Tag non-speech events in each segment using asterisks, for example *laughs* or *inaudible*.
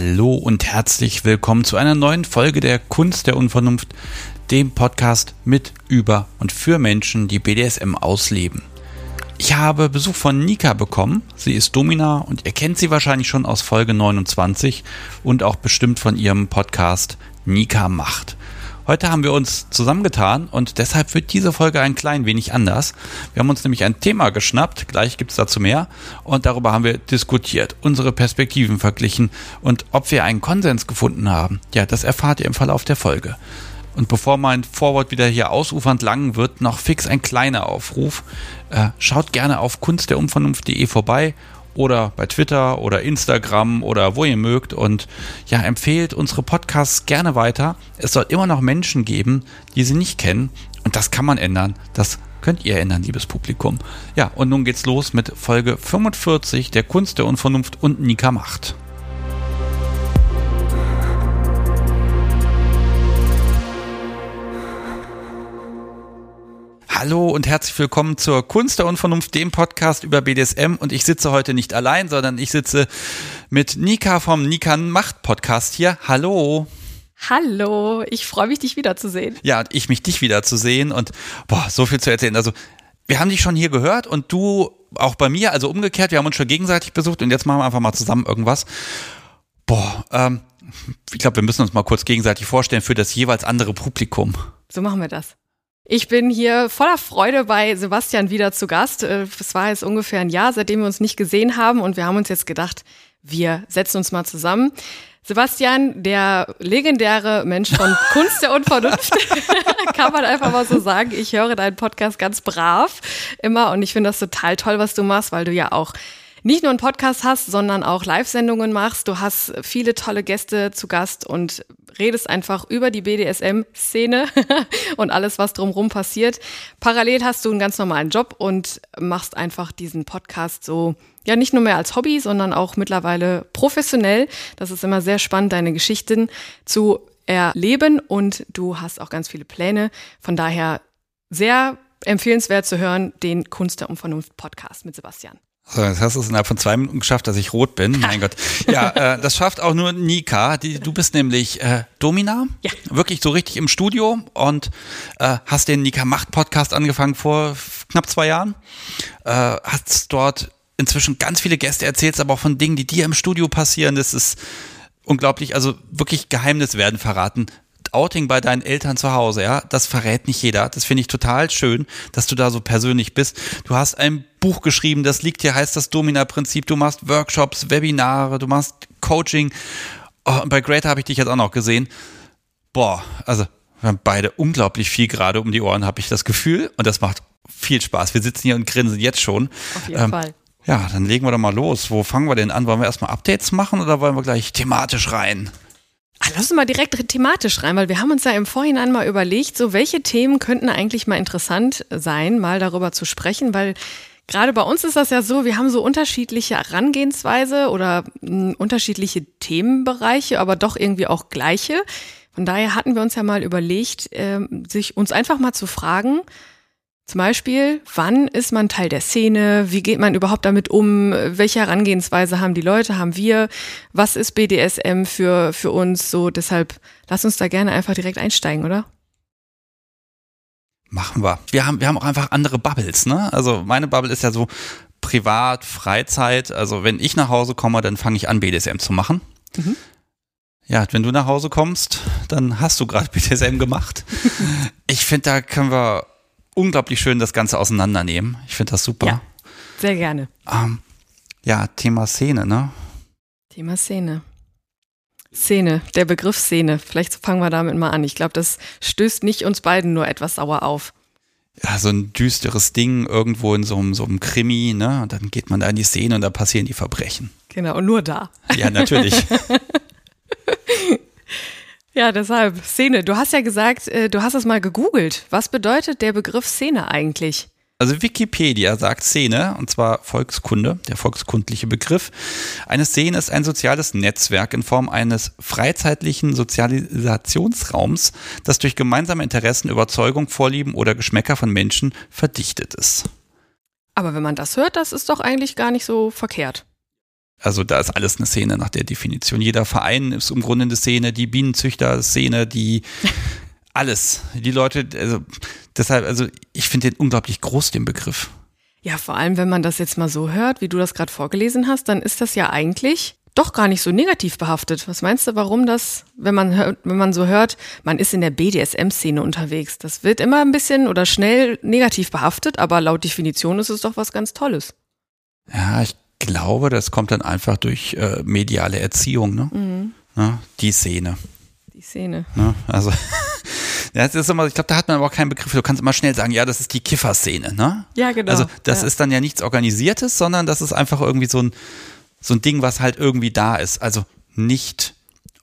Hallo und herzlich willkommen zu einer neuen Folge der Kunst der Unvernunft, dem Podcast mit, über und für Menschen, die BDSM ausleben. Ich habe Besuch von Nika bekommen. Sie ist Domina und ihr kennt sie wahrscheinlich schon aus Folge 29 und auch bestimmt von ihrem Podcast Nika macht. Heute haben wir uns zusammengetan und deshalb wird diese Folge ein klein wenig anders. Wir haben uns nämlich ein Thema geschnappt, gleich gibt es dazu mehr, und darüber haben wir diskutiert, unsere Perspektiven verglichen und ob wir einen Konsens gefunden haben. Ja, das erfahrt ihr im Verlauf der Folge. Und bevor mein Vorwort wieder hier ausufernd lang wird, noch fix ein kleiner Aufruf. Äh, schaut gerne auf kunstderumvernunft.de vorbei oder bei Twitter oder Instagram oder wo ihr mögt und ja, empfehlt unsere Podcasts gerne weiter. Es soll immer noch Menschen geben, die sie nicht kennen und das kann man ändern. Das könnt ihr ändern, liebes Publikum. Ja, und nun geht's los mit Folge 45 der Kunst der Unvernunft und Nika Macht. Hallo und herzlich willkommen zur Kunst der Unvernunft, dem Podcast über BDSM. Und ich sitze heute nicht allein, sondern ich sitze mit Nika vom Nika Macht Podcast hier. Hallo. Hallo, ich freue mich, dich wiederzusehen. Ja, ich mich dich wiederzusehen und boah, so viel zu erzählen. Also, wir haben dich schon hier gehört und du auch bei mir, also umgekehrt, wir haben uns schon gegenseitig besucht und jetzt machen wir einfach mal zusammen irgendwas. Boah, ähm, ich glaube, wir müssen uns mal kurz gegenseitig vorstellen für das jeweils andere Publikum. So machen wir das. Ich bin hier voller Freude bei Sebastian wieder zu Gast. Äh, es war jetzt ungefähr ein Jahr, seitdem wir uns nicht gesehen haben und wir haben uns jetzt gedacht, wir setzen uns mal zusammen. Sebastian, der legendäre Mensch von *laughs* Kunst der Unvernunft, *laughs* kann man einfach mal so sagen. Ich höre deinen Podcast ganz brav immer und ich finde das total toll, was du machst, weil du ja auch nicht nur einen Podcast hast, sondern auch Live-Sendungen machst. Du hast viele tolle Gäste zu Gast und redest einfach über die BDSM-Szene *laughs* und alles, was drumherum passiert. Parallel hast du einen ganz normalen Job und machst einfach diesen Podcast so, ja, nicht nur mehr als Hobby, sondern auch mittlerweile professionell. Das ist immer sehr spannend, deine Geschichten zu erleben und du hast auch ganz viele Pläne. Von daher sehr empfehlenswert zu hören, den Kunst der Unvernunft Podcast mit Sebastian. So, jetzt hast du es innerhalb von zwei Minuten geschafft, dass ich rot bin. Mein *laughs* Gott. Ja, äh, das schafft auch nur Nika. Die, du bist nämlich äh, Domina. Ja. Wirklich so richtig im Studio und äh, hast den Nika Macht Podcast angefangen vor knapp zwei Jahren. Äh, hast dort inzwischen ganz viele Gäste erzählt, aber auch von Dingen, die dir im Studio passieren. Das ist unglaublich. Also wirklich Geheimnis werden verraten. Outing bei deinen Eltern zu Hause, ja, das verrät nicht jeder. Das finde ich total schön, dass du da so persönlich bist. Du hast ein Buch geschrieben, das liegt hier, heißt das Domina-Prinzip. Du machst Workshops, Webinare, du machst Coaching. Oh, und bei Greater habe ich dich jetzt auch noch gesehen. Boah, also wir haben beide unglaublich viel gerade um die Ohren, habe ich das Gefühl. Und das macht viel Spaß. Wir sitzen hier und grinsen jetzt schon. Auf jeden ähm, Fall. Ja, dann legen wir doch mal los. Wo fangen wir denn an? Wollen wir erstmal Updates machen oder wollen wir gleich thematisch rein? Lass uns mal direkt thematisch rein, weil wir haben uns ja im Vorhinein mal überlegt, so welche Themen könnten eigentlich mal interessant sein, mal darüber zu sprechen, weil gerade bei uns ist das ja so, wir haben so unterschiedliche Herangehensweise oder mh, hm, unterschiedliche Themenbereiche, aber doch irgendwie auch gleiche. Von daher hatten wir uns ja mal überlegt, äh, sich uns einfach mal zu fragen, zum Beispiel, wann ist man Teil der Szene? Wie geht man überhaupt damit um? Welche Herangehensweise haben die Leute, haben wir? Was ist BDSM für, für uns? So, deshalb lass uns da gerne einfach direkt einsteigen, oder? Machen wir. Wir haben, wir haben auch einfach andere Bubbles, ne? Also meine Bubble ist ja so privat, Freizeit. Also wenn ich nach Hause komme, dann fange ich an, BDSM zu machen. Mhm. Ja, wenn du nach Hause kommst, dann hast du gerade BDSM gemacht. *laughs* ich finde, da können wir unglaublich schön das Ganze auseinandernehmen. Ich finde das super. Ja, sehr gerne. Ähm, ja, Thema Szene, ne? Thema Szene. Szene, der Begriff Szene. Vielleicht fangen wir damit mal an. Ich glaube, das stößt nicht uns beiden nur etwas sauer auf. Ja, so ein düsteres Ding irgendwo in so einem, so einem Krimi, ne? Und dann geht man da in die Szene und da passieren die Verbrechen. Genau, und nur da. Ja, natürlich. *laughs* Ja, deshalb, Szene. Du hast ja gesagt, äh, du hast es mal gegoogelt. Was bedeutet der Begriff Szene eigentlich? Also Wikipedia sagt Szene, und zwar Volkskunde, der volkskundliche Begriff. Eine Szene ist ein soziales Netzwerk in Form eines freizeitlichen Sozialisationsraums, das durch gemeinsame Interessen, Überzeugung, Vorlieben oder Geschmäcker von Menschen verdichtet ist. Aber wenn man das hört, das ist doch eigentlich gar nicht so verkehrt. Also da ist alles eine Szene nach der Definition. Jeder Verein ist im Grunde eine Szene, die Bienenzüchter-Szene, die *laughs* alles. Die Leute, also deshalb, also ich finde den unglaublich groß, den Begriff. Ja, vor allem, wenn man das jetzt mal so hört, wie du das gerade vorgelesen hast, dann ist das ja eigentlich doch gar nicht so negativ behaftet. Was meinst du, warum das, wenn man hört, wenn man so hört, man ist in der BDSM-Szene unterwegs? Das wird immer ein bisschen oder schnell negativ behaftet, aber laut Definition ist es doch was ganz Tolles. Ja, ich glaube, das kommt dann einfach durch äh, mediale Erziehung, ne? Mhm. Ja, die Szene. Die Szene. Ne? Also, *laughs* ja, das ist immer, ich glaube, da hat man aber auch keinen Begriff. Du kannst immer schnell sagen, ja, das ist die Kifferszene, ne? Ja, genau. Also, das ja. ist dann ja nichts Organisiertes, sondern das ist einfach irgendwie so ein, so ein Ding, was halt irgendwie da ist. Also nicht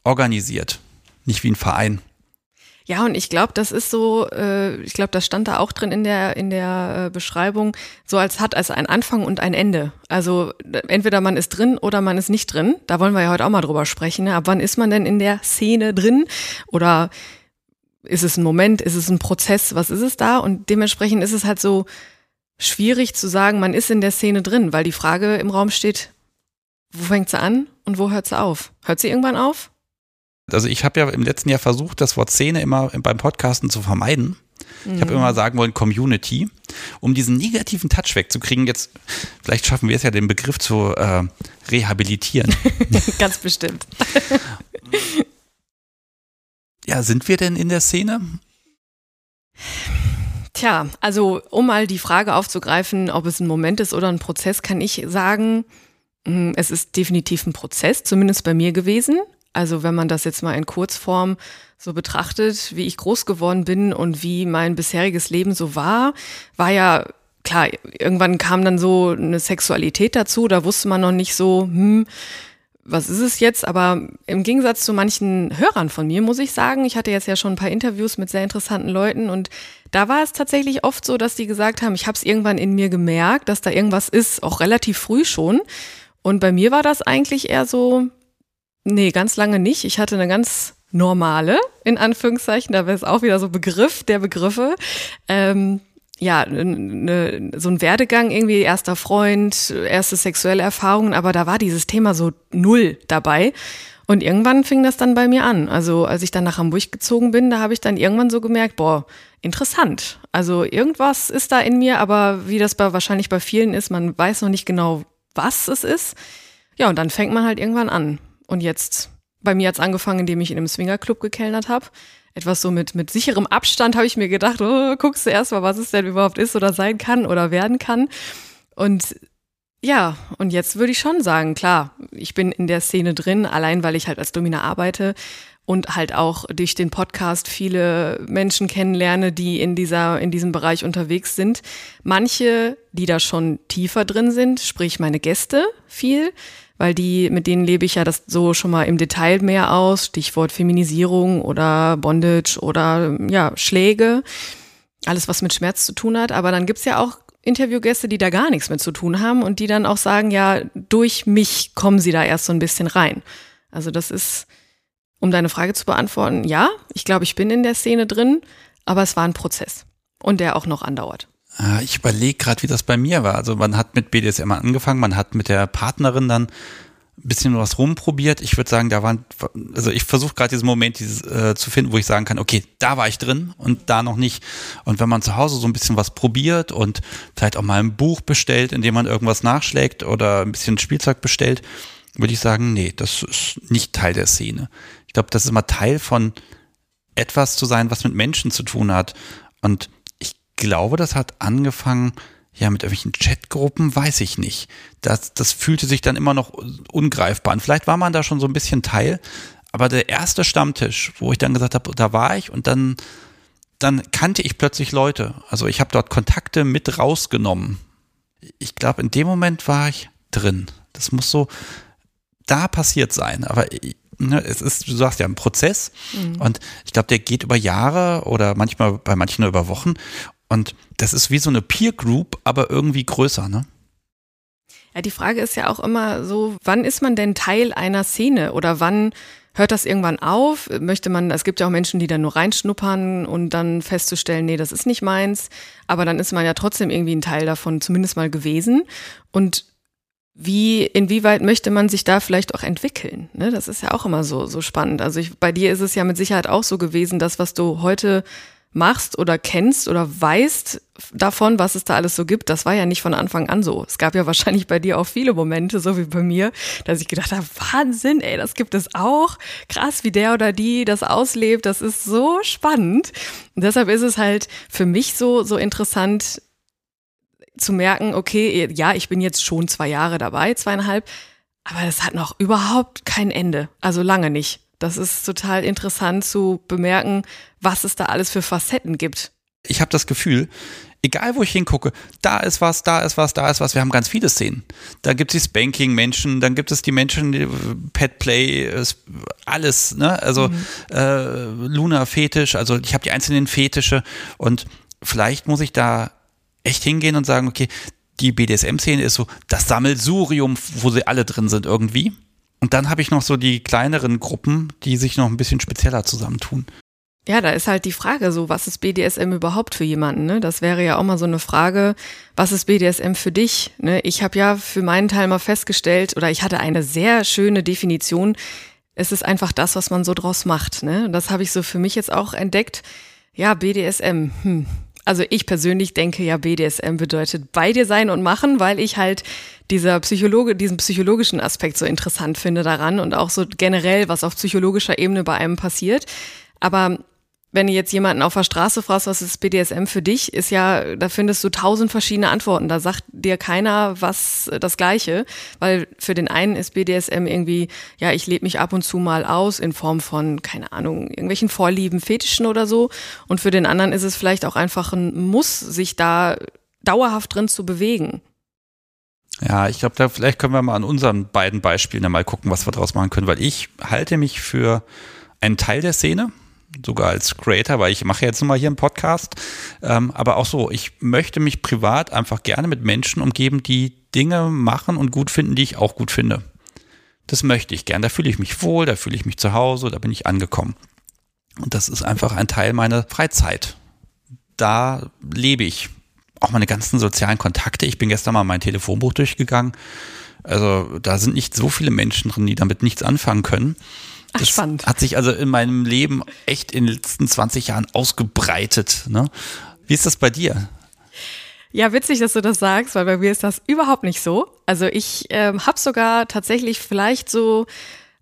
organisiert. Nicht wie ein Verein. Ja, und ich glaube, das ist so, äh, ich glaube, das stand da auch drin in der, in der äh, Beschreibung, so als hat es ein Anfang und ein Ende. Also entweder man ist drin oder man ist nicht drin. Da wollen wir ja heute auch mal drüber sprechen. Ne? Ab wann ist man denn in der Szene drin? Oder ist es ein Moment, ist es ein Prozess, was ist es da? Und dementsprechend ist es halt so schwierig zu sagen, man ist in der Szene drin, weil die Frage im Raum steht, wo fängt sie an und wo hört sie auf? Hört sie irgendwann auf? Also ich habe ja im letzten Jahr versucht, das Wort Szene immer beim Podcasten zu vermeiden. Ich habe mhm. immer sagen wollen Community, um diesen negativen Touch wegzukriegen. Jetzt vielleicht schaffen wir es ja, den Begriff zu äh, rehabilitieren. *laughs* Ganz bestimmt. *laughs* ja, sind wir denn in der Szene? Tja, also um mal die Frage aufzugreifen, ob es ein Moment ist oder ein Prozess, kann ich sagen, hm, es ist definitiv ein Prozess, zumindest bei mir gewesen. Also wenn man das jetzt mal in Kurzform so betrachtet, wie ich groß geworden bin und wie mein bisheriges Leben so war, war ja klar, irgendwann kam dann so eine Sexualität dazu, da wusste man noch nicht so, hm, was ist es jetzt? Aber im Gegensatz zu manchen Hörern von mir, muss ich sagen, ich hatte jetzt ja schon ein paar Interviews mit sehr interessanten Leuten und da war es tatsächlich oft so, dass die gesagt haben, ich habe es irgendwann in mir gemerkt, dass da irgendwas ist, auch relativ früh schon. Und bei mir war das eigentlich eher so, nee, ganz lange nicht. Ich hatte eine ganz normale, in Anführungszeichen, da wäre es auch wieder so Begriff der Begriffe. Ähm, ja, ne, so ein Werdegang irgendwie, erster Freund, erste sexuelle Erfahrungen, aber da war dieses Thema so null dabei. Und irgendwann fing das dann bei mir an. Also als ich dann nach Hamburg gezogen bin, da habe ich dann irgendwann so gemerkt, boah, interessant. Also irgendwas ist da in mir, aber wie das bei, wahrscheinlich bei vielen ist, man weiß noch nicht genau, was es ist. Ja, und dann fängt man halt irgendwann an. Und jetzt, bei mir hat's angefangen, indem ich in einem Swingerclub gekellnert habe. Etwas so mit, mit sicherem Abstand habe ich mir gedacht, oh, guckst du erst mal, was es denn überhaupt ist oder sein kann oder werden kann. Und ja, und jetzt würde ich schon sagen, klar, ich bin in der Szene drin, allein weil ich halt als Domina arbeite und halt auch durch den Podcast viele Menschen kennenlerne, die in dieser, in diesem Bereich unterwegs sind. Manche, die da schon tiefer drin sind, sprich meine Gäste viel, weil die, mit denen lebe ich ja das so schon mal im Detail mehr aus, Stichwort Feminisierung oder Bondage oder ja, Schläge, alles was mit Schmerz zu tun hat. Aber dann gibt's ja auch Interviewgäste, die da gar nichts mit zu tun haben und die dann auch sagen, ja, durch mich kommen sie da erst so ein bisschen rein. Also das ist, um deine Frage zu beantworten, ja, ich glaube, ich bin in der Szene drin, aber es war ein Prozess und der auch noch andauert. Ah, ich überlege gerade, wie das bei mir war. Also man hat mit BDSM angefangen, man hat mit der Partnerin dann ein bisschen was rumprobiert. Ich würde sagen, da waren, also ich versuche gerade diesen Moment dieses, äh, zu finden, wo ich sagen kann, okay, da war ich drin und da noch nicht. Und wenn man zu Hause so ein bisschen was probiert und vielleicht auch mal ein Buch bestellt, in dem man irgendwas nachschlägt oder ein bisschen Spielzeug bestellt, würde ich sagen, nee, das ist nicht Teil der Szene glaube, das ist immer Teil von etwas zu sein, was mit Menschen zu tun hat. Und ich glaube, das hat angefangen, ja, mit irgendwelchen Chatgruppen, weiß ich nicht. Das, das fühlte sich dann immer noch ungreifbar an. Vielleicht war man da schon so ein bisschen Teil, aber der erste Stammtisch, wo ich dann gesagt habe, da war ich und dann, dann kannte ich plötzlich Leute. Also ich habe dort Kontakte mit rausgenommen. Ich glaube, in dem Moment war ich drin. Das muss so da passiert sein. Aber ne, es ist, du sagst ja, ein Prozess mhm. und ich glaube, der geht über Jahre oder manchmal bei manchen nur über Wochen und das ist wie so eine Peer Group, aber irgendwie größer, ne? Ja, die Frage ist ja auch immer so, wann ist man denn Teil einer Szene oder wann hört das irgendwann auf? Möchte man, es gibt ja auch Menschen, die dann nur reinschnuppern und dann festzustellen, nee, das ist nicht meins, aber dann ist man ja trotzdem irgendwie ein Teil davon zumindest mal gewesen und wie, inwieweit möchte man sich da vielleicht auch entwickeln? Ne? Das ist ja auch immer so, so spannend. Also ich, bei dir ist es ja mit Sicherheit auch so gewesen, das, was du heute machst oder kennst oder weißt davon, was es da alles so gibt, das war ja nicht von Anfang an so. Es gab ja wahrscheinlich bei dir auch viele Momente, so wie bei mir, dass ich gedacht habe, Wahnsinn, ey, das gibt es auch. Krass, wie der oder die das auslebt, das ist so spannend. Und deshalb ist es halt für mich so, so interessant zu merken, okay, ja, ich bin jetzt schon zwei Jahre dabei, zweieinhalb, aber es hat noch überhaupt kein Ende. Also lange nicht. Das ist total interessant zu bemerken, was es da alles für Facetten gibt. Ich habe das Gefühl, egal wo ich hingucke, da ist was, da ist was, da ist was. Wir haben ganz viele Szenen. Da gibt es die Spanking-Menschen, dann gibt es die Menschen, die Pet Play, alles, ne? Also mhm. äh, Luna-Fetisch, also ich habe die einzelnen Fetische und vielleicht muss ich da echt hingehen und sagen, okay, die BDSM-Szene ist so das Sammelsurium, wo sie alle drin sind irgendwie. Und dann habe ich noch so die kleineren Gruppen, die sich noch ein bisschen spezieller zusammentun. Ja, da ist halt die Frage so, was ist BDSM überhaupt für jemanden? Ne? Das wäre ja auch mal so eine Frage, was ist BDSM für dich? Ne? Ich habe ja für meinen Teil mal festgestellt, oder ich hatte eine sehr schöne Definition, es ist einfach das, was man so draus macht. Ne? Das habe ich so für mich jetzt auch entdeckt. Ja, BDSM, hm, also ich persönlich denke ja, BDSM bedeutet bei dir sein und machen, weil ich halt dieser Psychologe, diesen psychologischen Aspekt so interessant finde daran und auch so generell, was auf psychologischer Ebene bei einem passiert. Aber wenn du jetzt jemanden auf der Straße fragst, was ist BDSM für dich, ist ja, da findest du tausend verschiedene Antworten. Da sagt dir keiner was äh, das Gleiche, weil für den einen ist BDSM irgendwie, ja, ich lebe mich ab und zu mal aus in Form von, keine Ahnung, irgendwelchen Vorlieben, Fetischen oder so. Und für den anderen ist es vielleicht auch einfach ein Muss, sich da dauerhaft drin zu bewegen. Ja, ich glaube, da vielleicht können wir mal an unseren beiden Beispielen mal gucken, was wir daraus machen können, weil ich halte mich für einen Teil der Szene sogar als Creator, weil ich mache jetzt mal hier einen Podcast. Ähm, aber auch so, ich möchte mich privat einfach gerne mit Menschen umgeben, die Dinge machen und gut finden, die ich auch gut finde. Das möchte ich gern. Da fühle ich mich wohl, da fühle ich mich zu Hause, da bin ich angekommen. Und das ist einfach ein Teil meiner Freizeit. Da lebe ich. Auch meine ganzen sozialen Kontakte. Ich bin gestern mal mein Telefonbuch durchgegangen. Also da sind nicht so viele Menschen drin, die damit nichts anfangen können. Ach, das spannend. hat sich also in meinem Leben echt in den letzten 20 Jahren ausgebreitet. Ne? Wie ist das bei dir? Ja, witzig, dass du das sagst, weil bei mir ist das überhaupt nicht so. Also ich ähm, habe sogar tatsächlich vielleicht so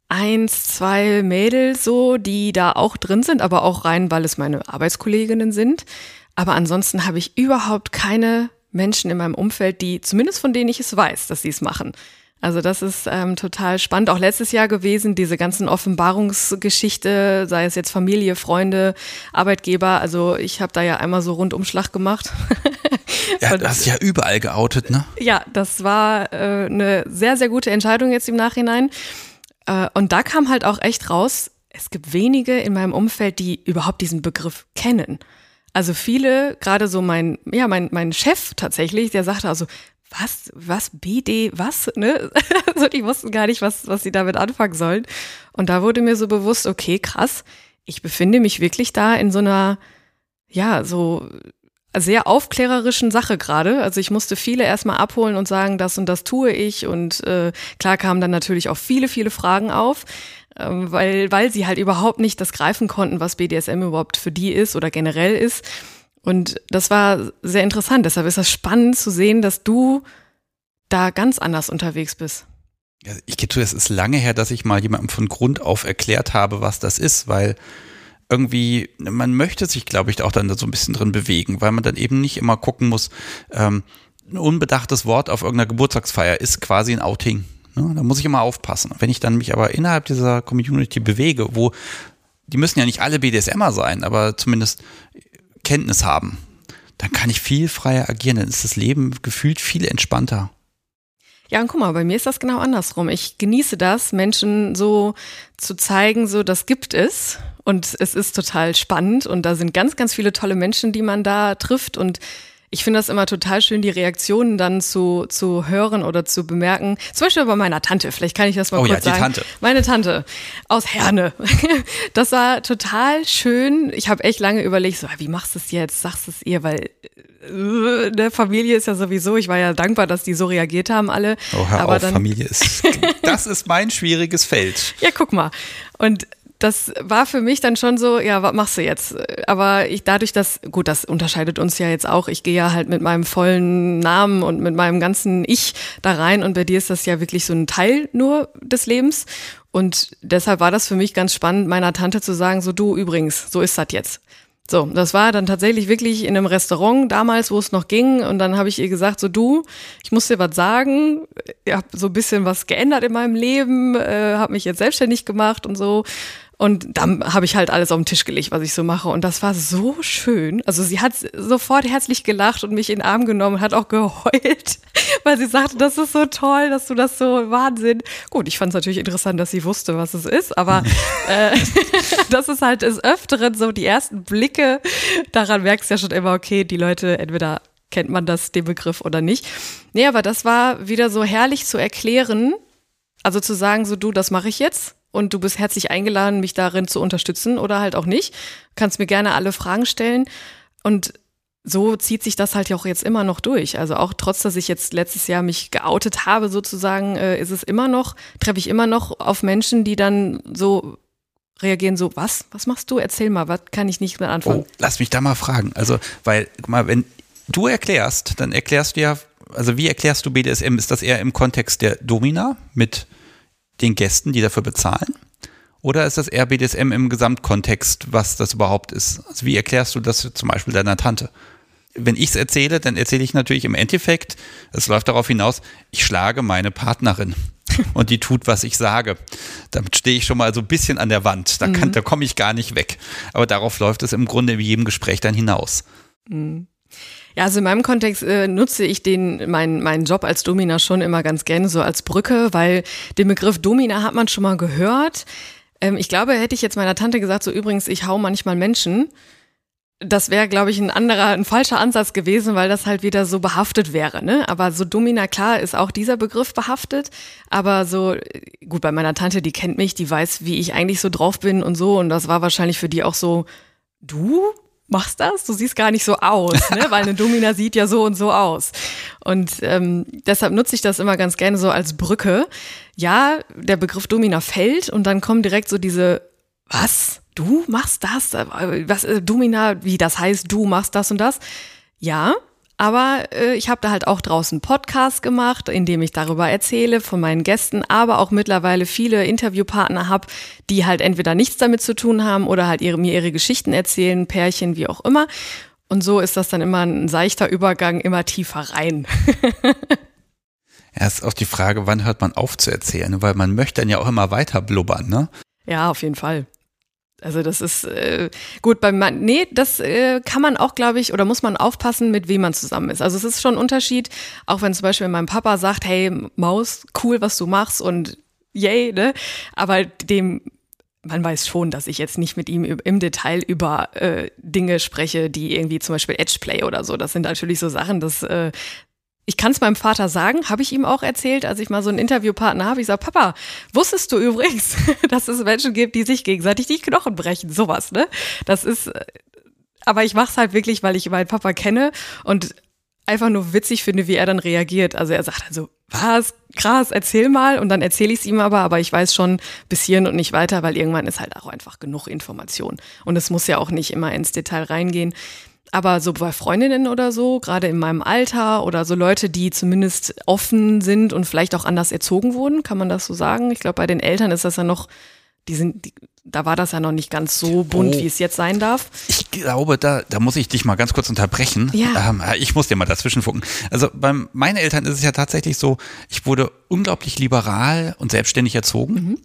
eins, zwei Mädels so, die da auch drin sind, aber auch rein, weil es meine Arbeitskolleginnen sind. Aber ansonsten habe ich überhaupt keine Menschen in meinem Umfeld, die, zumindest von denen ich es weiß, dass sie es machen. Also das ist ähm, total spannend. Auch letztes Jahr gewesen, diese ganzen Offenbarungsgeschichte, sei es jetzt Familie, Freunde, Arbeitgeber. Also ich habe da ja einmal so Rundumschlag gemacht. *laughs* ja, du hast ja überall geoutet, ne? Ja, das war äh, eine sehr, sehr gute Entscheidung jetzt im Nachhinein. Äh, und da kam halt auch echt raus, es gibt wenige in meinem Umfeld, die überhaupt diesen Begriff kennen. Also viele, gerade so mein, ja, mein, mein Chef tatsächlich, der sagte also, was, was, BD, was, ne? *laughs* also die wussten gar nicht, was, was sie damit anfangen sollen. Und da wurde mir so bewusst, okay, krass, ich befinde mich wirklich da in so einer, ja, so sehr aufklärerischen Sache gerade. Also ich musste viele erstmal abholen und sagen, das und das tue ich. Und äh, klar kamen dann natürlich auch viele, viele Fragen auf, ähm, weil, weil sie halt überhaupt nicht das greifen konnten, was BDSM überhaupt für die ist oder generell ist. Und das war sehr interessant. Deshalb ist das spannend zu sehen, dass du da ganz anders unterwegs bist. Ja, ich gebe zu, es ist lange her, dass ich mal jemandem von Grund auf erklärt habe, was das ist, weil irgendwie, man möchte sich, glaube ich, auch dann so ein bisschen drin bewegen, weil man dann eben nicht immer gucken muss, ähm, ein unbedachtes Wort auf irgendeiner Geburtstagsfeier ist quasi ein Outing. Ne? Da muss ich immer aufpassen. Wenn ich dann mich aber innerhalb dieser Community bewege, wo die müssen ja nicht alle BDSMer sein, aber zumindest Kenntnis haben, dann kann ich viel freier agieren. Dann ist das Leben gefühlt viel entspannter. Ja, und guck mal, bei mir ist das genau andersrum. Ich genieße das, Menschen so zu zeigen, so das gibt es. Und es ist total spannend und da sind ganz, ganz viele tolle Menschen, die man da trifft und ich finde das immer total schön, die Reaktionen dann zu, zu hören oder zu bemerken. Zum Beispiel bei meiner Tante, vielleicht kann ich das mal oh, kurz ja, die sagen. Tante. Meine Tante aus Herne. *laughs* Das war total schön. Ich habe echt lange überlegt, so, wie machst du es jetzt? Sagst du es ihr? Weil äh, der Familie ist ja sowieso, ich war ja dankbar, dass die so reagiert haben alle. Oh, hör aber auf, dann, Familie ist, *laughs* das ist mein schwieriges Feld. Ja, guck mal. Und das war für mich dann schon so, ja, was machst du jetzt? Aber ich dadurch, dass, gut, das unterscheidet uns ja jetzt auch. Ich gehe ja halt mit meinem vollen Namen und mit meinem ganzen Ich da rein und bei dir ist das ja wirklich so ein Teil nur des Lebens. Und deshalb war das für mich ganz spannend, meiner Tante zu sagen, so du übrigens, so ist das jetzt. So, das war dann tatsächlich wirklich in einem Restaurant damals, wo es noch ging. Und dann habe ich ihr gesagt, so du, ich muss dir was sagen. Ich habe so ein bisschen was geändert in meinem Leben, äh, habe mich jetzt selbstständig gemacht und so. Und dann habe ich halt alles auf den Tisch gelegt, was ich so mache. Und das war so schön. Also sie hat sofort herzlich gelacht und mich in den Arm genommen, hat auch geheult, *laughs* weil sie sagte, das ist so toll, dass du das so Wahnsinn. Gut, ich fand es natürlich interessant, dass sie wusste, was es ist, aber *laughs* äh, *laughs* das ist halt des Öfteren so die ersten Blicke. Daran merkst du ja schon immer, okay, die Leute entweder kennt man das, den Begriff oder nicht. Nee, aber das war wieder so herrlich zu erklären. Also zu sagen, so du, das mache ich jetzt und du bist herzlich eingeladen, mich darin zu unterstützen oder halt auch nicht. kannst mir gerne alle Fragen stellen und so zieht sich das halt auch jetzt immer noch durch. Also auch trotz, dass ich jetzt letztes Jahr mich geoutet habe, sozusagen, äh, ist es immer noch, treffe ich immer noch auf Menschen, die dann so reagieren, so, was? Was machst du? Erzähl mal, was kann ich nicht mehr anfangen? Oh, lass mich da mal fragen. Also, weil, guck mal, wenn du erklärst, dann erklärst du ja, also wie erklärst du BDSM? Ist das eher im Kontext der Domina mit den Gästen, die dafür bezahlen? Oder ist das eher BDSM im Gesamtkontext, was das überhaupt ist? Also wie erklärst du das zum Beispiel deiner Tante? Wenn ich es erzähle, dann erzähle ich natürlich im Endeffekt, es läuft darauf hinaus, ich schlage meine Partnerin *laughs* und die tut, was ich sage. Damit stehe ich schon mal so ein bisschen an der Wand. Da, kann, mhm. da komme ich gar nicht weg. Aber darauf läuft es im Grunde wie jedem Gespräch dann hinaus. Mhm. Ja, also in meinem Kontext äh, nutze ich den, mein, meinen Job als Domina schon immer ganz gerne so als Brücke, weil den Begriff Domina hat man schon mal gehört. Ähm, ich glaube, hätte ich jetzt meiner Tante gesagt, so übrigens, ich hau manchmal Menschen, das wäre, glaube ich, ein anderer, ein falscher Ansatz gewesen, weil das halt wieder so behaftet wäre. Ne? Aber so Domina, klar, ist auch dieser Begriff behaftet. Aber so, gut, bei meiner Tante, die kennt mich, die weiß, wie ich eigentlich so drauf bin und so. Und das war wahrscheinlich für die auch so, du? Machst das, du siehst gar nicht so aus, ne? weil eine Domina sieht ja so und so aus. Und ähm, deshalb nutze ich das immer ganz gerne so als Brücke. Ja, der Begriff Domina fällt und dann kommen direkt so diese, was? Du machst das? Was, äh, Domina, wie das heißt, du machst das und das? Ja, aber äh, ich habe da halt auch draußen Podcast gemacht, in dem ich darüber erzähle von meinen Gästen, aber auch mittlerweile viele Interviewpartner habe, die halt entweder nichts damit zu tun haben oder halt ihre, mir ihre Geschichten erzählen, Pärchen, wie auch immer. Und so ist das dann immer ein seichter Übergang, immer tiefer rein. *laughs* Ja, ist auch die Frage, wann hört man auf zu erzählen, weil man möchte dann ja auch immer weiter blubbern, ne? Ja, auf jeden Fall. Also das ist äh, gut beim Mann. Nee, das äh, kann man auch, glaube ich, oder muss man aufpassen, mit wem man zusammen ist. Also es ist schon ein Unterschied, auch wenn zum Beispiel mein Papa sagt, hey Maus, cool, was du machst und yay, ne? Aber dem man weiß schon, dass ich jetzt nicht mit ihm im Detail über äh, Dinge spreche, die irgendwie zum Beispiel Edgeplay oder so. Das sind natürlich so Sachen, das äh, ich kann es meinem Vater sagen, habe ich ihm auch erzählt, als ich mal so einen Interviewpartner habe. Ich sage, Papa, wusstest du übrigens, *laughs* dass es Menschen gibt, die sich gegenseitig die Knochen brechen? Sowas, ne? Das ist, äh, aber ich mache es halt wirklich, weil ich meinen Papa kenne und einfach nur witzig finde, wie er dann reagiert. Also er sagt also, was, krass, erzähl mal. Und dann erzähle ich es ihm aber, aber ich weiß schon bis hierhin und nicht weiter, weil irgendwann ist halt auch einfach genug Information. Und es muss ja auch nicht immer ins Detail reingehen. Aber so bei Freundinnen oder so, gerade in meinem Alter oder so Leute, die zumindest offen sind und vielleicht auch anders erzogen wurden, kann man das so sagen? Ich glaube, bei den Eltern ist das ja noch, die sind, die, da war das ja noch nicht ganz so bunt, oh. wie es jetzt sein darf. Ich glaube, da, da muss ich dich mal ganz kurz unterbrechen. Ja. Ähm, ich muss dir mal dazwischen fucken. Also bei meinen Eltern ist es ja tatsächlich so, ich wurde unglaublich liberal und selbstständig erzogen. Mhm.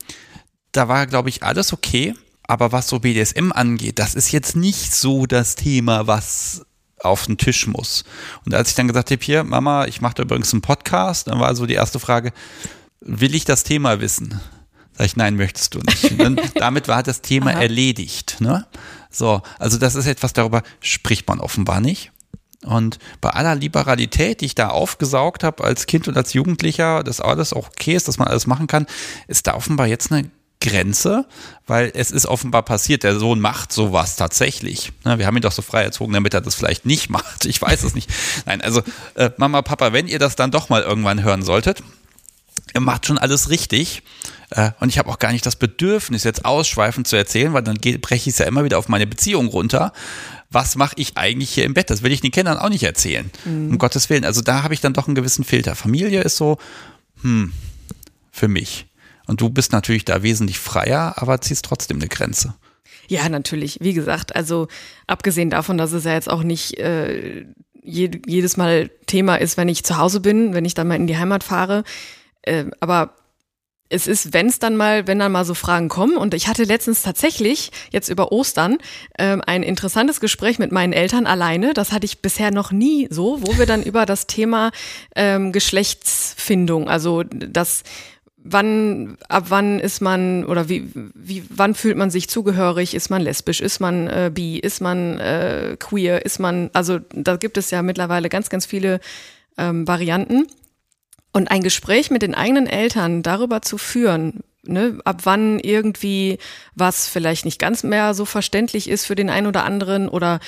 Da war, glaube ich, alles okay. Aber was so BDSM angeht, das ist jetzt nicht so das Thema, was auf den Tisch muss. Und als ich dann gesagt habe, hier, Mama, ich mache da übrigens einen Podcast, dann war so die erste Frage, will ich das Thema wissen? Sag ich, nein, möchtest du nicht. Dann, *laughs* damit war das Thema Aha. erledigt. Ne? So, also das ist etwas, darüber spricht man offenbar nicht. Und bei aller Liberalität, die ich da aufgesaugt habe als Kind und als Jugendlicher, dass alles auch okay ist, dass man alles machen kann, ist da offenbar jetzt eine Grenze, weil es ist offenbar passiert, der Sohn macht sowas tatsächlich. Wir haben ihn doch so frei erzogen, damit er das vielleicht nicht *laughs* macht. Ich weiß es nicht. Nein, also äh, Mama, Papa, wenn ihr das dann doch mal irgendwann hören solltet, ihr macht schon alles richtig. Äh, und ich habe auch gar nicht das Bedürfnis, jetzt ausschweifend zu erzählen, weil dann breche ich es ja immer wieder auf meine Beziehung runter. Was mache ich eigentlich hier im Bett? Das will ich den Kindern auch nicht erzählen. Mhm. Um Gottes Willen. Also da habe ich dann doch einen gewissen Filter. Familie ist so, hm, für mich. Und du bist natürlich da wesentlich freier, aber ziehst trotzdem eine Grenze. Ja, natürlich. Wie gesagt, also abgesehen davon, dass es ja jetzt auch nicht äh, jedes Mal Thema ist, wenn ich zu Hause bin, wenn ich dann mal in die Heimat fahre. Äh, aber es ist, wenn es dann mal, wenn dann mal so Fragen kommen, und ich hatte letztens tatsächlich jetzt über Ostern ähm, ein interessantes Gespräch mit meinen Eltern alleine. Das hatte ich bisher noch nie so, wo wir dann über das Thema ähm, Geschlechtsfindung, also das wann, ab wann ist man oder wie, wie, wann fühlt man sich zugehörig? Ist man lesbisch? Ist man äh, bi? Ist man äh, queer? Ist man, also da gibt es ja mittlerweile ganz, ganz viele ähm, Varianten. Und ein Gespräch mit den eigenen Eltern darüber zu führen, ne, ab wann irgendwie was vielleicht nicht ganz mehr so verständlich ist für den einen oder anderen oder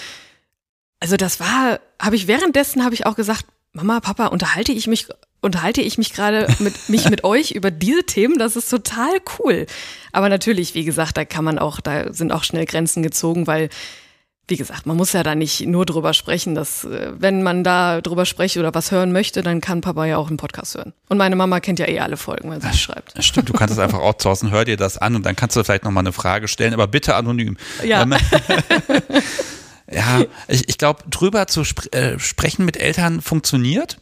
also das war, habe ich währenddessen habe ich auch gesagt, Mama, Papa, unterhalte ich mich unterhalte ich mich gerade mit *laughs* mich mit euch über diese Themen, das ist total cool. Aber natürlich, wie gesagt, da kann man auch, da sind auch schnell Grenzen gezogen, weil wie gesagt, man muss ja da nicht nur drüber sprechen, dass äh, wenn man da drüber spricht oder was hören möchte, dann kann Papa ja auch einen Podcast hören. Und meine Mama kennt ja eh alle Folgen, wenn sie es schreibt. Stimmt, du kannst es einfach outsourcen, hör dir das an und dann kannst du vielleicht nochmal eine Frage stellen, aber bitte anonym. Ja. Ähm, *laughs* *laughs* ja, ich, ich glaube, drüber zu sp äh, sprechen mit Eltern funktioniert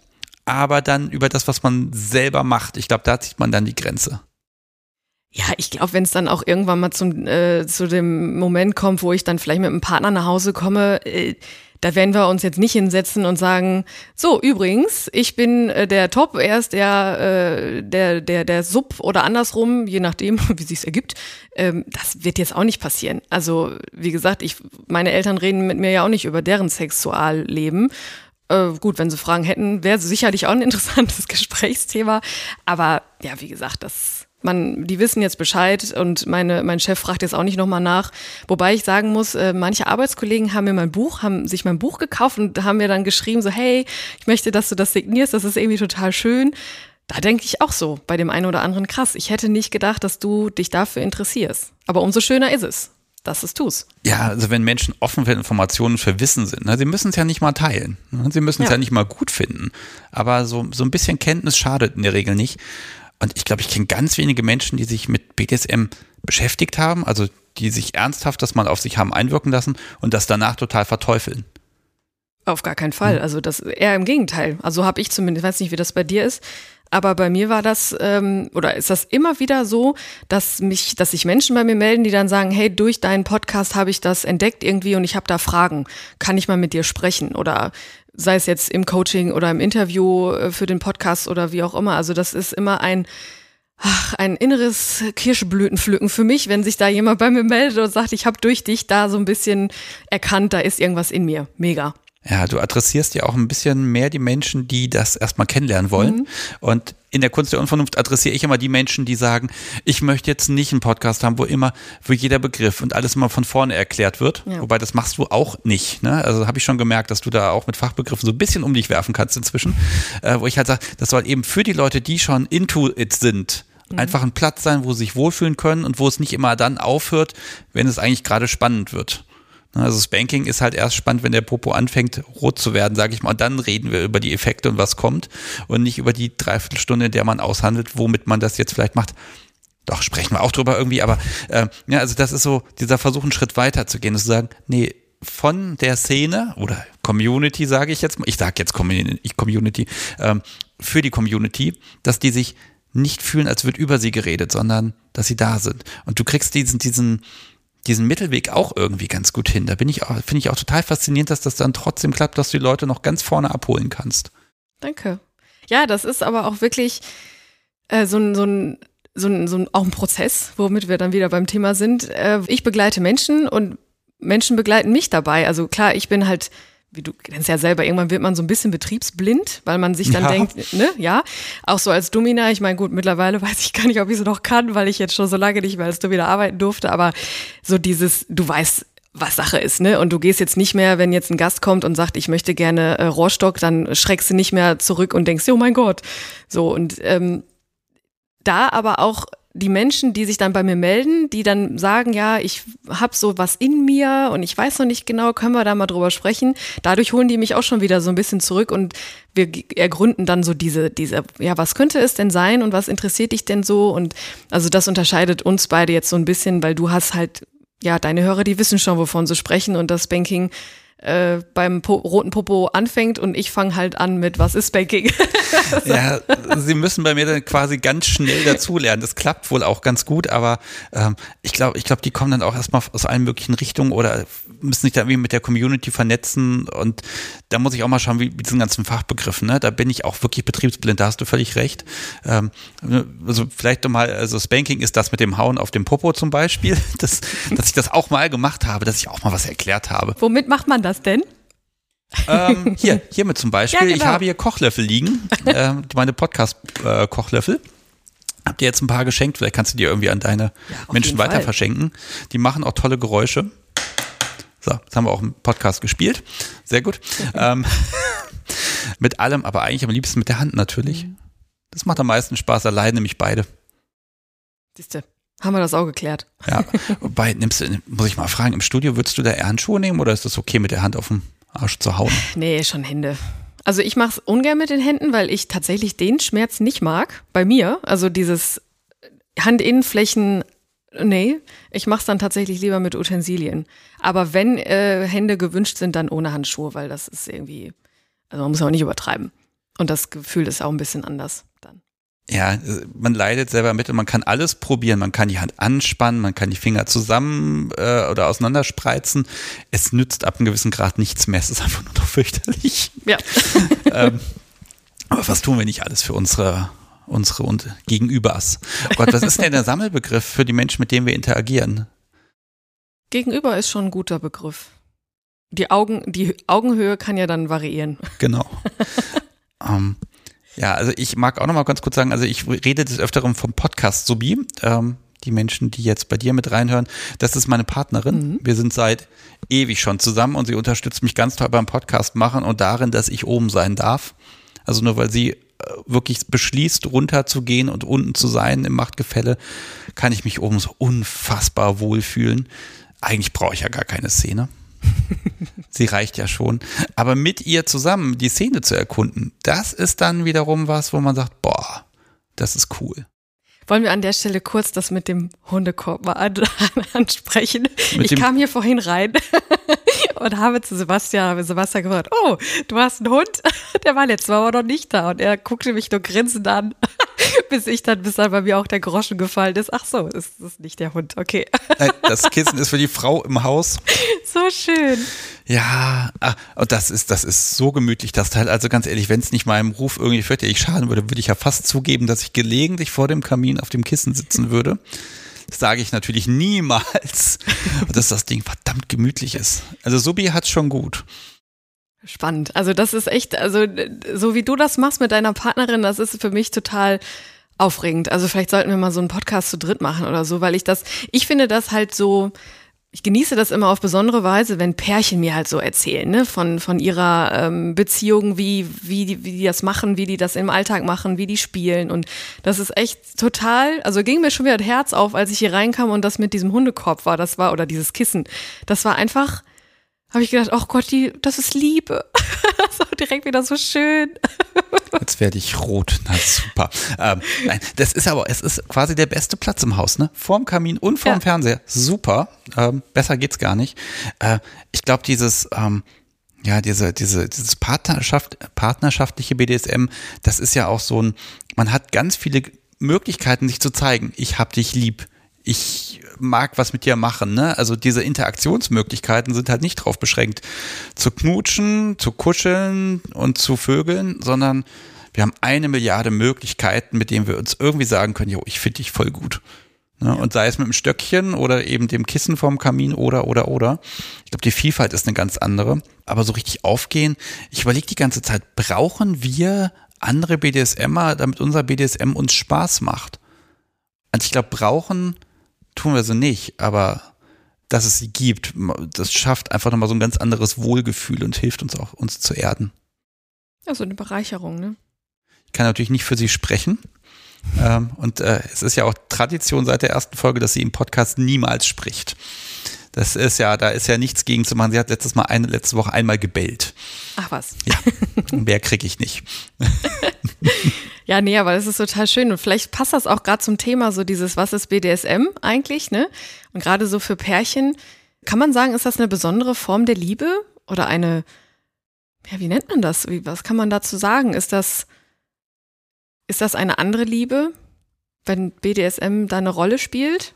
aber dann über das, was man selber macht. Ich glaube, da zieht man dann die Grenze. Ja, ich glaube, wenn es dann auch irgendwann mal zum, äh, zu dem Moment kommt, wo ich dann vielleicht mit einem Partner nach Hause komme, äh, da werden wir uns jetzt nicht hinsetzen und sagen, so übrigens, ich bin äh, der Top, er ist der, äh, der, der, der Sub oder andersrum, je nachdem, *laughs* wie sich's ergibt. Ähm, das wird jetzt auch nicht passieren. Also, wie gesagt, ich, meine Eltern reden mit mir ja auch nicht über deren Sexualleben. Äh, gut, wenn sie Fragen hätten, wäre sicherlich auch ein interessantes *laughs* Gesprächsthema. Aber ja, wie gesagt, das man, die wissen jetzt Bescheid und meine, mein Chef fragt jetzt auch nicht nochmal nach. Wobei ich sagen muss, äh, manche Arbeitskollegen haben mir mein Buch, haben sich mein Buch gekauft und haben mir dann geschrieben, so, hey, ich möchte, dass du das signierst, das ist irgendwie total schön. Da denke ich auch so bei dem einen oder anderen krass. Ich hätte nicht gedacht, dass du dich dafür interessierst. Aber umso schöner ist es dass es tust. Ja, also wenn Menschen offen für Informationen, für Wissen sind, ne, sie müssen es ja nicht mal teilen. Ne, sie müssen es ja. ja. nicht mal gut finden. Aber so, so ein bisschen Kenntnis schadet in der Regel nicht. Und ich glaube, ich kenne ganz wenige Menschen, die sich mit BDSM beschäftigt haben, also die sich ernsthaft das mal auf sich haben einwirken lassen und das danach total verteufeln. Auf gar keinen Fall. Also das eher im Gegenteil. Also habe ich zumindest, ich weiß nicht, wie das bei dir ist. Aber bei mir war das, ähm, oder ist das immer wieder so, dass mich, dass sich Menschen bei mir melden, die dann sagen, hey, durch deinen Podcast habe ich das entdeckt irgendwie und ich habe da Fragen. Kann ich mal mit dir sprechen? Oder sei es jetzt im Coaching oder im Interview äh, für den Podcast oder wie auch immer. Also das ist immer ein, ach, ein inneres Kirschblütenpflücken für mich, wenn sich da jemand bei mir meldet und sagt, ich habe durch dich da so ein bisschen erkannt, da ist irgendwas in mir. Mega. Ja, du adressierst ja auch ein bisschen mehr die Menschen, die das erstmal kennenlernen wollen. Mhm. Und in der Kunst der Unvernunft adressiere ich immer die Menschen, die sagen, ich möchte jetzt nicht einen Podcast haben, wo immer, wo jeder Begriff und alles immer von vorne erklärt wird. Ja. Wobei das machst du auch nicht. Ne? Also habe ich schon gemerkt, dass du da auch mit Fachbegriffen so ein bisschen um dich werfen kannst inzwischen. Äh, wo ich halt sage, das soll eben für die Leute, die schon into it sind, mhm. einfach ein Platz sein, wo sie sich wohlfühlen können und wo es nicht immer dann aufhört, wenn es eigentlich gerade spannend wird. Ne, also Spanking ist halt erst spannend, wenn der Popo anfängt rot zu werden, sage ich mal. Und dann reden wir über die Effekte und was kommt und nicht über die Dreiviertelstunde, in der man aushandelt, womit man das jetzt vielleicht macht. Doch, sprechen wir auch drüber irgendwie, aber äh, ja, also das ist so dieser Versuch, einen Schritt weiter zu gehen zu sagen, nee, von der Szene oder Community, sage ich jetzt mal, ich sage jetzt Community, ähm, für die Community, dass die sich nicht fühlen, als wird über sie geredet, sondern dass sie da sind. Und du kriegst diesen, diesen, diesen Mittelweg auch irgendwie ganz gut hin. Da bin ich auch, finde ich auch total faszinierend, dass das dann trotzdem klappt, dass du die Leute noch ganz vorne abholen kannst. Danke. Ja, das ist aber auch wirklich äh, so ein, so ein so ein, so ein, auch ein Prozess, womit wir dann wieder beim Thema sind. Äh, ich begleite Menschen und Menschen begleiten mich dabei. Also klar, ich bin halt wie du kennst ja selber, irgendwann wird man so ein bisschen betriebsblind, weil man sich dann ja. denkt, ne, ja, auch so als Domina, ich meine, gut, mittlerweile *laughs* weiß ich gar nicht, ob ich es noch kann, weil ich jetzt schon so lange nicht mehr als Domina arbeiten durfte, aber so dieses, du weißt, was Sache ist, ne? Und du gehst jetzt nicht mehr, wenn jetzt ein Gast kommt und sagt, ich möchte gerne äh, Rohrstock, dann schreckst du nicht mehr zurück und denkst, oh mein Gott. So, und ähm, da aber auch die Menschen, die sich dann bei mir melden, die dann sagen, ja, ich habe so was in mir und ich weiß noch nicht genau, können wir da mal drüber sprechen. Dadurch holen die mich auch schon wieder so ein bisschen zurück und wir ergründen dann so diese, diese, ja, was könnte es denn sein und was interessiert dich denn so? Und also das unterscheidet uns beide jetzt so ein bisschen, weil du hast halt, ja, deine Hörer, die wissen schon, wovon sie sprechen und das Banking äh, beim po roten Popo anfängt und ich fange halt an mit, was ist Banking? *laughs* ja, sie müssen bei mir dann quasi ganz schnell dazulernen. Das klappt wohl auch ganz gut, aber ähm, ich glaube, ich glaube, die kommen dann auch erstmal aus allen möglichen Richtungen oder müssen sich da irgendwie mit der Community vernetzen und da muss ich auch mal schauen, wie, wie diesen ganzen Fachbegriffen, ne? Da bin ich auch wirklich betriebsblind, da hast du völlig recht. Ähm, also vielleicht nochmal, also Spanking ist das mit dem Hauen auf dem Popo zum Beispiel, *laughs* das, dass ich das auch mal gemacht habe, dass ich auch mal was erklärt habe. Womit macht man das denn? ähm, *laughs* hier, hiermit zum Beispiel. Ja, genau. Ich habe hier Kochlöffel liegen, *laughs* äh, meine Podcast-Kochlöffel. Äh, Hab dir jetzt ein paar geschenkt, vielleicht kannst du die irgendwie an deine ja, Menschen weiter verschenken. Die machen auch tolle Geräusche. So, jetzt haben wir auch im Podcast gespielt. Sehr gut. *laughs* ähm, *laughs* mit allem, aber eigentlich am liebsten mit der Hand natürlich. Mhm. Das macht am meisten Spaß, allein nämlich beide. Siehste, haben wir das auch geklärt. Ja, wobei, nimmst du, muss ich mal fragen, im Studio würdest du da eher Handschuhe nehmen oder ist das okay mit der Hand auf dem Arsch zu hauen? Nee, schon Hände. Also ich mache es ungern mit den Händen, weil ich tatsächlich den Schmerz nicht mag. Bei mir, also dieses Handinnenflächen Nee, ich mache es dann tatsächlich lieber mit Utensilien. Aber wenn äh, Hände gewünscht sind, dann ohne Handschuhe, weil das ist irgendwie, also man muss auch nicht übertreiben. Und das Gefühl ist auch ein bisschen anders dann. Ja, man leidet selber mit und man kann alles probieren. Man kann die Hand anspannen, man kann die Finger zusammen äh, oder auseinanderspreizen. Es nützt ab einem gewissen Grad nichts mehr. Es ist einfach nur noch *laughs* fürchterlich. Ja. *laughs* ähm, aber was tun wir nicht alles für unsere unsere und Gegenübers. Oh Gott, was ist denn der Sammelbegriff für die Menschen, mit denen wir interagieren? Gegenüber ist schon ein guter Begriff. Die Augen, die Augenhöhe kann ja dann variieren. Genau. *laughs* ähm, ja, also ich mag auch noch mal ganz kurz sagen, also ich rede des Öfteren vom Podcast Subi. Ähm, die Menschen, die jetzt bei dir mit reinhören, das ist meine Partnerin. Mhm. Wir sind seit ewig schon zusammen und sie unterstützt mich ganz toll beim Podcast machen und darin, dass ich oben sein darf. Also nur weil sie wirklich beschließt, runterzugehen und unten zu sein im Machtgefälle, kann ich mich oben so unfassbar wohlfühlen. Eigentlich brauche ich ja gar keine Szene. Sie reicht ja schon. Aber mit ihr zusammen die Szene zu erkunden, das ist dann wiederum was, wo man sagt, boah, das ist cool. Wollen wir an der Stelle kurz das mit dem Hundekorb mal an, *laughs* ansprechen? Mit ich kam hier vorhin rein *laughs* und habe zu Sebastian, habe Sebastian gefragt, oh, du hast einen Hund? *laughs* Der war letztes Mal aber noch nicht da und er guckte mich nur grinsend an, *laughs* bis ich dann, bis dann bei mir auch der Groschen gefallen ist. Ach so, ist das nicht der Hund, okay. Nein, das *laughs* Kissen ist für die Frau im Haus. So schön. Ja, ah, und das ist, das ist so gemütlich, das Teil. Also ganz ehrlich, wenn es nicht meinem Ruf irgendwie fürchterlich schaden würde, würde ich ja fast zugeben, dass ich gelegentlich vor dem Kamin auf dem Kissen sitzen *laughs* würde. Das sage ich natürlich niemals, dass das Ding verdammt gemütlich ist. Also Subi hat's schon gut. Spannend. Also das ist echt, also so wie du das machst mit deiner Partnerin, das ist für mich total aufregend. Also vielleicht sollten wir mal so einen Podcast zu dritt machen oder so, weil ich das, ich finde das halt so, ich genieße das immer auf besondere Weise, wenn Pärchen mir halt so erzählen, ne, von, von ihrer ähm, Beziehung, wie, wie, die, wie die das machen, wie die das im Alltag machen, wie die spielen. Und das ist echt total, also ging mir schon wieder das Herz auf, als ich hier reinkam und das mit diesem Hundekorb war, das war, oder dieses Kissen. Das war einfach, habe ich gedacht, oh Gott, die, das ist Liebe. *laughs* war direkt wieder so schön. Jetzt werde ich rot. Na super. Ähm, nein, das ist aber, es ist quasi der beste Platz im Haus, ne? Vorm Kamin und vorm ja. Fernseher. Super. Ähm, besser geht's gar nicht. Äh, ich glaube, dieses, ähm, ja, diese, diese, dieses Partnerschaft, partnerschaftliche BDSM, das ist ja auch so ein, man hat ganz viele Möglichkeiten, sich zu zeigen. Ich hab dich lieb ich mag was mit dir machen. Ne? Also diese Interaktionsmöglichkeiten sind halt nicht drauf beschränkt, zu knutschen, zu kuscheln und zu vögeln, sondern wir haben eine Milliarde Möglichkeiten, mit denen wir uns irgendwie sagen können, jo, ich finde dich voll gut. Ne? Ja. Und sei es mit dem Stöckchen oder eben dem Kissen vorm Kamin oder, oder, oder. Ich glaube, die Vielfalt ist eine ganz andere. Aber so richtig aufgehen, ich überlege die ganze Zeit, brauchen wir andere BDSMer, damit unser BDSM uns Spaß macht? Also ich glaube, brauchen tun wir sie nicht, aber dass es sie gibt, das schafft einfach nochmal so ein ganz anderes Wohlgefühl und hilft uns auch, uns zu erden. Also eine Bereicherung, ne? Ich kann natürlich nicht für sie sprechen. ähm, und äh, es ist ja auch Tradition seit der ersten Folge, dass sie im Podcast niemals spricht. Das ist ja, da ist ja nichts gegen zu machen. Sie hat letztes Mal eine, letzte Woche einmal gebellt. Ach was. Ja, *laughs* mehr kriege ich nicht. ja, nee, aber das ist total schön. Und vielleicht passt das auch gerade zum Thema, so dieses, was ist BDSM eigentlich, ne? Und gerade so für Pärchen, kann man sagen, ist das eine besondere Form der Liebe oder eine, ja, wie nennt man das? Wie, was kann man dazu sagen? Ist das, ist das eine andere Liebe, wenn BDSM da eine Rolle spielt?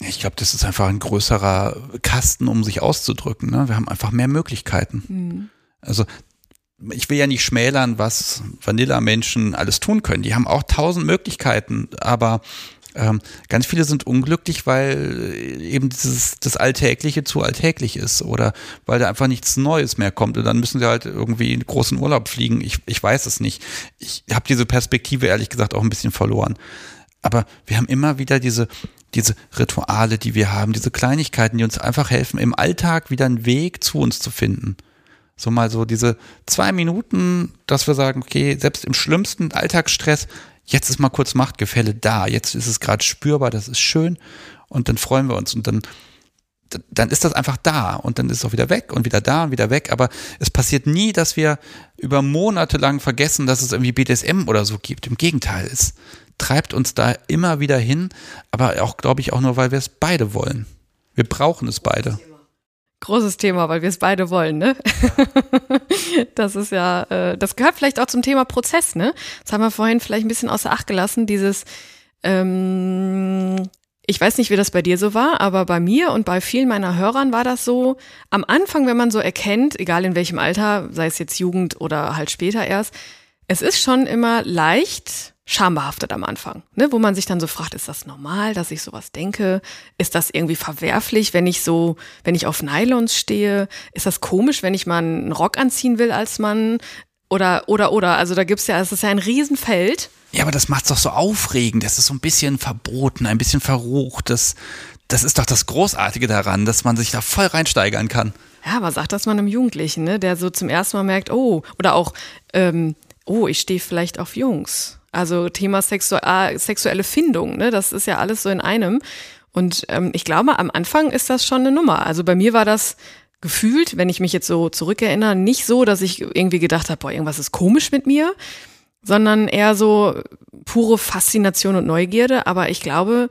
Ich glaube, das ist einfach ein größerer Kasten, um sich auszudrücken. Ne? Wir haben einfach mehr Möglichkeiten. Mhm. Also ich will ja nicht schmälern, was Vanilla-Menschen alles tun können. Die haben auch tausend Möglichkeiten, aber ähm, ganz viele sind unglücklich, weil eben dieses, das Alltägliche zu alltäglich ist oder weil da einfach nichts Neues mehr kommt und dann müssen sie halt irgendwie in großen Urlaub fliegen. Ich, ich weiß es nicht. Ich habe diese Perspektive ehrlich gesagt auch ein bisschen verloren. Aber wir haben immer wieder diese diese Rituale, die wir haben, diese Kleinigkeiten, die uns einfach helfen, im Alltag wieder einen Weg zu uns zu finden. So mal so diese zwei Minuten, dass wir sagen, okay, selbst im schlimmsten Alltagsstress, jetzt ist mal kurz Machtgefälle da, jetzt ist es gerade spürbar, das ist schön und dann freuen wir uns und dann dann ist das einfach da und dann ist es auch wieder weg und wieder da und wieder weg. Aber es passiert nie, dass wir über Monate lang vergessen, dass es irgendwie BDSM oder so gibt. Im Gegenteil, es treibt uns da immer wieder hin, aber auch, glaube ich, auch nur, weil wir es beide wollen. Wir brauchen es beide. Großes Thema, weil wir es beide wollen, ne? *laughs* das ist ja, äh, das gehört vielleicht auch zum Thema Prozess, ne? Das haben wir vorhin vielleicht ein bisschen außer Acht gelassen, dieses, ähm, ich weiß nicht, wie das bei dir so war, aber bei mir und bei vielen meiner Hörern war das so, am Anfang, wenn man so erkennt, egal in welchem Alter, sei es jetzt Jugend oder halt später erst, es ist schon immer leicht, schambehaftet am Anfang, ne, wo man sich dann so fragt, ist das normal, dass ich sowas denke? Ist das irgendwie verwerflich, wenn ich so, wenn ich auf Nylons stehe? Ist das komisch, wenn ich mal einen Rock anziehen will als Mann? Oder, oder, oder, also da gibt's ja, es ist ja ein Riesenfeld. Ja, aber das macht's doch so aufregend. Das ist so ein bisschen verboten, ein bisschen verrucht. Das, das ist doch das Großartige daran, dass man sich da voll reinsteigern kann. Ja, aber sagt das mal einem Jugendlichen, ne, der so zum ersten Mal merkt, oh, oder auch, ähm, oh, ich stehe vielleicht auf Jungs. Also Thema Sexu ah, sexuelle Findung, ne? das ist ja alles so in einem. Und ähm, ich glaube, am Anfang ist das schon eine Nummer. Also bei mir war das gefühlt, wenn ich mich jetzt so zurückerinnere, nicht so, dass ich irgendwie gedacht habe, boah, irgendwas ist komisch mit mir, sondern eher so pure Faszination und Neugierde. Aber ich glaube,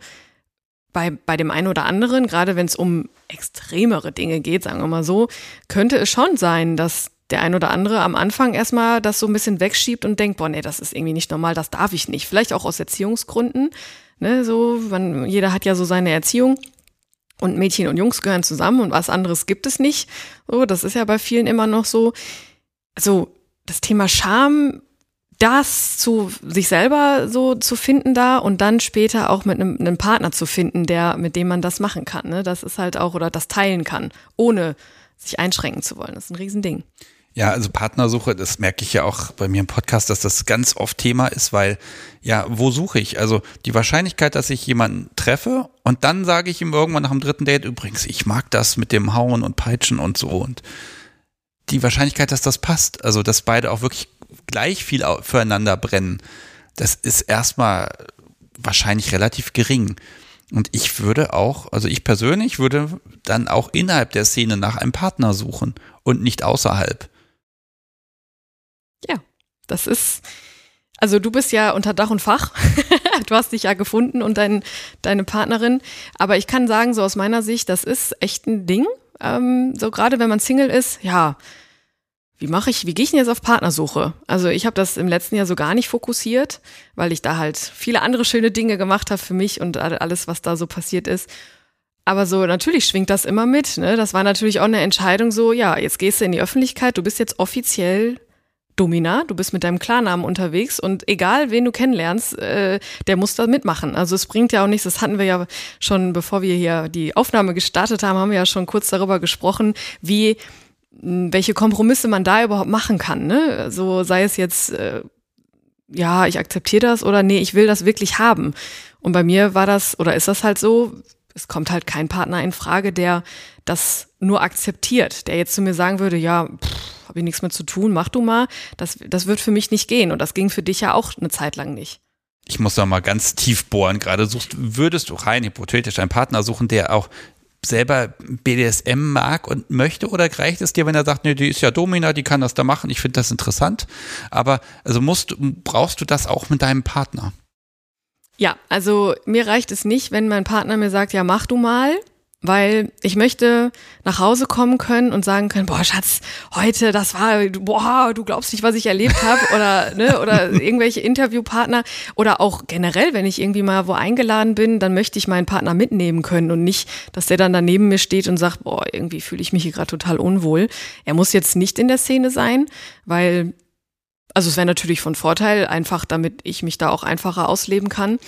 bei, bei dem einen oder anderen, gerade wenn es um extremere Dinge geht, sagen wir mal so, könnte es schon sein, dass der ein oder andere am Anfang erstmal das so ein bisschen wegschiebt und denkt, boah, nee, das ist irgendwie nicht normal, das darf ich nicht. Vielleicht auch aus Erziehungsgründen. Ne, so, man, jeder hat ja so seine Erziehung. Und Mädchen und Jungs gehören zusammen und was anderes gibt es nicht. So, das ist ja bei vielen immer noch so. Also, das Thema Scham, das zu sich selber so zu finden da und dann später auch mit einem, einem Partner zu finden, der, mit dem man das machen kann. Ne? Das ist halt auch, oder das teilen kann, ohne sich einschränken zu wollen. Das ist ein Riesending. Ja, also Partnersuche, das merke ich ja auch bei mir im Podcast, dass das ganz oft Thema ist, weil ja, wo suche ich? Also die Wahrscheinlichkeit, dass ich jemanden treffe und dann sage ich ihm irgendwann nach dem dritten Date übrigens, ich mag das mit dem Hauen und Peitschen und so und die Wahrscheinlichkeit, dass das passt, also dass beide auch wirklich gleich viel füreinander brennen, das ist erstmal wahrscheinlich relativ gering. Und ich würde auch, also ich persönlich würde dann auch innerhalb der Szene nach einem Partner suchen und nicht außerhalb. Ja, das ist, also du bist ja unter Dach und Fach. *laughs* du hast dich ja gefunden und dein, deine Partnerin. Aber ich kann sagen, so aus meiner Sicht, das ist echt ein Ding. Ähm, so gerade wenn man Single ist, ja, wie mache ich, wie gehe ich denn jetzt auf Partnersuche? Also ich habe das im letzten Jahr so gar nicht fokussiert, weil ich da halt viele andere schöne Dinge gemacht habe für mich und alles, was da so passiert ist. Aber so, natürlich schwingt das immer mit. Ne? Das war natürlich auch eine Entscheidung so, ja, jetzt gehst du in die Öffentlichkeit, du bist jetzt offiziell Domina, du bist mit deinem Klarnamen unterwegs und egal wen du kennenlernst, äh, der muss da mitmachen. Also es bringt ja auch nichts, das hatten wir ja schon, bevor wir hier die Aufnahme gestartet haben, haben wir ja schon kurz darüber gesprochen, wie welche Kompromisse man da überhaupt machen kann. Ne? So sei es jetzt, äh, ja, ich akzeptiere das oder nee, ich will das wirklich haben. Und bei mir war das oder ist das halt so, es kommt halt kein Partner in Frage, der das nur akzeptiert, der jetzt zu mir sagen würde, ja, habe ich nichts mehr zu tun, mach du mal. Das, das wird für mich nicht gehen. Und das ging für dich ja auch eine Zeit lang nicht. Ich muss da mal ganz tief bohren. Gerade suchst, würdest du rein hypothetisch einen Partner suchen, der auch selber BDSM mag und möchte oder reicht es dir, wenn er sagt, nee, die ist ja Domina, die kann das da machen, ich finde das interessant, aber also musst brauchst du das auch mit deinem Partner? Ja, also mir reicht es nicht, wenn mein Partner mir sagt, ja, mach du mal, weil ich möchte nach Hause kommen können und sagen können, boah, Schatz, heute, das war, boah, du glaubst nicht, was ich erlebt habe *laughs* oder ne, oder irgendwelche Interviewpartner oder auch generell, wenn ich irgendwie mal wo eingeladen bin, dann möchte ich meinen Partner mitnehmen können und nicht, dass der dann daneben mir steht und sagt, boah, irgendwie fühle ich mich hier gerade total unwohl. Er muss jetzt nicht in der Szene sein, weil also es wäre natürlich von Vorteil, einfach damit ich mich da auch einfacher ausleben kann.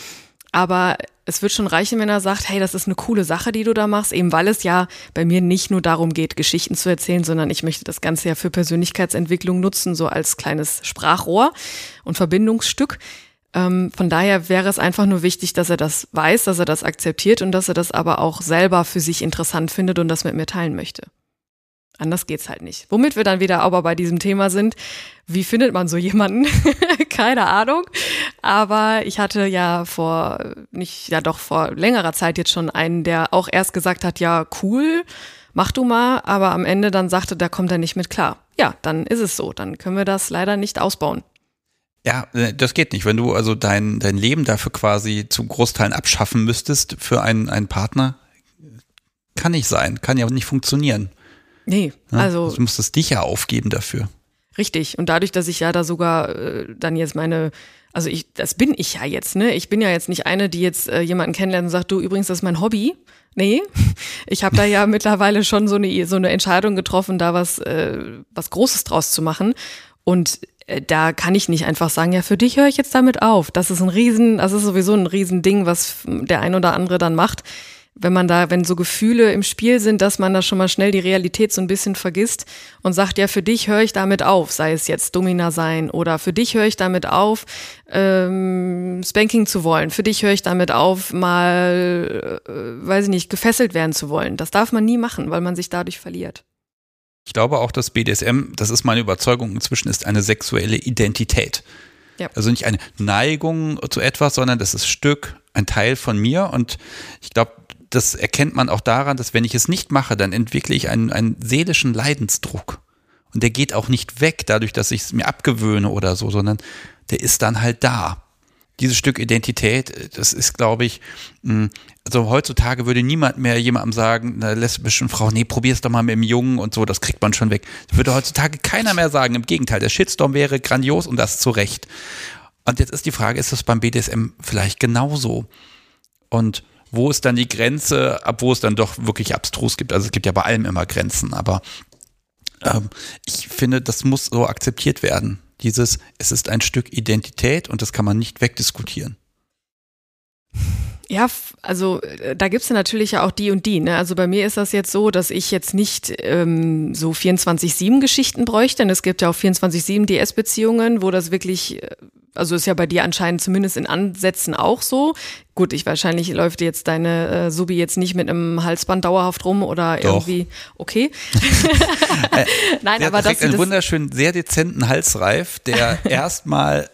Aber es wird schon reichen, wenn er sagt, hey, das ist eine coole Sache, die du da machst, eben weil es ja bei mir nicht nur darum geht, Geschichten zu erzählen, sondern ich möchte das Ganze ja für Persönlichkeitsentwicklung nutzen, so als kleines Sprachrohr und Verbindungsstück. Ähm, von daher wäre es einfach nur wichtig, dass er das weiß, dass er das akzeptiert und dass er das aber auch selber für sich interessant findet und das mit mir teilen möchte. Anders geht's halt nicht. Womit wir dann wieder aber bei diesem Thema sind, wie findet man so jemanden? *laughs* Keine Ahnung. Aber ich hatte ja vor, nicht, ja doch vor längerer Zeit jetzt schon einen, der auch erst gesagt hat, ja, cool, mach du mal, aber am Ende dann sagte, da kommt er nicht mit klar. Ja, dann ist es so. Dann können wir das leider nicht ausbauen. Ja, äh, das geht nicht. Wenn du also dein, dein Leben dafür quasi zu Großteilen abschaffen müsstest für einen, einen Partner, kann nicht sein, kann ja nicht funktionieren. Nee, also. Du musstest dich ja aufgeben dafür. Richtig. Und dadurch, dass ich ja da sogar äh, dann jetzt meine, also ich, das bin ich ja jetzt, ne? Ich bin ja jetzt nicht eine, die jetzt äh, jemanden kennenlernt und sagt, du übrigens, das ist mein Hobby. Nee, *laughs* ich habe da ja mittlerweile schon so eine so eine Entscheidung getroffen, da was äh, was Großes draus zu machen. Und äh, da kann ich nicht einfach sagen, ja, für dich höre ich jetzt damit auf. Das ist ein Riesen, das ist sowieso ein Riesending, was der ein oder andere dann macht wenn man da, wenn so Gefühle im Spiel sind, dass man da schon mal schnell die Realität so ein bisschen vergisst und sagt, ja, für dich höre ich damit auf, sei es jetzt Domina sein oder für dich höre ich damit auf, ähm, Spanking zu wollen, für dich höre ich damit auf, mal, äh, weiß ich nicht, gefesselt werden zu wollen. Das darf man nie machen, weil man sich dadurch verliert. Ich glaube auch, dass BDSM, das ist meine Überzeugung inzwischen, ist eine sexuelle Identität. Ja. Also nicht eine Neigung zu etwas, sondern das ist Stück, ein Teil von mir. Und ich glaube, das erkennt man auch daran, dass wenn ich es nicht mache, dann entwickle ich einen, einen seelischen Leidensdruck. Und der geht auch nicht weg, dadurch, dass ich es mir abgewöhne oder so, sondern der ist dann halt da. Dieses Stück Identität, das ist, glaube ich, hm, also heutzutage würde niemand mehr jemandem sagen, einer lesbischen Frau, nee, probier's doch mal mit dem Jungen und so, das kriegt man schon weg. Das würde heutzutage keiner mehr sagen. Im Gegenteil, der Shitstorm wäre grandios und das zu Recht. Und jetzt ist die Frage, ist das beim BDSM vielleicht genauso? Und wo ist dann die Grenze, ab wo es dann doch wirklich abstrus gibt. Also es gibt ja bei allem immer Grenzen, aber ähm, ich finde, das muss so akzeptiert werden. Dieses, es ist ein Stück Identität und das kann man nicht wegdiskutieren. Ja, also äh, da gibt's ja natürlich ja auch die und die. Ne? Also bei mir ist das jetzt so, dass ich jetzt nicht ähm, so 24-7 Geschichten bräuchte, denn es gibt ja auch 24-7 DS-Beziehungen, wo das wirklich äh, also ist ja bei dir anscheinend zumindest in Ansätzen auch so. Gut, ich wahrscheinlich läuft jetzt deine äh, Subi jetzt nicht mit einem Halsband dauerhaft rum oder Doch. irgendwie okay. *laughs* Nein, der aber das einen wunderschönen, sehr dezenten Halsreif, der *laughs* erstmal,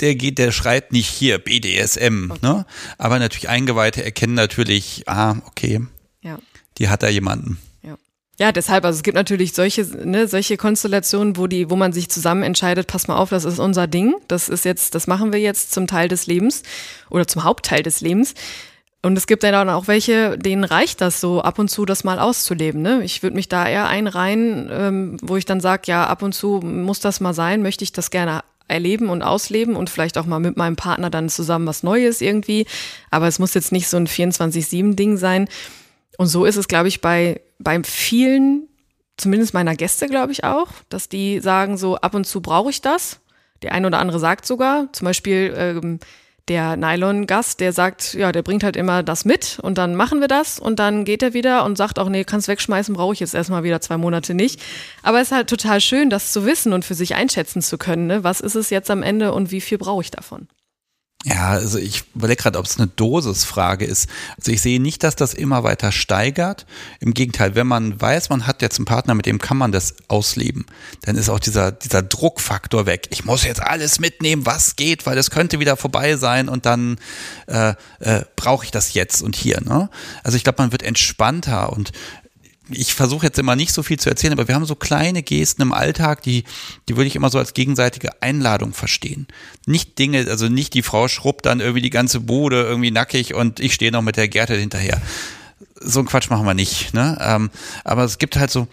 der geht, der schreit nicht hier BDSM, okay. ne? Aber natürlich Eingeweihte erkennen natürlich, ah, okay, ja. die hat da jemanden. Ja, deshalb, also es gibt natürlich solche, ne, solche Konstellationen, wo die, wo man sich zusammen entscheidet, pass mal auf, das ist unser Ding, das ist jetzt, das machen wir jetzt zum Teil des Lebens oder zum Hauptteil des Lebens. Und es gibt dann auch welche, denen reicht das so ab und zu, das mal auszuleben. Ne? Ich würde mich da eher einreihen, ähm, wo ich dann sage, ja, ab und zu muss das mal sein, möchte ich das gerne erleben und ausleben und vielleicht auch mal mit meinem Partner dann zusammen was Neues irgendwie. Aber es muss jetzt nicht so ein 24-7-Ding sein. Und so ist es, glaube ich, bei, bei vielen zumindest meiner Gäste, glaube ich auch, dass die sagen, so ab und zu brauche ich das. Der eine oder andere sagt sogar, zum Beispiel ähm, der Nylon-Gast, der sagt, ja, der bringt halt immer das mit und dann machen wir das und dann geht er wieder und sagt auch, nee, kannst wegschmeißen, brauche ich jetzt erstmal wieder zwei Monate nicht. Aber es ist halt total schön, das zu wissen und für sich einschätzen zu können. Ne? Was ist es jetzt am Ende und wie viel brauche ich davon? Ja, also ich überlege gerade, ob es eine Dosisfrage ist. Also ich sehe nicht, dass das immer weiter steigert. Im Gegenteil, wenn man weiß, man hat jetzt einen Partner, mit dem kann man das ausleben, dann ist auch dieser, dieser Druckfaktor weg. Ich muss jetzt alles mitnehmen, was geht, weil es könnte wieder vorbei sein und dann äh, äh, brauche ich das jetzt und hier. Ne? Also ich glaube, man wird entspannter und ich versuche jetzt immer nicht so viel zu erzählen, aber wir haben so kleine Gesten im Alltag, die, die würde ich immer so als gegenseitige Einladung verstehen. Nicht Dinge, also nicht die Frau schrubbt dann irgendwie die ganze Bude irgendwie nackig und ich stehe noch mit der Gerte hinterher. So ein Quatsch machen wir nicht. Ne? Ähm, aber es gibt halt so,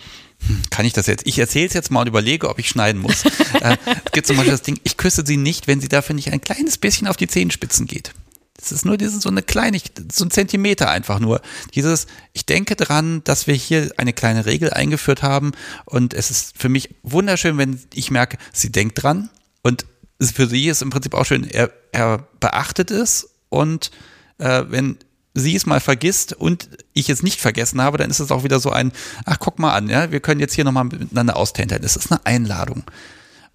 hm, kann ich das jetzt? Ich erzähle es jetzt mal und überlege, ob ich schneiden muss. *laughs* äh, es gibt zum Beispiel das Ding, ich küsse sie nicht, wenn sie dafür nicht ein kleines bisschen auf die Zehenspitzen geht. Es ist nur diese, so eine Kleinigkeit, so ein Zentimeter einfach nur. Dieses, ich denke dran, dass wir hier eine kleine Regel eingeführt haben und es ist für mich wunderschön, wenn ich merke, sie denkt dran und für sie ist im Prinzip auch schön, er, er beachtet es und äh, wenn sie es mal vergisst und ich es nicht vergessen habe, dann ist es auch wieder so ein, ach guck mal an, ja, wir können jetzt hier nochmal miteinander austänteln. Es ist eine Einladung.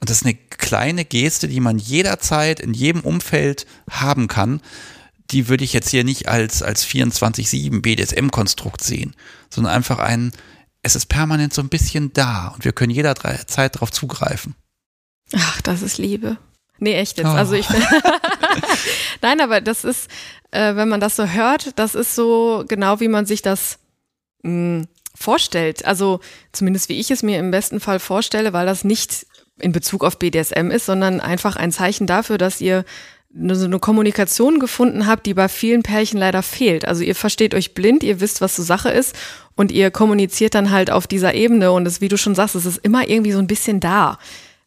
Und das ist eine kleine Geste, die man jederzeit in jedem Umfeld haben kann. Die würde ich jetzt hier nicht als, als 24-7 BDSM-Konstrukt sehen, sondern einfach ein, es ist permanent so ein bisschen da und wir können jederzeit darauf zugreifen. Ach, das ist Liebe. Nee, echt jetzt. Oh. Also ich *laughs* Nein, aber das ist, äh, wenn man das so hört, das ist so genau, wie man sich das mh, hm, vorstellt. Also zumindest wie ich es mir im besten Fall vorstelle, weil das nicht in Bezug auf BDSM ist, sondern einfach ein Zeichen dafür, dass ihr so eine Kommunikation gefunden habt, die bei vielen Pärchen leider fehlt. Also ihr versteht euch blind, ihr wisst, was so Sache ist und ihr kommuniziert dann halt auf dieser Ebene und es, wie du schon sagst, es ist immer irgendwie so ein bisschen da.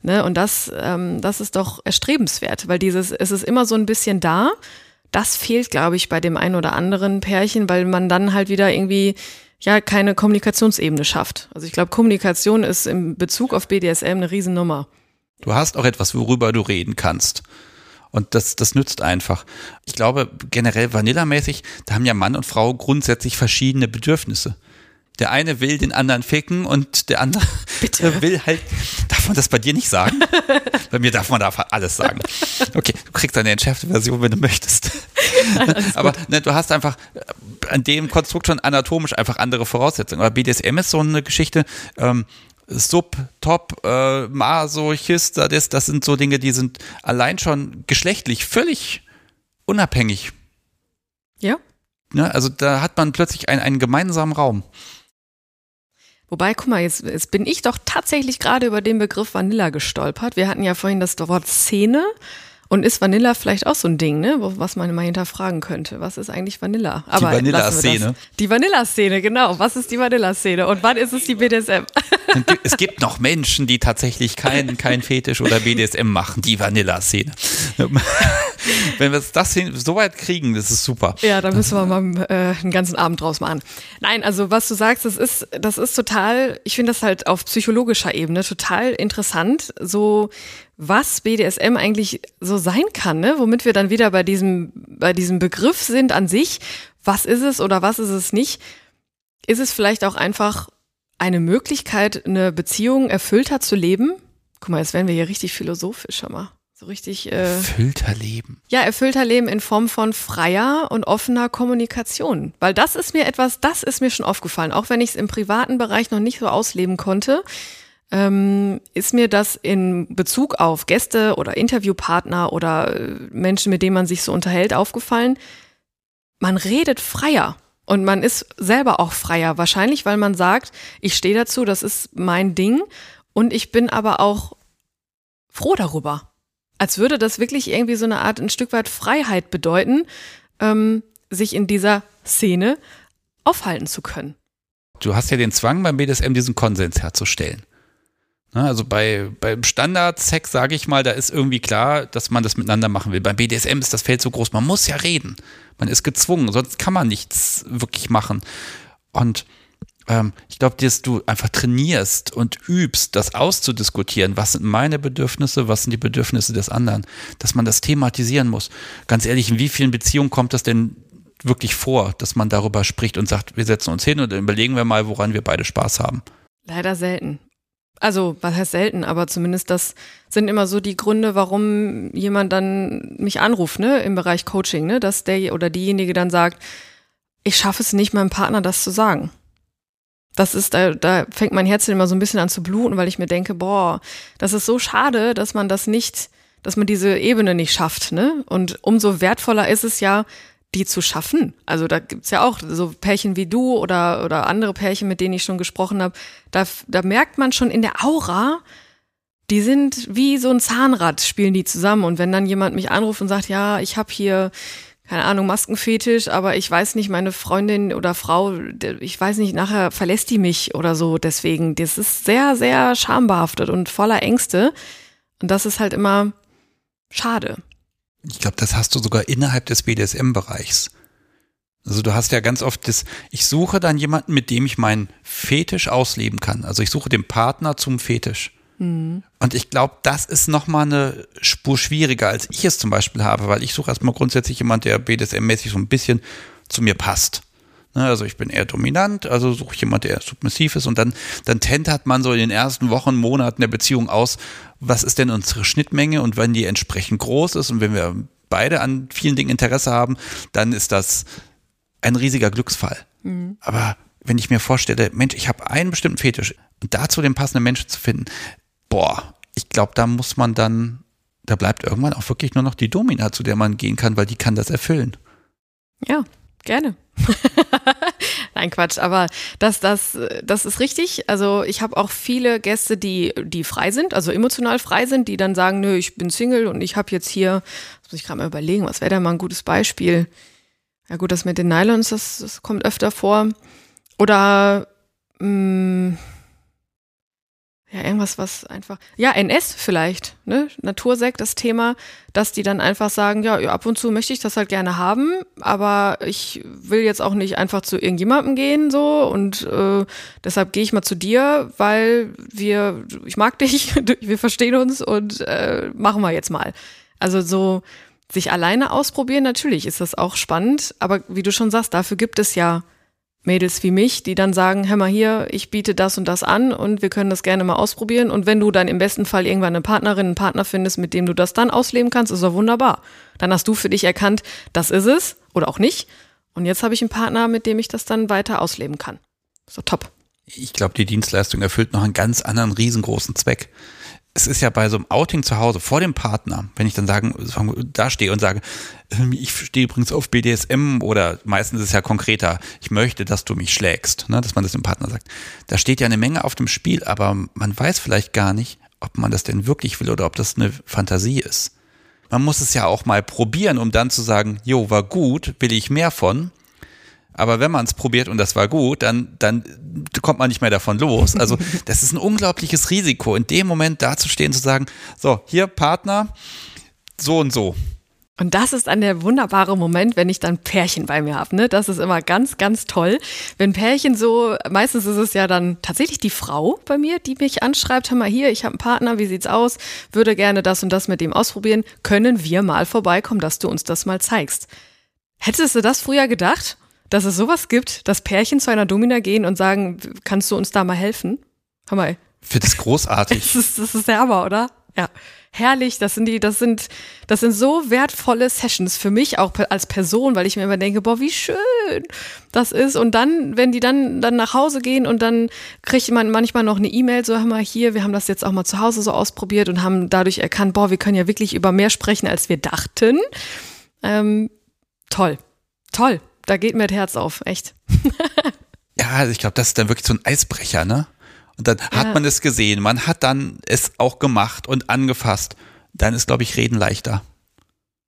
Ne? Und das, ähm, das ist doch erstrebenswert, weil dieses, es ist immer so ein bisschen da. Das fehlt, glaube ich, bei dem einen oder anderen Pärchen, weil man dann halt wieder irgendwie ja keine Kommunikationsebene schafft. Also ich glaube, Kommunikation ist im Bezug auf BDSM eine Riesennummer. Du hast auch etwas, worüber du reden kannst. Und das, das nützt einfach. Ich glaube, generell vanillamäßig, da haben ja Mann und Frau grundsätzlich verschiedene Bedürfnisse. Der eine will den anderen ficken und der andere *laughs* Bitte? *laughs* will halt. Darf man das bei dir nicht sagen? *laughs* bei mir darf man da alles sagen. Okay, du kriegst eine entschärfte Version, wenn du möchtest. Aber ne, du hast einfach an dem Konstrukt schon anatomisch einfach andere Voraussetzungen. Aber BDSM ist so eine Geschichte. Ähm, Sub, Top, äh, Masochist, das, das sind so Dinge, die sind allein schon geschlechtlich völlig unabhängig. Ja. Ne, also da hat man plötzlich einen, einen gemeinsamen Raum. Wobei, guck mal, jetzt, jetzt bin ich doch tatsächlich gerade über den Begriff Vanilla gestolpert. Wir hatten ja vorhin das Wort Szene und ist Vanilla vielleicht auch so ein Ding, ne? was man mal hinterfragen könnte? Was ist eigentlich Vanilla? Aber die Vanilla-Szene. Die Vanilla-Szene, genau. Was ist die Vanilla-Szene? Und wann ist es die BDSM? es gibt noch Menschen, die tatsächlich keinen kein Fetisch oder BDSM machen. Die Vanilla-Szene. *laughs* Wenn wir das hin, so weit kriegen, das ist super. Ja, da müssen wir mal äh, einen ganzen Abend draus machen. Nein, also was du sagst, das ist, das ist total, ich finde das halt auf psychologischer Ebene total interessant, so was BDSM eigentlich so sein kann, ne? womit wir dann wieder bei diesem, bei diesem Begriff sind an sich. Was ist es oder was ist es nicht? Ist es vielleicht auch einfach eine Möglichkeit, eine Beziehung erfüllter zu leben? Guck mal, jetzt werden wir hier richtig philosophisch, schau mal. So richtig. Äh, erfüllter Leben. Ja, erfüllter Leben in Form von freier und offener Kommunikation. Weil das ist mir etwas, das ist mir schon aufgefallen. Auch wenn ich es im privaten Bereich noch nicht so ausleben konnte, ähm, ist mir das in Bezug auf Gäste oder Interviewpartner oder äh, Menschen, mit denen man sich so unterhält, aufgefallen. Man redet freier. Und man ist selber auch freier. Wahrscheinlich, weil man sagt, ich stehe dazu, das ist mein Ding. Und ich bin aber auch froh darüber. Als würde das wirklich irgendwie so eine Art, ein Stück weit Freiheit bedeuten, ähm, sich in dieser Szene aufhalten zu können. Du hast ja den Zwang beim BDSM, diesen Konsens herzustellen. Ne, also bei, beim Standard-Sex, sage ich mal, da ist irgendwie klar, dass man das miteinander machen will. Beim BDSM ist das Feld so groß, man muss ja reden. Man ist gezwungen, sonst kann man nichts wirklich machen. Und ähm, ich glaube, dass du einfach trainierst und übst, das auszudiskutieren. Was sind meine Bedürfnisse? Was sind die Bedürfnisse des anderen? Dass man das thematisieren muss. Ganz ehrlich, in wie vielen Beziehungen kommt das denn wirklich vor, dass man darüber spricht und sagt, wir setzen uns hin und dann überlegen wir mal, woran wir beide Spaß haben? Leider selten. Also, was heißt selten, aber zumindest das sind immer so die Gründe, warum jemand dann mich anruft, ne, im Bereich Coaching, ne, dass der oder diejenige dann sagt, ich schaffe es nicht, meinem Partner das zu sagen. Das ist, da, da fängt mein Herz immer so ein bisschen an zu bluten, weil ich mir denke, boah, das ist so schade, dass man das nicht, dass man diese Ebene nicht schafft, ne? Und umso wertvoller ist es ja, die zu schaffen. Also da gibt's ja auch so Pärchen wie du oder, oder andere Pärchen, mit denen ich schon gesprochen habe. Da, da merkt man schon in der Aura, die sind wie so ein Zahnrad, spielen die zusammen. Und wenn dann jemand mich anruft und sagt, ja, ich habe hier, keine Ahnung, Maskenfetisch, aber ich weiß nicht, meine Freundin oder Frau, ich weiß nicht, nachher verlässt die mich oder so. Deswegen, das ist sehr, sehr schambehaftet und voller Ängste. Und das ist halt immer schade. Ich glaube, das hast du sogar innerhalb des BDSM-Bereichs. Also du hast ja ganz oft das, ich suche dann jemanden, mit dem ich meinen Fetisch ausleben kann. Also ich suche den Partner zum Fetisch. Mhm. Und ich glaube, das ist nochmal eine Spur schwieriger, als ich es zum Beispiel habe, weil ich suche erstmal grundsätzlich jemanden, der BDSM-mäßig so ein bisschen zu mir passt. Ne, also ich bin eher dominant, also suche ich jemanden, der submissiv ist und dann, dann tentert man so in den ersten Wochen, Monaten der Beziehung aus, was ist denn unsere Schnittmenge und wenn die entsprechend groß ist und wenn wir beide an vielen Dingen Interesse haben, dann ist das ein riesiger Glücksfall. Mhm. Aber wenn ich mir vorstelle, Mensch, ich habe einen bestimmten Fetisch und dazu den passenden Menschen zu finden, boah, ich glaube, da muss man dann, da bleibt irgendwann auch wirklich nur noch die Domina, zu der man gehen kann, weil die kann das erfüllen. Ja, Gerne. *laughs* Nein, Quatsch, aber das, das, das ist richtig. Also ich habe auch viele Gäste, die, die frei sind, also emotional frei sind, die dann sagen, nö, ich bin Single und ich habe jetzt hier, das muss ich gerade mal überlegen, was wäre da mal ein gutes Beispiel? Ja gut, das mit den Nylons, das, das kommt öfter vor. Oder mh, mm, ja, irgendwas, was einfach, ja, NS vielleicht, ne, Natursekt, das Thema, dass die dann einfach sagen, ja, ab und zu möchte ich das halt gerne haben, aber ich will jetzt auch nicht einfach zu irgendjemandem gehen, so, und äh, deshalb gehe ich mal zu dir, weil wir, ich mag dich, *laughs* wir verstehen uns und äh, machen wir jetzt mal. Also so, sich alleine ausprobieren, natürlich ist das auch spannend, aber wie du schon sagst, dafür gibt es ja Mädels wie mich, die dann sagen, hör mal hier, ich biete das und das an und wir können das gerne mal ausprobieren. Und wenn du dann im besten Fall irgendwann eine Partnerin, einen Partner findest, mit dem du das dann ausleben kannst, ist doch wunderbar. Dann hast du für dich erkannt, das ist es oder auch nicht. Und jetzt habe ich einen Partner, mit dem ich das dann weiter ausleben kann. So top. Ich glaube, die Dienstleistung erfüllt noch einen ganz anderen riesengroßen Zweck es ist ja bei so einem Outing zu Hause vor dem Partner, wenn ich dann sagen, da stehe und sage, ähm, ich stehe übrigens auf BDSM oder meistens ist es ja konkreter, ich möchte, dass du mich schlägst, ne, dass man das dem Partner sagt. Da steht ja eine Menge auf dem Spiel, aber man weiß vielleicht gar nicht, ob man das denn wirklich will oder ob das eine Fantasie ist. Man muss es ja auch mal probieren, um dann zu sagen, jo, war gut, will ich mehr von. Aber wenn man es probiert und das war gut, dann, dann kommt man nicht mehr davon los. Also *laughs* das ist ein unglaubliches Risiko, in dem Moment dazustehen, zu sagen, so, hier Partner, so und so. Und das ist dann der wunderbare Moment, wenn ich dann Pärchen bei mir habe. Ne? Das ist immer ganz, ganz toll. Wenn Pärchen so, meistens ist es ja dann tatsächlich die Frau bei mir, die mich anschreibt, hör mal hier, ich habe einen Partner, wie sieht's aus? Würde gerne das und das mit dem ausprobieren. Können wir mal vorbeikommen, dass du uns das mal zeigst? Hättest du das früher gedacht? Dass es sowas gibt, dass Pärchen zu einer Domina gehen und sagen, kannst du uns da mal helfen? Hör mal. Für das großartig. *laughs* Das ist, das ist der Hammer, oder? Ja. Herrlich, das sind die, das sind, das sind so wertvolle Sessions für mich auch als Person, weil ich mir immer denke, boah, wie schön das ist. Und dann, wenn die dann, dann nach Hause gehen und dann kriegt man manchmal noch eine E-Mail, so, hör mal hier, wir haben das jetzt auch mal zu Hause so ausprobiert und haben dadurch erkannt, boah, wir können ja wirklich über mehr sprechen, als wir dachten. Ähm, toll. Toll da geht mir das Herz auf, echt. *laughs* ja, also ich glaube, das ist dann wirklich so ein Eisbrecher, ne? Und dann ja. hat man es gesehen, man hat dann es auch gemacht und angefasst. Dann ist, glaube ich, Reden leichter.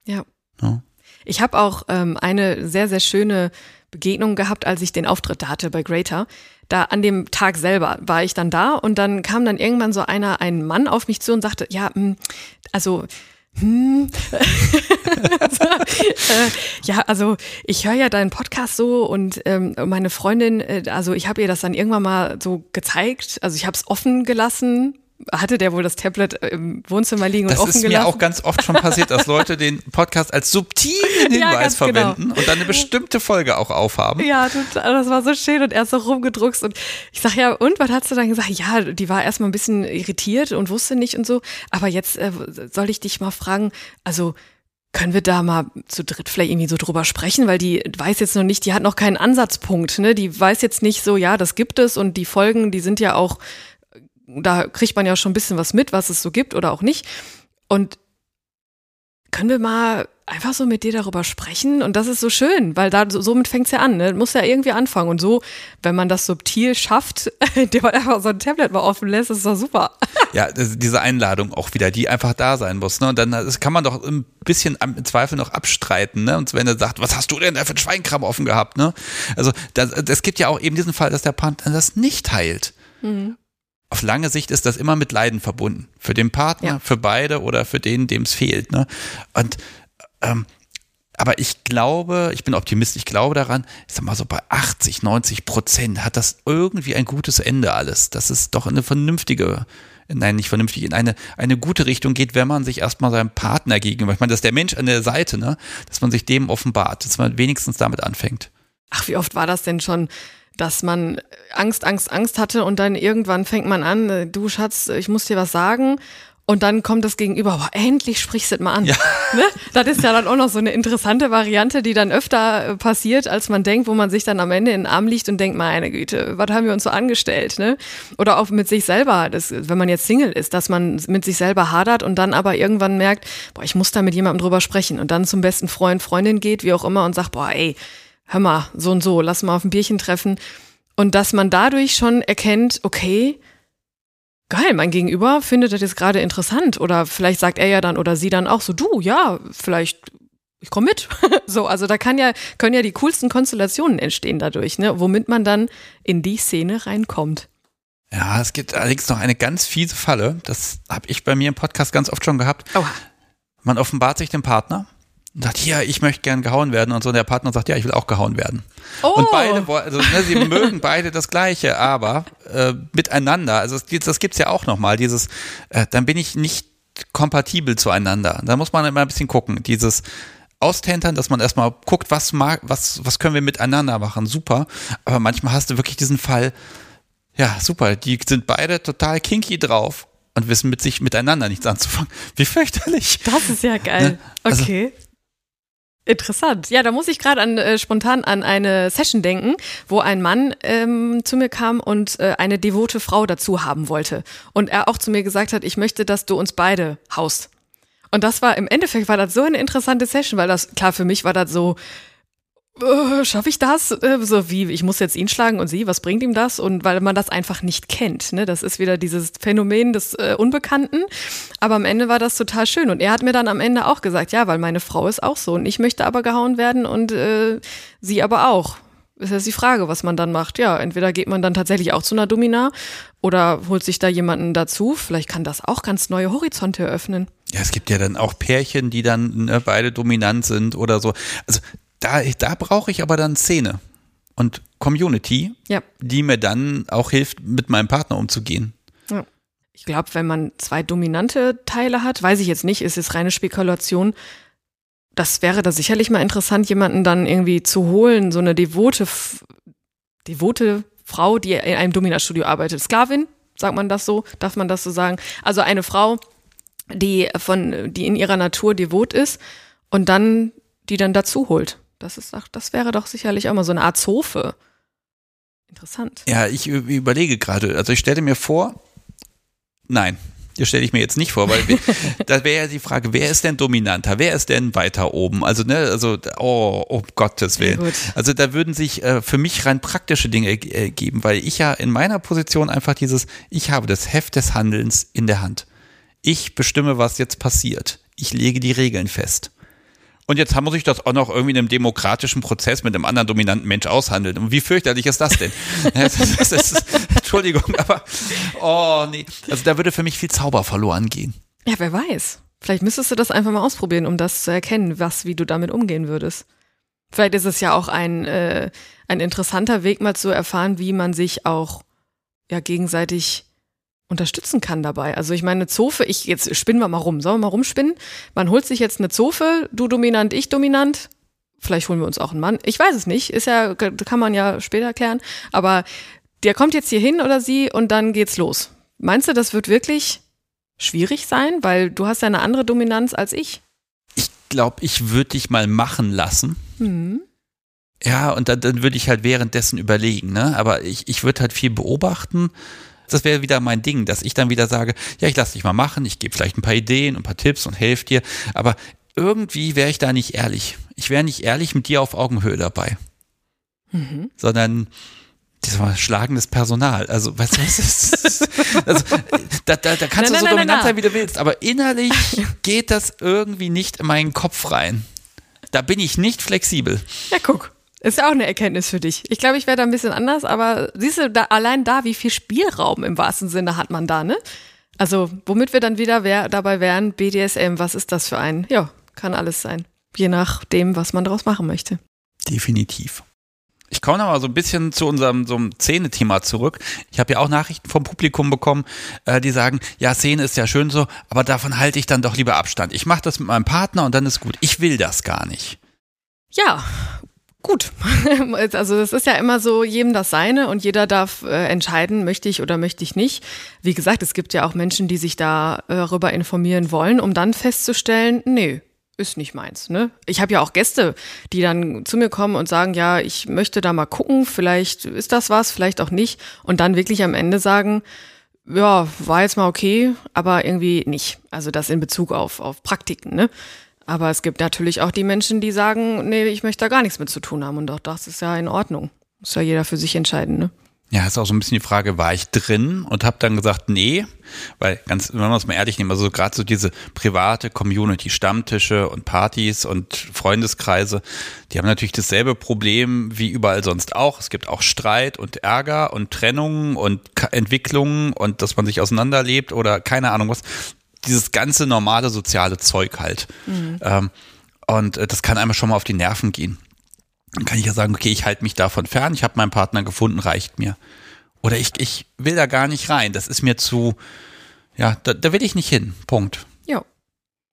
Ja. ja. Ich habe auch ähm, eine sehr, sehr schöne Begegnung gehabt, als ich den Auftritt da hatte bei Greater. Da an dem Tag selber war ich dann da und dann kam dann irgendwann so einer, ein Mann auf mich zu und sagte, ja, hm, also hm. äh, *laughs* ja, also ich höre ja deinen Podcast so und ähm, meine Freundin, äh, also ich habe ihr das dann irgendwann mal so gezeigt. Also ich habe es offen gelassen, hatte der wohl das Tablet äh, im Wohnzimmer liegen das und offen gelassen? Das ist mir auch ganz oft schon passiert, dass Leute den Podcast als subtilen *laughs* Hinweis ja, genau. verwenden genau. und dann eine bestimmte Folge auch aufhaben. Ja, das war so schön und er ist so rumgedruckst und ich sag ja, und was hast du dann gesagt? Ja, die war erstmal ein bisschen irritiert und wusste nicht und so, aber jetzt äh, soll ich dich mal fragen, also können wir da mal zu dritt vielleicht irgendwie so drüber sprechen, weil die weiß jetzt noch nicht, die hat noch keinen Ansatzpunkt, ne? Die weiß jetzt nicht so, ja, das gibt es und die Folgen, die sind ja auch da kriegt man ja schon ein bisschen was mit, was es so gibt oder auch nicht. Und können wir mal einfach so mit dir darüber sprechen? Und das ist so schön, weil da somit fängt's ja an. Ne? Muss ja irgendwie anfangen. Und so, wenn man das subtil schafft, *laughs* indem man einfach so ein Tablet mal offen lässt, ist doch super. *laughs* Ja, diese Einladung auch wieder, die einfach da sein muss. Ne? Und dann das kann man doch ein bisschen im Zweifel noch abstreiten. Ne? Und wenn er sagt, was hast du denn da für einen Schweinkram offen gehabt? Ne? Also es gibt ja auch eben diesen Fall, dass der Partner das nicht teilt. Mhm auf lange Sicht ist das immer mit Leiden verbunden. Für den Partner, ja. für beide oder für den, dem es fehlt. Ne? Und ähm, aber ich glaube, ich bin Optimist, ich glaube daran, ich sag mal so bei 80, 90 Prozent hat das irgendwie ein gutes Ende alles. Das ist doch eine vernünftige, nein, nicht vernünftig, in eine, eine gute Richtung geht, wenn man sich erstmal seinem Partner gegenüber, ich meine, das ist der Mensch an der Seite, ne, dass man sich dem offenbart, dass man wenigstens damit anfängt. Ach, wie oft war das denn schon, dass man Angst, Angst, Angst hatte und dann irgendwann fängt man an, äh, du Schatz, ich muss dir was sagen. Und dann kommt das Gegenüber, boah, endlich sprichst du es mal an. Ja. *laughs* Ne? Das ist ja dann auch noch so eine interessante Variante, die dann öfter äh, passiert, als man denkt, wo man sich dann am Ende in den Arm liegt und denkt, meine Güte, was haben wir uns so angestellt? Ne? Oder auch mit sich selber, das, wenn man jetzt Single ist, dass man mit sich selber hadert und dann aber irgendwann merkt, boah, ich muss da mit jemandem drüber sprechen und dann zum besten Freund, Freundin geht, wie auch immer und sagt, boah, ey, hör mal, so und so, lass mal auf ein Bierchen treffen. Und dass man dadurch schon erkennt, okay, geil, mein Gegenüber findet das jetzt gerade interessant. Oder vielleicht sagt er ja dann oder sie dann auch so, du, ja, vielleicht, ich komme mit. *laughs* so, also da kann ja, können ja die coolsten Konstellationen entstehen dadurch, ne, womit man dann in die Szene reinkommt. Ja, es gibt allerdings noch eine ganz fiese Falle. Das habe ich bei mir im Podcast ganz oft schon gehabt. Oha. Man offenbart sich dem Partner und sagt, hier, ich möchte gern gehauen werden und so. Und der Partner sagt, ja, ich will auch gehauen werden. Oh. Und beide, also ne, sie mögen beide das Gleiche, aber äh, miteinander, also das, das gibt's ja auch nochmal, dieses, äh, dann bin ich nicht kompatibel zueinander. Da muss man immer ein bisschen gucken, dieses Austentern, dass man erstmal guckt, was mag, was, was können wir miteinander machen, super. Aber manchmal hast du wirklich diesen Fall, ja, super, die sind beide total kinky drauf und wissen mit sich miteinander nichts anzufangen. Wie fürchterlich. Das ist ja geil. Ne? Also, okay. Interessant. Ja, da muss ich gerade an, äh, spontan an eine Session denken, wo ein Mann ähm, zu mir kam und äh, eine devote Frau dazu haben wollte. Und er auch zu mir gesagt hat, ich möchte, dass du uns beide haust. Und das war im Endeffekt war das so eine interessante Session, weil das, klar, für mich war das so, äh, schaffe ich das? Äh, so wie, ich muss jetzt ihn schlagen und sie, was bringt ihm das? Und weil man das einfach nicht kennt. Ne? Das ist wieder dieses Phänomen des äh, Unbekannten. Aber am Ende war das total schön. Und er hat mir dann am Ende auch gesagt, ja, weil meine Frau ist auch so. Und ich möchte aber gehauen werden und äh, sie aber auch. Ist jetzt die Frage, was man dann macht. Ja, entweder geht man dann tatsächlich auch zu einer Domina oder holt sich da jemanden dazu. Vielleicht kann das auch ganz neue Horizonte eröffnen. Ja, es gibt ja dann auch Pärchen, die dann ne, beide dominant sind oder so. Also da, da brauche ich aber dann Szene und Community, ja. die mir dann auch hilft, mit meinem Partner umzugehen. Ja. Ich glaube, wenn man zwei dominante Teile hat, weiß ich jetzt nicht, ist es reine Spekulation. Das wäre da sicherlich mal interessant, jemanden dann irgendwie zu holen, so eine devote, devote Frau, die in einem Dominanstudio arbeitet. Sklavin, sagt man das so? Darf man das so sagen? Also eine Frau, die von, die in ihrer Natur devot ist und dann, die dann dazu holt. Das ist das wäre doch sicherlich auch mal so eine Art Zofe. Interessant. Ja, ich überlege gerade. Also ich stelle mir vor, nein, das stelle ich mir jetzt nicht vor, weil *laughs* da wäre ja die Frage, wer ist denn dominanter? Wer ist denn weiter oben? Also, ne, also, oh, um Gottes Willen. Ja, also da würden sich äh, für mich rein praktische Dinge äh, geben, weil ich ja in meiner Position einfach dieses, ich habe das Heft des Handelns in der Hand. Ich bestimme, was jetzt passiert. Ich lege die Regeln fest. Und jetzt muss ich das auch noch irgendwie in einem demokratischen Prozess mit einem anderen dominanten Mensch aushandeln. Und wie fürchterlich ist das denn? *laughs* das ist, das ist, Entschuldigung, aber oh nee. Also da würde für mich viel Zauber verloren gehen. Ja, wer weiß. Vielleicht müsstest du das einfach mal ausprobieren, um das zu erkennen, was, wie du damit umgehen würdest. Vielleicht ist es ja auch ein, äh, ein interessanter Weg, mal zu erfahren, wie man sich auch ja gegenseitig unterstützen kann dabei. Also ich meine, eine Zofe, ich, jetzt spinnen wir mal rum, sollen wir mal rumspinnen? Man holt sich jetzt eine Zofe, du dominant, ich dominant. Vielleicht holen wir uns auch einen Mann. Ich weiß es nicht, ist ja, kann man ja später klären. Aber der kommt jetzt hier hin oder sie und dann geht's los. Meinst du, das wird wirklich schwierig sein? Weil du hast ja eine andere Dominanz als ich. Ich glaube, ich würde dich mal machen lassen. Mhm. Ja, und dann, dann würde ich halt währenddessen überlegen, ne? Aber ich, ich würde halt viel beobachten das wäre wieder mein Ding, dass ich dann wieder sage, ja, ich lasse dich mal machen, ich gebe vielleicht ein paar Ideen und ein paar Tipps und helfe dir, aber irgendwie wäre ich da nicht ehrlich. Ich wäre nicht ehrlich mit dir auf Augenhöhe dabei. Mhm. Sondern das war schlagendes Personal. Also, weißt du, was ist, also, da, da, da kannst na, du so na, dominant na, sein, wie du willst, aber innerlich *laughs* geht das irgendwie nicht in meinen Kopf rein. Da bin ich nicht flexibel. Ja, guck. Ist ja auch eine Erkenntnis für dich. Ich glaube, ich wäre da ein bisschen anders, aber siehst du, da, allein da, wie viel Spielraum im wahrsten Sinne hat man da, ne? Also, womit wir dann wieder wär, dabei wären, BDSM, was ist das für ein? Ja, kann alles sein. Je nachdem, was man daraus machen möchte. Definitiv. Ich komme noch mal so ein bisschen zu unserem so Szene-Thema zurück. Ich habe ja auch Nachrichten vom Publikum bekommen, äh, die sagen, ja, Szene ist ja schön so, aber davon halte ich dann doch lieber Abstand. Ich mache das mit meinem Partner und dann ist gut. Ich will das gar nicht. Ja, gut. *laughs* Also das ist ja immer so, jedem das seine und jeder darf äh, entscheiden, möchte ich oder möchte ich nicht. Wie gesagt, es gibt ja auch Menschen, die sich da äh, darüber informieren wollen, um dann festzustellen, nee, ist nicht meins. Ne? Ich habe ja auch Gäste, die dann zu mir kommen und sagen, ja, ich möchte da mal gucken, vielleicht ist das was, vielleicht auch nicht. Und dann wirklich am Ende sagen, ja, war jetzt mal okay, aber irgendwie nicht. Also das in Bezug auf, auf Praktiken. Ne? Aber es gibt natürlich auch die Menschen, die sagen, nee, ich möchte da gar nichts mit zu tun haben. Und auch das ist ja in Ordnung. Muss ja jeder für sich entscheiden, ne? Ja, ist auch so ein bisschen die Frage, war ich drin und habe dann gesagt, nee, weil ganz, wenn wir es mal ehrlich nehmen, also gerade so diese private Community, Stammtische und Partys und Freundeskreise, die haben natürlich dasselbe Problem wie überall sonst auch. Es gibt auch Streit und Ärger und Trennungen und Entwicklungen und dass man sich auseinanderlebt oder keine Ahnung was dieses ganze normale soziale Zeug halt. Mhm. Ähm, und äh, das kann einmal schon mal auf die Nerven gehen. Dann kann ich ja sagen, okay, ich halte mich davon fern, ich habe meinen Partner gefunden, reicht mir. Oder ich, ich will da gar nicht rein. Das ist mir zu, ja, da, da will ich nicht hin. Punkt. Ja.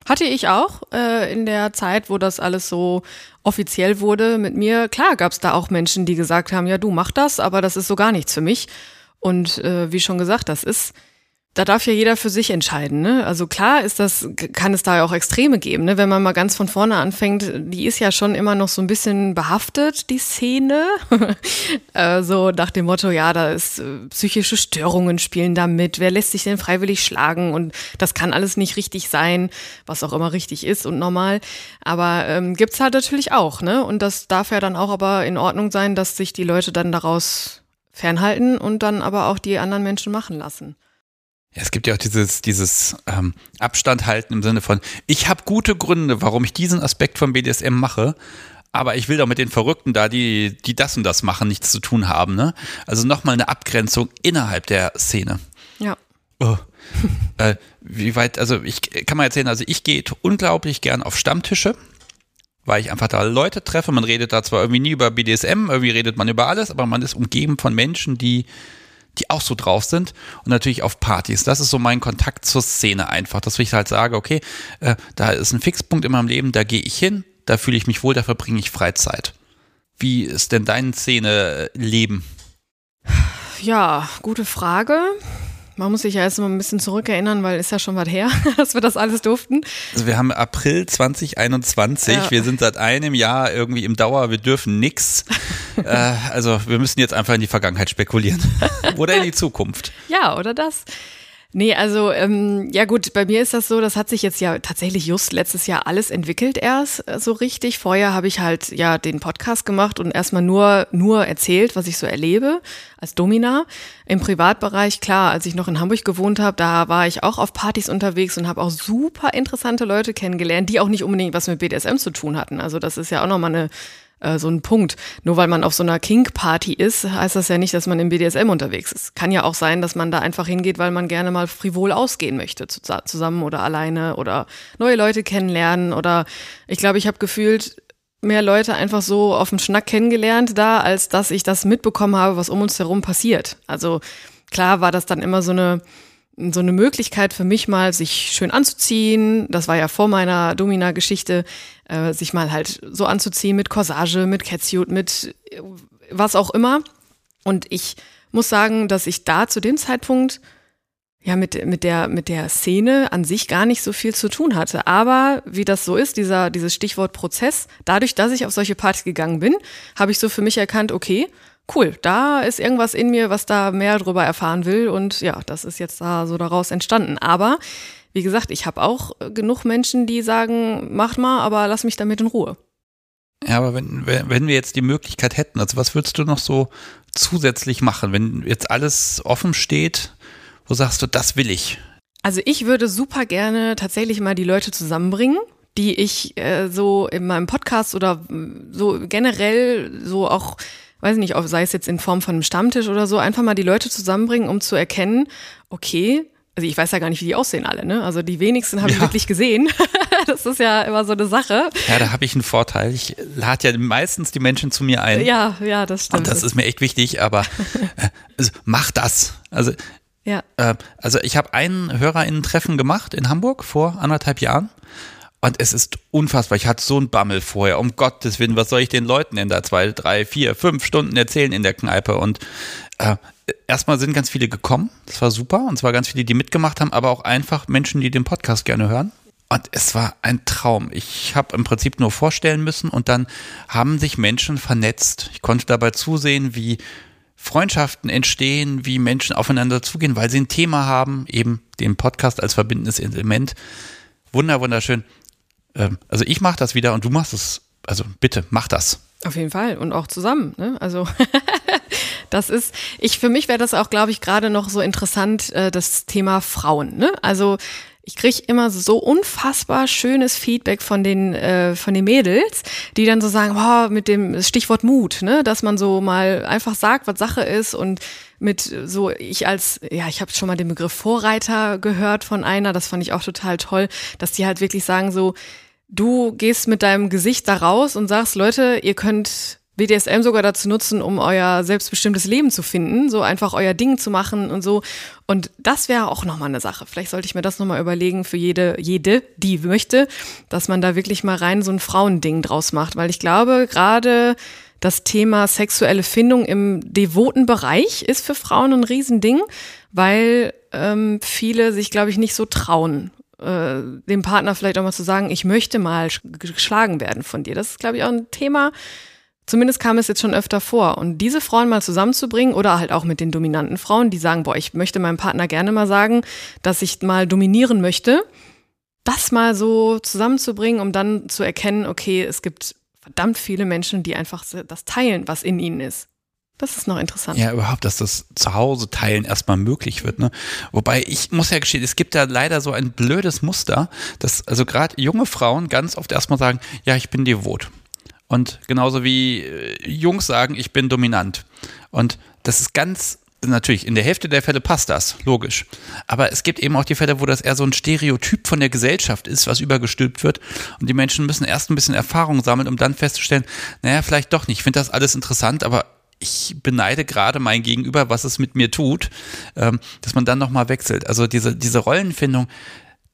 Hatte ich auch äh, in der Zeit, wo das alles so offiziell wurde mit mir. Klar gab es da auch Menschen, die gesagt haben, ja, du mach das, aber das ist so gar nichts für mich. Und äh, wie schon gesagt, das ist da darf ja jeder für sich entscheiden. Ne? Also klar ist das, kann es da ja auch Extreme geben. Ne? Wenn man mal ganz von vorne anfängt, die ist ja schon immer noch so ein bisschen behaftet, die Szene. *laughs* äh, so nach dem Motto, ja, da ist äh, psychische Störungen spielen da mit. Wer lässt sich denn freiwillig schlagen? Und das kann alles nicht richtig sein, was auch immer richtig ist und normal. Aber ähm, gibt's halt natürlich auch. Ne? Und das darf ja dann auch aber in Ordnung sein, dass sich die Leute dann daraus fernhalten und dann aber auch die anderen Menschen machen lassen. Ja, es gibt ja auch dieses, dieses ähm, Abstand halten im Sinne von, ich habe gute Gründe, warum ich diesen Aspekt von BDSM mache, aber ich will doch mit den Verrückten da, die, die das und das machen, nichts zu tun haben. Ne? Also nochmal eine Abgrenzung innerhalb der Szene. Ja. Oh. *laughs* äh, wie weit, also ich kann mal erzählen, also ich gehe unglaublich gern auf Stammtische, weil ich einfach da Leute treffe. Man redet da zwar irgendwie nie über BDSM, irgendwie redet man über alles, aber man ist umgeben von Menschen, die die auch so drauf sind und natürlich auf Partys. Das ist so mein Kontakt zur Szene einfach, dass ich halt sage, okay, äh, da ist ein Fixpunkt in meinem Leben, da gehe ich hin, da fühle ich mich wohl, da verbringe ich Freizeit. Wie ist denn dein Szene-Leben? Ja, gute Frage. Man muss sich ja erst mal ein bisschen zurückerinnern, weil ist ja schon was her, *laughs* dass wir das alles durften. Also wir haben April 2021, ja. wir sind seit einem Jahr irgendwie im Dauer, wir dürfen nix. *laughs* äh, also wir müssen jetzt einfach in die Vergangenheit spekulieren. *laughs* oder in die Zukunft. Ja, oder das. Nee, also ähm, ja gut, bei mir ist das so, das hat sich jetzt ja tatsächlich just letztes Jahr alles entwickelt erst äh, so richtig. Vorher habe ich halt ja den Podcast gemacht und erstmal nur nur erzählt, was ich so erlebe als Domina. Im Privatbereich, klar, als ich noch in Hamburg gewohnt habe, da war ich auch auf Partys unterwegs und habe auch super interessante Leute kennengelernt, die auch nicht unbedingt was mit BDSM zu tun hatten. Also das ist ja auch nochmal eine äh, so ein Punkt. Nur weil man auf so einer Kink-Party ist, heißt das ja nicht, dass man im BDSM unterwegs ist. Kann ja auch sein, dass man da einfach hingeht, weil man gerne mal frivol ausgehen möchte, zusammen oder alleine oder neue Leute kennenlernen oder ich glaube, ich habe gefühlt mehr Leute einfach so auf dem Schnack kennengelernt da, als dass ich das mitbekommen habe, was um uns herum passiert. Also klar war das dann immer so eine so eine Möglichkeit für mich mal, sich schön anzuziehen. Das war ja vor meiner Domina-Geschichte, äh, sich mal halt so anzuziehen mit Corsage, mit Catsuit, mit äh, was auch immer. Und ich muss sagen, dass ich da zu dem Zeitpunkt ja mit, mit, der, mit der Szene an sich gar nicht so viel zu tun hatte. Aber wie das so ist, dieser, dieses Stichwort Prozess, dadurch, dass ich auf solche Partys gegangen bin, habe ich so für mich erkannt, okay, cool, da ist irgendwas in mir, was da mehr drüber erfahren will. Und ja, das ist jetzt da so daraus entstanden. Aber wie gesagt, ich habe auch genug Menschen, die sagen, mach mal, aber lass mich damit in Ruhe. Ja, aber wenn, wenn wir jetzt die Möglichkeit hätten, also was würdest du noch so zusätzlich machen, wenn jetzt alles offen steht, wo sagst du, das will ich? Also ich würde super gerne tatsächlich mal die Leute zusammenbringen, die ich äh, so in meinem Podcast oder so generell so auch, weiß nicht, sei es jetzt in Form von einem Stammtisch oder so, einfach mal die Leute zusammenbringen, um zu erkennen, okay, also ich weiß ja gar nicht, wie die aussehen alle, ne? Also die wenigsten habe ja. ich wirklich gesehen. *laughs* das ist ja immer so eine Sache. Ja, da habe ich einen Vorteil. Ich lade ja meistens die Menschen zu mir ein. Ja, ja, das stimmt. Und das ist mir echt wichtig, aber *laughs* äh, also mach das. Also ja. Äh, also ich habe ein HörerInnen-Treffen gemacht in Hamburg vor anderthalb Jahren. Und es ist unfassbar. Ich hatte so einen Bammel vorher. Um Gottes Willen, was soll ich den Leuten in da zwei, drei, vier, fünf Stunden erzählen in der Kneipe? Und äh, erstmal sind ganz viele gekommen. Das war super. Und zwar ganz viele, die mitgemacht haben, aber auch einfach Menschen, die den Podcast gerne hören. Und es war ein Traum. Ich habe im Prinzip nur vorstellen müssen und dann haben sich Menschen vernetzt. Ich konnte dabei zusehen, wie Freundschaften entstehen, wie Menschen aufeinander zugehen, weil sie ein Thema haben, eben den Podcast als verbindendes Element. Wunder, wunderschön. Ähm, also ich mache das wieder und du machst es. Also bitte, mach das. Auf jeden Fall und auch zusammen. Ne? Also *laughs* das ist, ich für mich wäre das auch, glaube ich, gerade noch so interessant, äh, das Thema Frauen. Ne? Also ich kriege immer so unfassbar schönes Feedback von den äh, von den Mädels, die dann so sagen, boah, mit dem Stichwort Mut, ne, dass man so mal einfach sagt, was Sache ist und mit so ich als ja, ich habe schon mal den Begriff Vorreiter gehört von einer, das fand ich auch total toll, dass die halt wirklich sagen so, du gehst mit deinem Gesicht da raus und sagst, Leute, ihr könnt BDSM sogar dazu nutzen, um euer selbstbestimmtes Leben zu finden, so einfach euer Ding zu machen und so. Und das wäre auch nochmal eine Sache. Vielleicht sollte ich mir das nochmal überlegen für jede, jede, die möchte, dass man da wirklich mal rein so ein Frauending draus macht. Weil ich glaube, gerade das Thema sexuelle Findung im devoten Bereich ist für Frauen ein Riesending, weil ähm, viele sich, glaube ich, nicht so trauen, äh, dem Partner vielleicht auch mal zu sagen, ich möchte mal geschlagen werden von dir. Das ist, glaube ich, auch ein Thema, Zumindest kam es jetzt schon öfter vor. Und diese Frauen mal zusammenzubringen oder halt auch mit den dominanten Frauen, die sagen, boah, ich möchte meinem Partner gerne mal sagen, dass ich mal dominieren möchte, das mal so zusammenzubringen, um dann zu erkennen, okay, es gibt verdammt viele Menschen, die einfach das teilen, was in ihnen ist. Das ist noch interessant. Ja, überhaupt, dass das zu Hause teilen erstmal möglich wird. Ne? Wobei ich muss ja gestehen, es gibt da leider so ein blödes Muster, dass also gerade junge Frauen ganz oft erstmal sagen, ja, ich bin devot. Und genauso wie äh, Jungs sagen, ich bin dominant. Und das ist ganz, natürlich, in der Hälfte der Fälle passt das, logisch. Aber es gibt eben auch die Fälle, wo das eher so ein Stereotyp von der Gesellschaft ist, was übergestülpt wird. Und die Menschen müssen erst ein bisschen Erfahrung sammeln, um dann festzustellen, naja, vielleicht doch nicht. Ich finde das alles interessant, aber ich beneide gerade mein Gegenüber, was es mit mir tut, ähm, dass man dann nochmal wechselt. Also diese, diese Rollenfindung,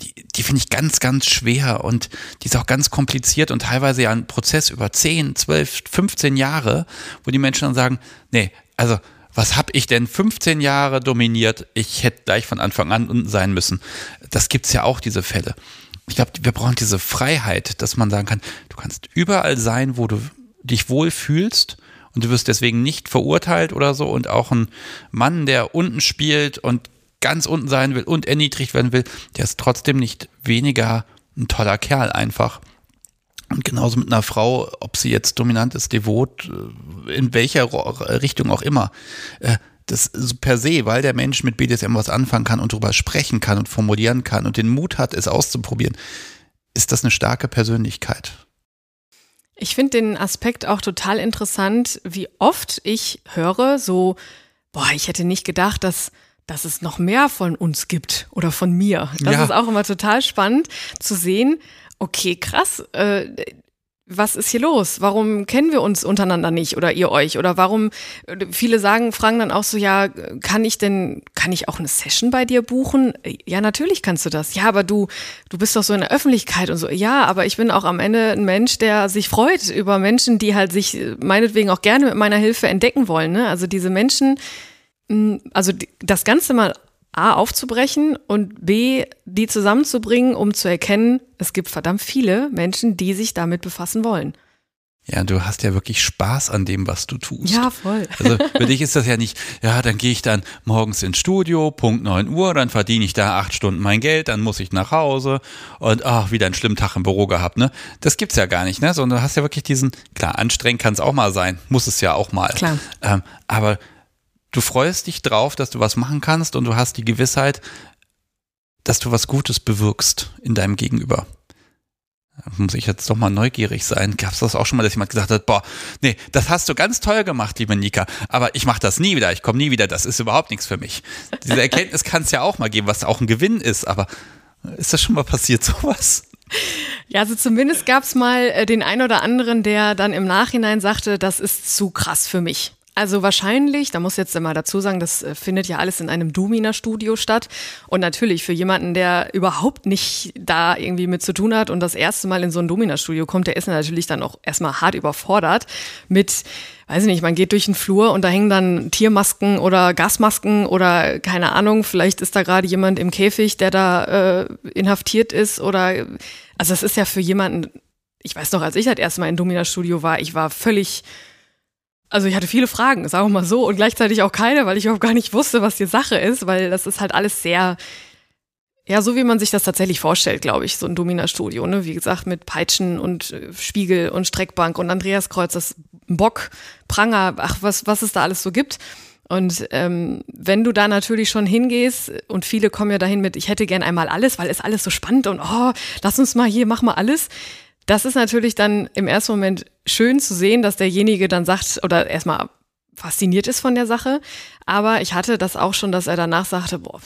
die, die finde ich ganz, ganz schwer und die ist auch ganz kompliziert und teilweise ja ein Prozess über 10, 12, 15 Jahre, wo die Menschen dann sagen, nee, also was habe ich denn 15 Jahre dominiert? Ich hätte gleich von Anfang an unten sein müssen. Das gibt's ja auch, diese Fälle. Ich glaube, wir brauchen diese Freiheit, dass man sagen kann, du kannst überall sein, wo du dich wohl fühlst und du wirst deswegen nicht verurteilt oder so. Und auch ein Mann, der unten spielt und ganz unten sein will und erniedrigt werden will, der ist trotzdem nicht weniger ein toller Kerl einfach. Und genauso mit einer Frau, ob sie jetzt dominant ist, devot, äh, in welcher Richtung auch immer. Äh, das per se, weil der Mensch mit BDSM was anfangen kann und darüber sprechen kann und formulieren kann und den Mut hat, es auszuprobieren, ist das eine starke Persönlichkeit. Ich finde den Aspekt auch total interessant, wie oft ich höre, so, boah, ich hätte nicht gedacht, dass, dass es noch mehr von uns gibt oder von mir. Das Ja. ist auch immer total spannend zu sehen. Okay, krass. Äh, was ist hier los? Warum kennen wir uns untereinander nicht oder ihr euch? Oder warum, viele sagen, fragen dann auch so, ja, kann ich denn, kann ich auch eine Session bei dir buchen? Ja, natürlich kannst du das. Ja, aber du, du bist doch so in der Öffentlichkeit und so. Ja, aber ich bin auch am Ende ein Mensch, der sich freut über Menschen, die halt sich meinetwegen auch gerne mit meiner Hilfe entdecken wollen. Ne? Also diese Menschen, also das Ganze mal A aufzubrechen und B die zusammenzubringen, um zu erkennen, es gibt verdammt viele Menschen, die sich damit befassen wollen. Ja, du hast ja wirklich Spaß an dem, was du tust. Ja, voll. Also für dich ist das ja nicht, ja, dann gehe ich dann morgens ins Studio, Punkt 9 Uhr, dann verdiene ich da acht Stunden mein Geld, dann muss ich nach Hause und ach, wieder einen schlimmen Tag im Büro gehabt, ne? Das gibt's ja gar nicht, ne? Sondern du hast ja wirklich diesen, klar, anstrengend kann es auch mal sein, muss es ja auch mal. Klar. Ähm, aber du freust dich drauf, dass du was machen kannst und du hast die Gewissheit, dass du was Gutes bewirkst in deinem Gegenüber. Da muss ich jetzt doch mal neugierig sein. Gab es das auch schon mal, dass jemand gesagt hat, boah, nee, das hast du ganz toll gemacht, liebe Nika, aber ich mache das nie wieder, ich komme nie wieder, das ist überhaupt nichts für mich. Diese Erkenntnis kann es ja auch mal geben, was auch ein Gewinn ist, aber ist das schon mal passiert, *laughs* sowas? Ja, also zumindest gab's mal äh, den ein oder anderen, der dann im Nachhinein sagte, das ist zu krass für mich. Also wahrscheinlich, da muss jetzt mal dazu sagen, das äh, findet ja alles in einem Domina-Studio statt. Und natürlich für jemanden, der überhaupt nicht da irgendwie mit zu tun hat und das erste Mal in so ein Domina-Studio kommt, der ist natürlich dann auch erstmal hart überfordert mit, weiß ich nicht, man geht durch den Flur und da hängen dann Tiermasken oder Gasmasken oder keine Ahnung, vielleicht ist da gerade jemand im Käfig, der da äh, inhaftiert ist oder, also das ist ja für jemanden, ich weiß noch, als ich das erste Mal in Domina-Studio war, ich war völlig also ich hatte viele Fragen, sagen wir mal so, und gleichzeitig auch keine, weil ich überhaupt gar nicht wusste, was die Sache ist, weil das ist halt alles sehr, ja, so wie man sich das tatsächlich vorstellt, glaube ich, so ein Domina-Studio, ne? Wie gesagt, mit Peitschen und äh, Spiegel und Streckbank und Andreaskreuz, das Bock, Pranger, ach, was, was es da alles so gibt. Und ähm, wenn du da natürlich schon hingehst, und viele kommen ja dahin mit, ich hätte gern einmal alles, weil es alles so spannend und oh, lass uns mal hier, mach mal alles. Das ist natürlich dann im ersten Moment schön zu sehen, dass derjenige dann sagt oder erstmal fasziniert ist von der Sache. Aber ich hatte das auch schon, dass er danach sagte, boah,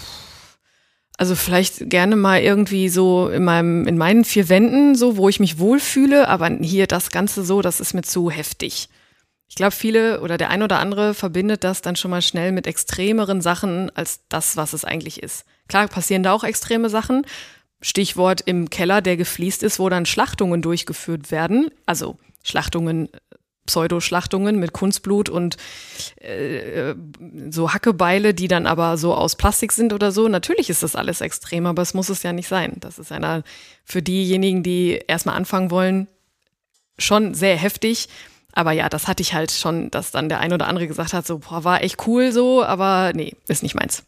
also vielleicht gerne mal irgendwie so in meinem, in meinen vier Wänden, so, wo ich mich wohlfühle, aber hier das Ganze so, das ist mir zu heftig. Ich glaube, viele oder der ein oder andere verbindet das dann schon mal schnell mit extremeren Sachen als das, was es eigentlich ist. Klar passieren da auch extreme Sachen. Stichwort im Keller, der gefliest ist, wo dann Schlachtungen durchgeführt werden. Also Schlachtungen, Pseudoschlachtungen mit Kunstblut und äh, so Hackebeile, die dann aber so aus Plastik sind oder so. Natürlich ist das alles extrem, aber es muss es ja nicht sein. Das ist einer für diejenigen, die erstmal anfangen wollen, schon sehr heftig. Aber ja, das hatte ich halt schon, dass dann der ein oder andere gesagt hat, so, boah, war echt cool so, aber nee, ist nicht meins.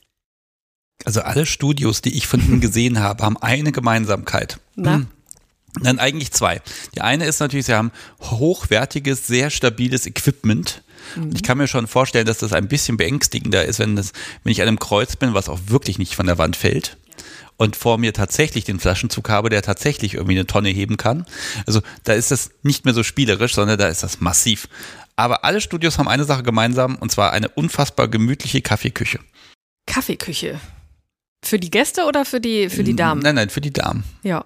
Also alle Studios, die ich von ihnen gesehen habe, haben eine Gemeinsamkeit. Na? Nein, eigentlich zwei. Die eine ist natürlich, sie haben hochwertiges, sehr stabiles Equipment. Und Ich kann mir schon vorstellen, dass das ein bisschen beängstigender ist, wenn, das, wenn ich an einem Kreuz bin, was auch wirklich nicht von der Wand fällt. Und vor mir tatsächlich den Flaschenzug habe, der tatsächlich irgendwie eine Tonne heben kann. Also da ist das nicht mehr so spielerisch, sondern da ist das massiv. Aber alle Studios haben eine Sache gemeinsam, und zwar eine unfassbar gemütliche Kaffeeküche. Kaffeeküche. Für die Gäste oder für die, für die Damen? Nein, nein, für die Damen. Ja.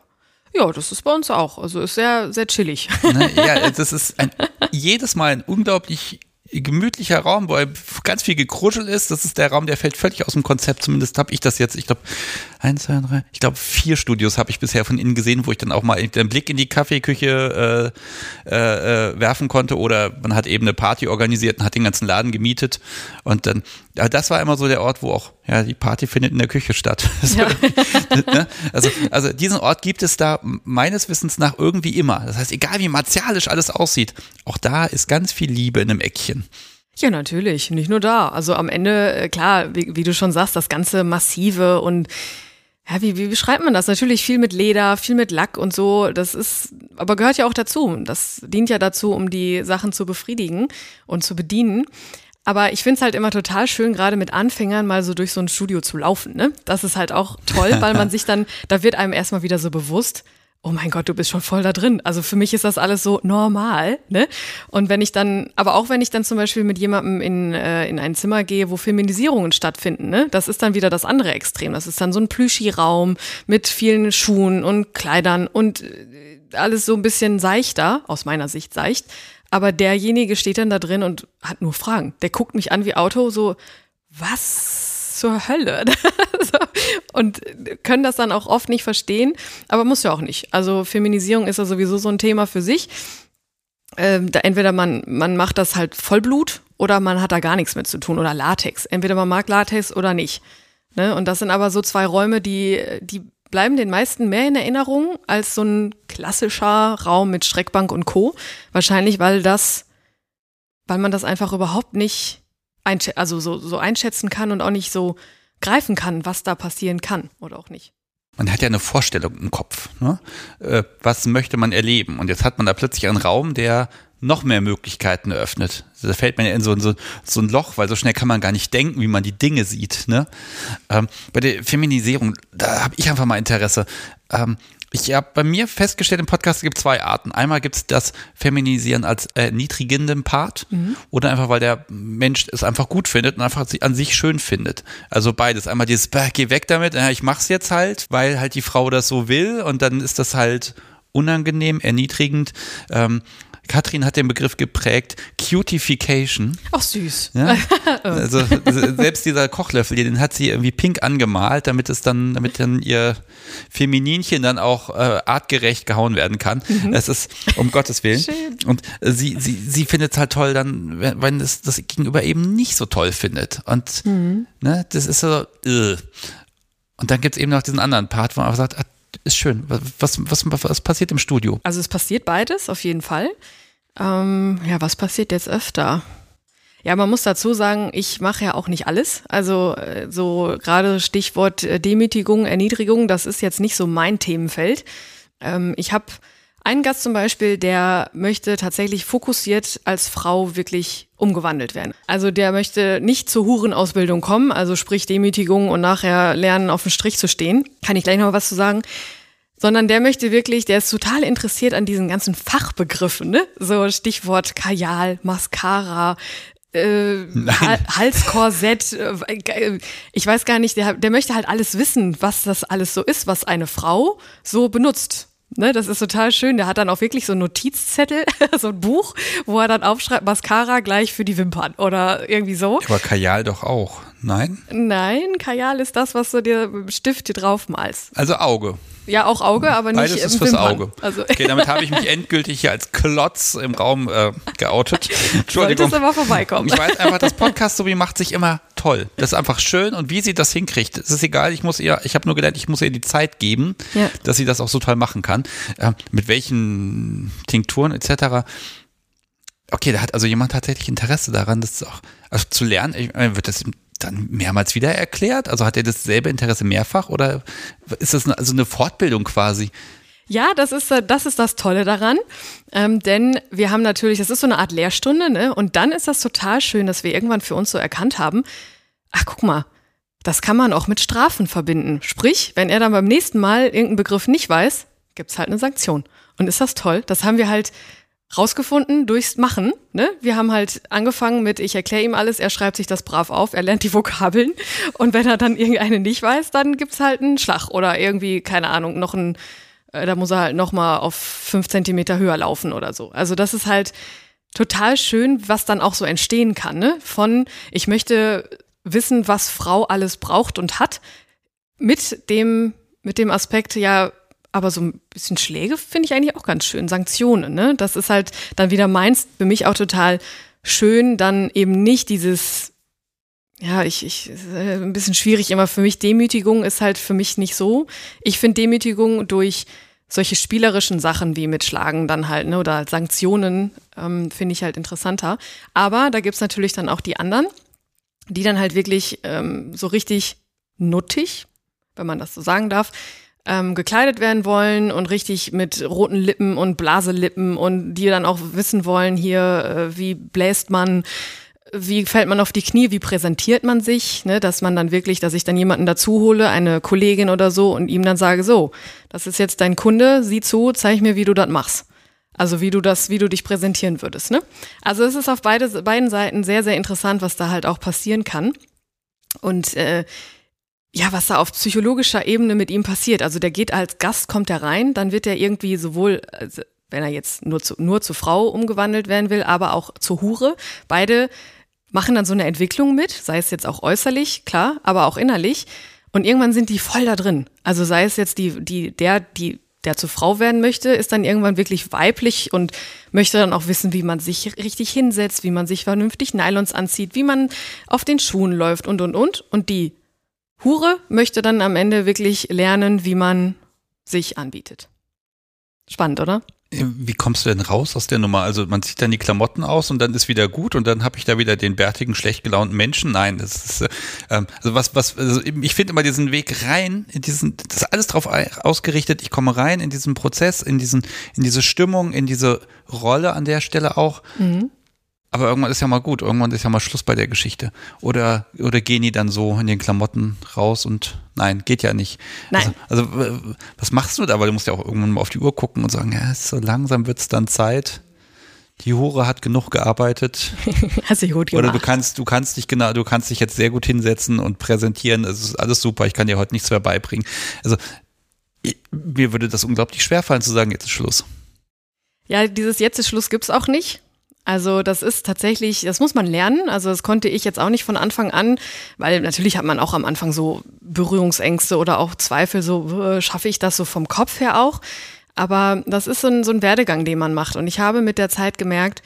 Ja, das ist bei uns auch. Also ist sehr, sehr chillig. Ne? *laughs* Ja, das ist ein, jedes Mal ein unglaublich gemütlicher Raum, wo ganz viel gekruschel ist. Das ist der Raum, der fällt völlig aus dem Konzept. Zumindest habe ich das jetzt, ich glaube, eins, zwei, drei, ich glaube, vier Studios habe ich bisher von innen gesehen, wo ich dann auch mal den Blick in die Kaffeeküche äh, äh, äh, werfen konnte. Oder man hat eben eine Party organisiert und hat den ganzen Laden gemietet. Und dann, das war immer so der Ort, wo auch, ja, die Party findet in der Küche statt. *laughs* Ja. *laughs* ne? also, also diesen Ort gibt es da meines Wissens nach irgendwie immer. Das heißt, egal wie martialisch alles aussieht, auch da ist ganz viel Liebe in einem Eckchen. Ja, natürlich. Nicht nur da. Also am Ende, äh, klar, wie, wie du schon sagst, das ganze Massive und ja, wie, wie beschreibt man das? Natürlich viel mit Leder, viel mit Lack und so. Das ist, aber gehört ja auch dazu. Das dient ja dazu, um die Sachen zu befriedigen und zu bedienen. Aber ich find's halt immer total schön, gerade mit Anfängern mal so durch so ein Studio zu laufen. Ne? Das ist halt auch toll, weil man *laughs* sich dann, da wird einem erstmal wieder so bewusst, oh mein Gott, du bist schon voll da drin. Also für mich ist das alles so normal, ne? Und wenn ich dann, aber auch wenn ich dann zum Beispiel mit jemandem in, äh, in ein Zimmer gehe, wo Feminisierungen stattfinden, ne? Das ist dann wieder das andere Extrem. Das ist dann so ein Plüschi-Raum mit vielen Schuhen und Kleidern und äh, alles so ein bisschen seichter, aus meiner Sicht seicht. Aber derjenige steht dann da drin und hat nur Fragen. Der guckt mich an wie Auto, so, was zur Hölle? *laughs* und können das dann auch oft nicht verstehen, aber muss ja auch nicht. Also Feminisierung ist ja sowieso so ein Thema für sich. Ähm, da entweder man, man macht das halt Vollblut oder man hat da gar nichts mit zu tun oder Latex. Entweder man mag Latex oder nicht. Ne? Und das sind aber so zwei Räume, die, die bleiben den meisten mehr in Erinnerung als so ein klassischer Raum mit Streckbank und Co. Wahrscheinlich, weil das, weil man das einfach überhaupt nicht also so, so einschätzen kann und auch nicht so greifen kann, was da passieren kann oder auch nicht. Man hat ja eine Vorstellung im Kopf. Ne? Äh, was möchte man erleben? Und jetzt hat man da plötzlich einen Raum, der noch mehr Möglichkeiten eröffnet. Da fällt man ja in so, so, so ein Loch, weil so schnell kann man gar nicht denken, wie man die Dinge sieht. Ne? Ähm, bei der Feminisierung, da habe ich einfach mal Interesse. Ähm, ich habe bei mir festgestellt, im Podcast gibt es zwei Arten. Einmal gibt es das Feminisieren als erniedrigendem Part mhm. oder einfach, weil der Mensch es einfach gut findet und einfach an sich schön findet. Also beides. Einmal dieses, geh weg damit, ich mach's jetzt halt, weil halt die Frau das so will und dann ist das halt unangenehm, erniedrigend. Ähm, Katrin hat den Begriff geprägt, Cutification. Ach süß. Ja? *laughs* Also selbst dieser Kochlöffel, den hat sie irgendwie pink angemalt, damit es dann, damit dann ihr Femininchen dann auch äh, artgerecht gehauen werden kann. Mhm. Es ist um Gottes Willen. Schön. Und sie, sie, sie findet es halt toll, dann, wenn, wenn es das Gegenüber eben nicht so toll findet. Und mhm. ne, das ist so. Ugh. Und dann gibt es eben noch diesen anderen Part, wo man einfach sagt, ah, ist schön. Was, was, was passiert im Studio? Also es passiert beides, auf jeden Fall. Ähm, ja, was passiert jetzt öfter? Ja, man muss dazu sagen, ich mache ja auch nicht alles. Also äh, so gerade Stichwort äh, Demütigung, Erniedrigung, das ist jetzt nicht so mein Themenfeld. Ähm, ich habe einen Gast zum Beispiel, der möchte tatsächlich fokussiert als Frau wirklich umgewandelt werden. Also der möchte nicht zur Hurenausbildung kommen, also sprich Demütigung und nachher lernen, auf dem Strich zu stehen. Kann ich gleich noch was zu sagen sondern der möchte wirklich, der ist total interessiert an diesen ganzen Fachbegriffen, ne? So Stichwort Kajal, Mascara, äh, Halskorsett, äh, ich weiß gar nicht, der, der möchte halt alles wissen, was das alles so ist, was eine Frau so benutzt. Ne, das ist total schön. Der hat dann auch wirklich so einen Notizzettel, *laughs* so ein Buch, wo er dann aufschreibt, Mascara gleich für die Wimpern oder irgendwie so. Aber Kajal doch auch, nein? Nein, Kajal ist das, was du dir mit dem Stift hier drauf malst. Also Auge. Ja, auch Auge, aber nicht Beides ist fürs Wimpern. Auge. Also okay, damit habe ich mich *laughs* endgültig hier als Klotz im Raum äh, geoutet. Entschuldigung. Solltest aber vorbeikommen. Ich weiß einfach, das Podcast so wie macht sich immer toll. Das ist einfach schön und wie sie das hinkriegt, es ist egal. Ich muss ihr, ich habe nur gelernt, ich muss ihr die Zeit geben, ja. dass sie das auch so toll machen kann. Äh, mit welchen Tinkturen etc. Okay, da hat also jemand tatsächlich Interesse daran, das auch also zu lernen. Ich, wird das dann mehrmals wieder erklärt? Also hat er dasselbe Interesse mehrfach oder ist das eine, also eine Fortbildung quasi? Ja, das ist, das ist das Tolle daran. Ähm, denn wir haben natürlich, das ist so eine Art Lehrstunde, ne? Und dann ist das total schön, dass wir irgendwann für uns so erkannt haben, ach guck mal, das kann man auch mit Strafen verbinden. Sprich, wenn er dann beim nächsten Mal irgendeinen Begriff nicht weiß, gibt's halt eine Sanktion. Und ist das toll? Das haben wir halt rausgefunden durchs Machen. Ne? Wir haben halt angefangen mit, ich erkläre ihm alles, er schreibt sich das brav auf, er lernt die Vokabeln und wenn er dann irgendeine nicht weiß, dann gibt's halt einen Schlag oder irgendwie, keine Ahnung, noch ein, äh, da muss er halt nochmal auf fünf Zentimeter höher laufen oder so. Also das ist halt total schön, was dann auch so entstehen kann, ne? Von, ich möchte wissen, was Frau alles braucht und hat, mit dem, mit dem Aspekt, ja, aber so ein bisschen Schläge finde ich eigentlich auch ganz schön. Sanktionen, ne? Das ist halt dann wieder meins, für mich auch total schön, dann eben nicht dieses, ja, ich, ich, äh, ein bisschen schwierig immer für mich. Demütigung ist halt für mich nicht so. Ich finde Demütigung durch solche spielerischen Sachen wie mit Schlagen dann halt, ne, oder Sanktionen, ähm, finde ich halt interessanter. Aber da gibt's natürlich dann auch die anderen, die dann halt wirklich ähm, so richtig nuttig, wenn man das so sagen darf, ähm, gekleidet werden wollen und richtig mit roten Lippen und Blaselippen und die dann auch wissen wollen, hier, äh, wie bläst man wie fällt man auf die Knie, wie präsentiert man sich, ne, dass man dann wirklich, dass ich dann jemanden dazu hole, eine Kollegin oder so und ihm dann sage, so, das ist jetzt dein Kunde, sieh zu, zeig mir, wie du das machst. Also wie du das, wie du dich präsentieren würdest. Ne? Also es ist auf beide, beiden Seiten sehr, sehr interessant, was da halt auch passieren kann. Und äh, ja, was da auf psychologischer Ebene mit ihm passiert. Also der geht als Gast, kommt er rein, dann wird er irgendwie sowohl, also wenn er jetzt nur zu, nur zur Frau umgewandelt werden will, aber auch zur Hure. Beide machen dann so eine Entwicklung mit, sei es jetzt auch äußerlich, klar, aber auch innerlich. Und irgendwann sind die voll da drin. Also sei es jetzt die, die, der, die, der zur Frau werden möchte, ist dann irgendwann wirklich weiblich und möchte dann auch wissen, wie man sich richtig hinsetzt, wie man sich vernünftig Nylons anzieht, wie man auf den Schuhen läuft und, und, und. Und die Hure möchte dann am Ende wirklich lernen, wie man sich anbietet. Spannend, oder? Wie kommst du denn raus aus der Nummer? Also man zieht dann die Klamotten aus und dann ist wieder gut und dann habe ich da wieder den bärtigen, schlecht gelaunten Menschen. Nein, das ist äh, ähm, also was, was, also ich finde immer diesen Weg rein, in diesen, das ist alles drauf ausgerichtet. Ich komme rein in diesen Prozess, in diesen, in diese Stimmung, in diese Rolle an der Stelle auch. Mhm. Aber irgendwann ist ja mal gut, irgendwann ist ja mal Schluss bei der Geschichte. Oder, oder gehen die dann so in den Klamotten raus und nein, geht ja nicht. Nein. Also, also was machst du da? Weil du musst ja auch irgendwann mal auf die Uhr gucken und sagen, ja, so langsam wird es dann Zeit. Die Hure hat genug gearbeitet. *laughs* Hast du gut gemacht. Oder du kannst, du kannst dich genau, du kannst dich jetzt sehr gut hinsetzen und präsentieren. Es ist alles super. Ich kann dir heute nichts mehr beibringen. Also mir würde das unglaublich schwer fallen zu sagen, jetzt ist Schluss. Ja, dieses Jetzt ist Schluss gibt's auch nicht. Also das ist tatsächlich, das muss man lernen. Also das konnte ich jetzt auch nicht von Anfang an, weil natürlich hat man auch am Anfang so Berührungsängste oder auch Zweifel, so äh, schaffe ich das so vom Kopf her auch. Aber das ist so ein, so ein Werdegang, den man macht. Und ich habe mit der Zeit gemerkt,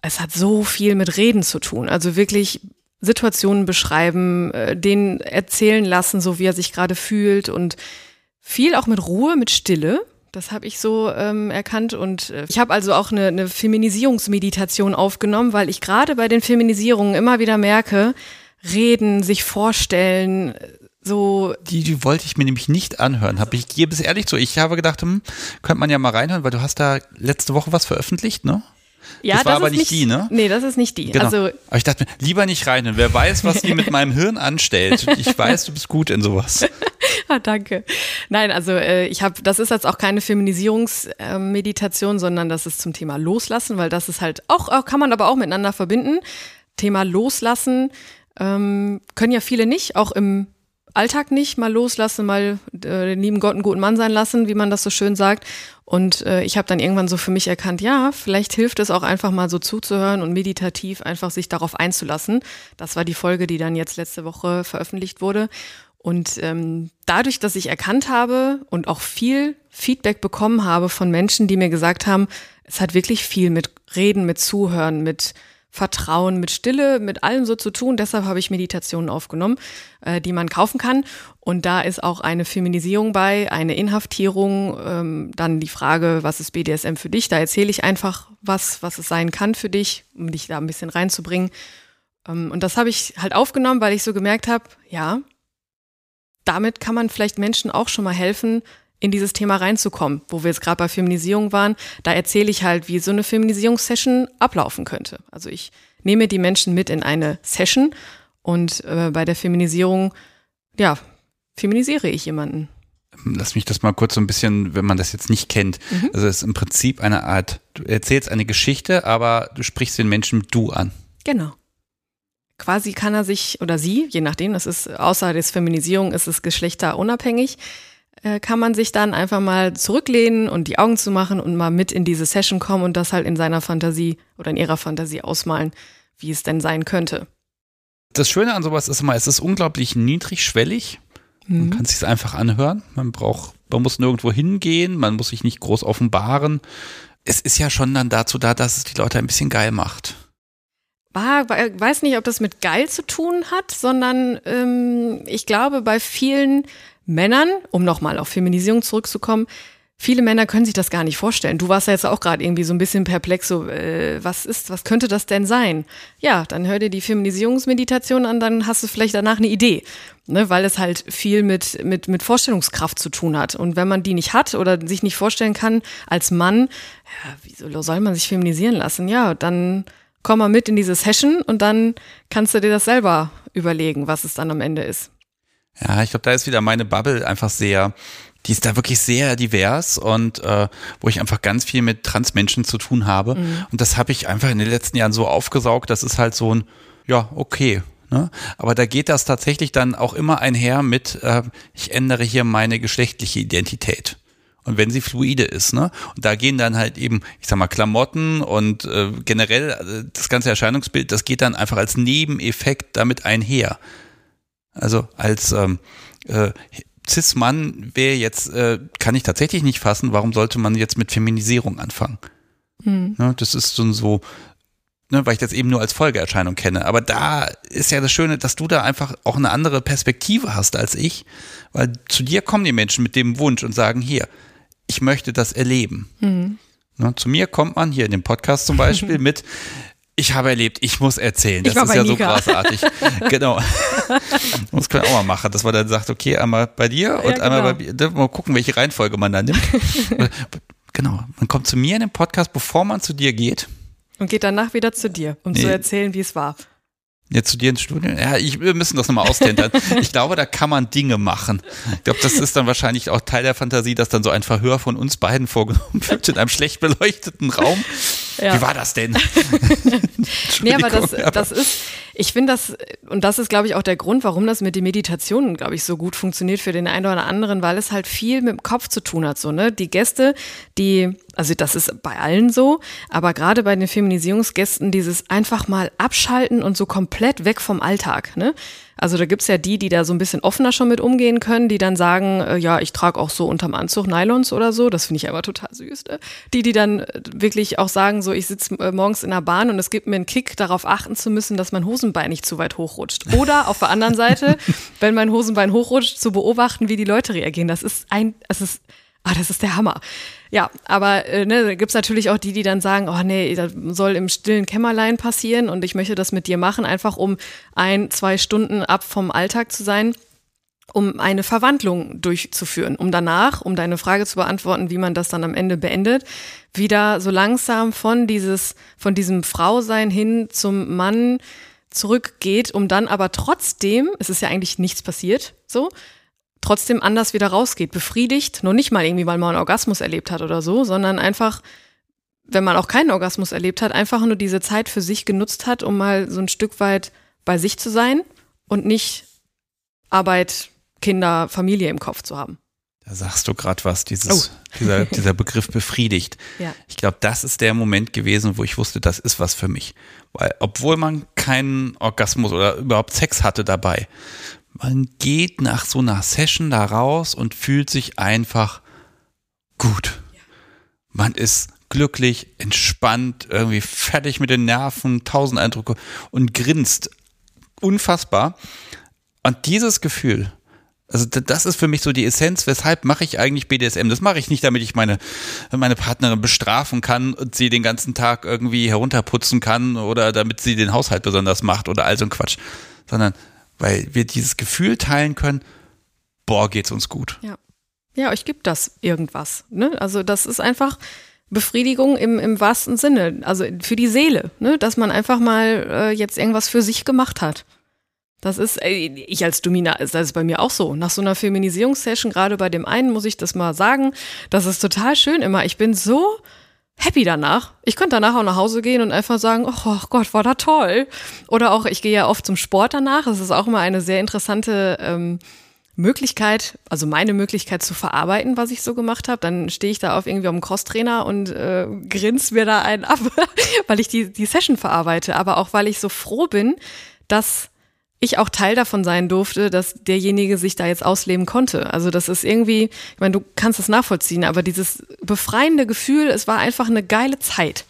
es hat so viel mit Reden zu tun. Also wirklich Situationen beschreiben, äh, den erzählen lassen, so wie er sich gerade fühlt und viel auch mit Ruhe, mit Stille. Das habe ich so ähm, erkannt und äh, ich habe also auch eine, eine Feminisierungsmeditation aufgenommen, weil ich gerade bei den Feminisierungen immer wieder merke, reden, sich vorstellen, so. Die, die wollte ich mir nämlich nicht anhören. Hab ich gebe es ehrlich zu. Ich habe gedacht, hm, könnte man ja mal reinhören, weil du hast da letzte Woche was veröffentlicht, ne? Ja, das war das aber nicht, nicht die, ne? Nee, das ist nicht die. Genau. Also, aber ich dachte mir, lieber nicht rein. Wer weiß, was die mit *laughs* meinem Hirn anstellt. Ich weiß, du bist gut in sowas. *laughs* ah, danke. Nein, also äh, ich habe, das ist jetzt auch keine Feminisierungsmeditation, äh, sondern das ist zum Thema Loslassen, weil das ist halt auch, auch kann man aber auch miteinander verbinden. Thema Loslassen ähm, können ja viele nicht, auch im Alltag nicht, mal loslassen, mal äh, lieben Gott einen guten Mann sein lassen, wie man das so schön sagt. Und äh, ich habe dann irgendwann so für mich erkannt, ja, vielleicht hilft es auch einfach mal so zuzuhören und meditativ einfach sich darauf einzulassen. Das war die Folge, die dann jetzt letzte Woche veröffentlicht wurde. Und ähm, dadurch, dass ich erkannt habe und auch viel Feedback bekommen habe von Menschen, die mir gesagt haben, es hat wirklich viel mit Reden, mit Zuhören, mit Vertrauen, mit Stille, mit allem so zu tun. Deshalb habe ich Meditationen aufgenommen, äh, die man kaufen kann. Und da ist auch eine Feminisierung bei, eine Inhaftierung, ähm, dann die Frage, was ist BDSM für dich? Da erzähle ich einfach was, was es sein kann für dich, um dich da ein bisschen reinzubringen. Ähm, und das habe ich halt aufgenommen, weil ich so gemerkt habe, ja, damit kann man vielleicht Menschen auch schon mal helfen, in dieses Thema reinzukommen, wo wir jetzt gerade bei Feminisierung waren. Da erzähle ich halt, wie so eine Feminisierungssession ablaufen könnte. Also ich nehme die Menschen mit in eine Session und äh, bei der Feminisierung, ja, feminisiere ich jemanden. Lass mich das mal kurz so ein bisschen, wenn man das jetzt nicht kennt. Mhm. Also es ist im Prinzip eine Art, du erzählst eine Geschichte, aber du sprichst den Menschen mit du an. Genau. Quasi kann er sich oder sie, je nachdem, das ist außer der Feminisierung, ist es geschlechterunabhängig, kann man sich dann einfach mal zurücklehnen und die Augen zu machen und mal mit in diese Session kommen und das halt in seiner Fantasie oder in ihrer Fantasie ausmalen, wie es denn sein könnte. Das Schöne an sowas ist immer, es ist unglaublich niedrigschwellig. Man mhm. kann es sich einfach anhören. Man braucht, man muss nirgendwo hingehen, man muss sich nicht groß offenbaren. Es ist ja schon dann dazu da, dass es die Leute ein bisschen geil macht. War, weiß nicht, ob das mit geil zu tun hat, sondern ähm, ich glaube, bei vielen Männern, um nochmal auf Feminisierung zurückzukommen, viele Männer können sich das gar nicht vorstellen. Du warst ja jetzt auch gerade irgendwie so ein bisschen perplex, so, äh, was ist, was könnte das denn sein? Ja, dann hör dir die Feminisierungsmeditation an, dann hast du vielleicht danach eine Idee. Ne, weil es halt viel mit, mit, mit Vorstellungskraft zu tun hat. Und wenn man die nicht hat oder sich nicht vorstellen kann als Mann, ja, wieso soll man sich feminisieren lassen? Ja, dann komm mal mit in diese Session und dann kannst du dir das selber überlegen, was es dann am Ende ist. Ja, ich glaube, da ist wieder meine Bubble einfach sehr, die ist da wirklich sehr divers und äh, wo ich einfach ganz viel mit Transmenschen zu tun habe. Mhm. Und das habe ich einfach in den letzten Jahren so aufgesaugt, das ist halt so ein, ja, okay. Ne? Aber da geht das tatsächlich dann auch immer einher mit, äh, ich ändere hier meine geschlechtliche Identität. Und wenn sie fluide ist, ne? Und da gehen dann halt eben, ich sag mal, Klamotten und äh, generell äh, das ganze Erscheinungsbild, das geht dann einfach als Nebeneffekt damit einher. Also als ähm, äh, Cis-Mann wäre jetzt, äh, kann ich tatsächlich nicht fassen, warum sollte man jetzt mit Feminisierung anfangen? Hm. Ne, das ist so, so ne, weil ich das eben nur als Folgeerscheinung kenne. Aber da ist ja das Schöne, dass du da einfach auch eine andere Perspektive hast als ich, weil zu dir kommen die Menschen mit dem Wunsch und sagen, hier, ich möchte das erleben. Mhm. Ne, zu mir kommt man hier in dem Podcast zum Beispiel *laughs* mit, ich habe erlebt, ich muss erzählen. Das ist ja Nika. so großartig. *laughs* genau. Das können wir auch mal machen, dass man dann sagt, okay, einmal bei dir und ja, genau. einmal bei mir. Mal gucken, welche Reihenfolge man da nimmt. *laughs* genau. Man kommt zu mir in den Podcast, bevor man zu dir geht. Und geht danach wieder zu dir, um nee. zu erzählen, wie es war. Jetzt zu dir ins Studio? Ja, ich, wir müssen das nochmal austentern. *laughs* ich glaube, da kann man Dinge machen. Ich glaube, das ist dann wahrscheinlich auch Teil der Fantasie, dass dann so ein Verhör von uns beiden vorgenommen *laughs* wird in einem schlecht beleuchteten Raum. Ja. Wie war das denn? *laughs* nee, aber das, das ist, ich finde das, und das ist, glaube ich, auch der Grund, warum das mit den Meditationen, glaube ich, so gut funktioniert für den einen oder anderen, weil es halt viel mit dem Kopf zu tun hat. So, ne? Die Gäste, die also das ist bei allen so, aber gerade bei den Feminisierungsgästen dieses einfach mal abschalten und so komplett weg vom Alltag. Ne? Also da gibt's ja die, die da so ein bisschen offener schon mit umgehen können, die dann sagen, äh, ja, ich trage auch so unterm Anzug Nylons oder so. Das finde ich aber total süß. Ne? Die, die dann äh, wirklich auch sagen, so ich sitze äh, morgens in der Bahn und es gibt mir einen Kick, darauf achten zu müssen, dass mein Hosenbein nicht zu weit hochrutscht. Oder auf der anderen Seite, *laughs* wenn mein Hosenbein hochrutscht, zu beobachten, wie die Leute reagieren. Das ist ein, es ist Ah, das ist der Hammer. Ja, aber äh, ne, da gibt's natürlich auch die, die dann sagen, oh nee, das soll im stillen Kämmerlein passieren und ich möchte das mit dir machen, einfach um ein, zwei Stunden ab vom Alltag zu sein, um eine Verwandlung durchzuführen, um danach, um deine Frage zu beantworten, wie man das dann am Ende beendet, wieder so langsam von dieses, von diesem Frausein hin zum Mann zurückgeht, um dann aber trotzdem, es ist ja eigentlich nichts passiert, so, trotzdem anders wieder rausgeht, befriedigt, nur nicht mal irgendwie, weil man einen Orgasmus erlebt hat oder so, sondern einfach, wenn man auch keinen Orgasmus erlebt hat, einfach nur diese Zeit für sich genutzt hat, um mal so ein Stück weit bei sich zu sein und nicht Arbeit, Kinder, Familie im Kopf zu haben. Da sagst du gerade was, dieses, oh. *laughs* dieser, dieser Begriff befriedigt. Ja. Ich glaube, das ist der Moment gewesen, wo ich wusste, das ist was für mich. Weil, obwohl man keinen Orgasmus oder überhaupt Sex hatte dabei, man geht nach so einer Session da raus und fühlt sich einfach gut. Man ist glücklich, entspannt, irgendwie fertig mit den Nerven, tausend Eindrücke und grinst unfassbar. Und dieses Gefühl, also das ist für mich so die Essenz, weshalb mache ich eigentlich BDSM? Das mache ich nicht, damit ich meine, meine Partnerin bestrafen kann und sie den ganzen Tag irgendwie herunterputzen kann oder damit sie den Haushalt besonders macht oder all so ein Quatsch, sondern weil wir dieses Gefühl teilen können, boah, geht's uns gut. Ja, ja euch gibt das irgendwas. Ne? Also das ist einfach Befriedigung im, im wahrsten Sinne, also für die Seele, ne? dass man einfach mal äh, jetzt irgendwas für sich gemacht hat. Das ist, ey, ich als Domina, ist das bei mir auch so. Nach so einer Feminisierungssession, gerade bei dem einen, muss ich das mal sagen, das ist total schön immer. Ich bin so happy danach. Ich könnte danach auch nach Hause gehen und einfach sagen, oh Gott, war da toll. Oder auch, ich gehe ja oft zum Sport danach. Das ist auch immer eine sehr interessante ähm, Möglichkeit, also meine Möglichkeit zu verarbeiten, was ich so gemacht habe. Dann stehe ich da auf irgendwie am Crosstrainer und äh, grins mir da einen ab, *laughs* weil ich die, die Session verarbeite. Aber auch, weil ich so froh bin, dass ich auch Teil davon sein durfte, dass derjenige sich da jetzt ausleben konnte. Also das ist irgendwie, ich meine, du kannst es nachvollziehen, aber dieses befreiende Gefühl, es war einfach eine geile Zeit.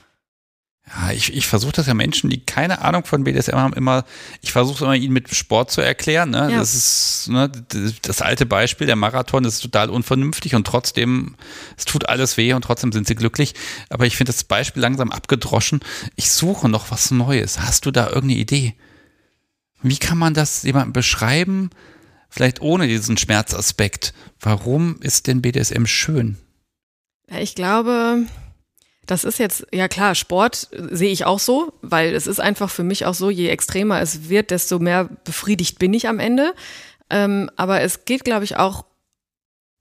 Ja, ich, ich versuche das ja Menschen, die keine Ahnung von BDSM haben, immer, ich versuche immer ihnen mit Sport zu erklären. Ne? Ja. Das ist ne, das alte Beispiel, der Marathon, das ist total unvernünftig und trotzdem, es tut alles weh und trotzdem sind sie glücklich. Aber ich finde das Beispiel langsam abgedroschen. Ich suche noch was Neues. Hast du da irgendeine Idee? Wie kann man das jemandem beschreiben, vielleicht ohne diesen Schmerzaspekt? Warum ist denn BDSM schön? Ich glaube, Das ist jetzt, ja klar, Sport sehe ich auch so, weil es ist einfach für mich auch so, je extremer es wird, desto mehr befriedigt bin ich am Ende. Ähm, aber es geht, glaube ich, auch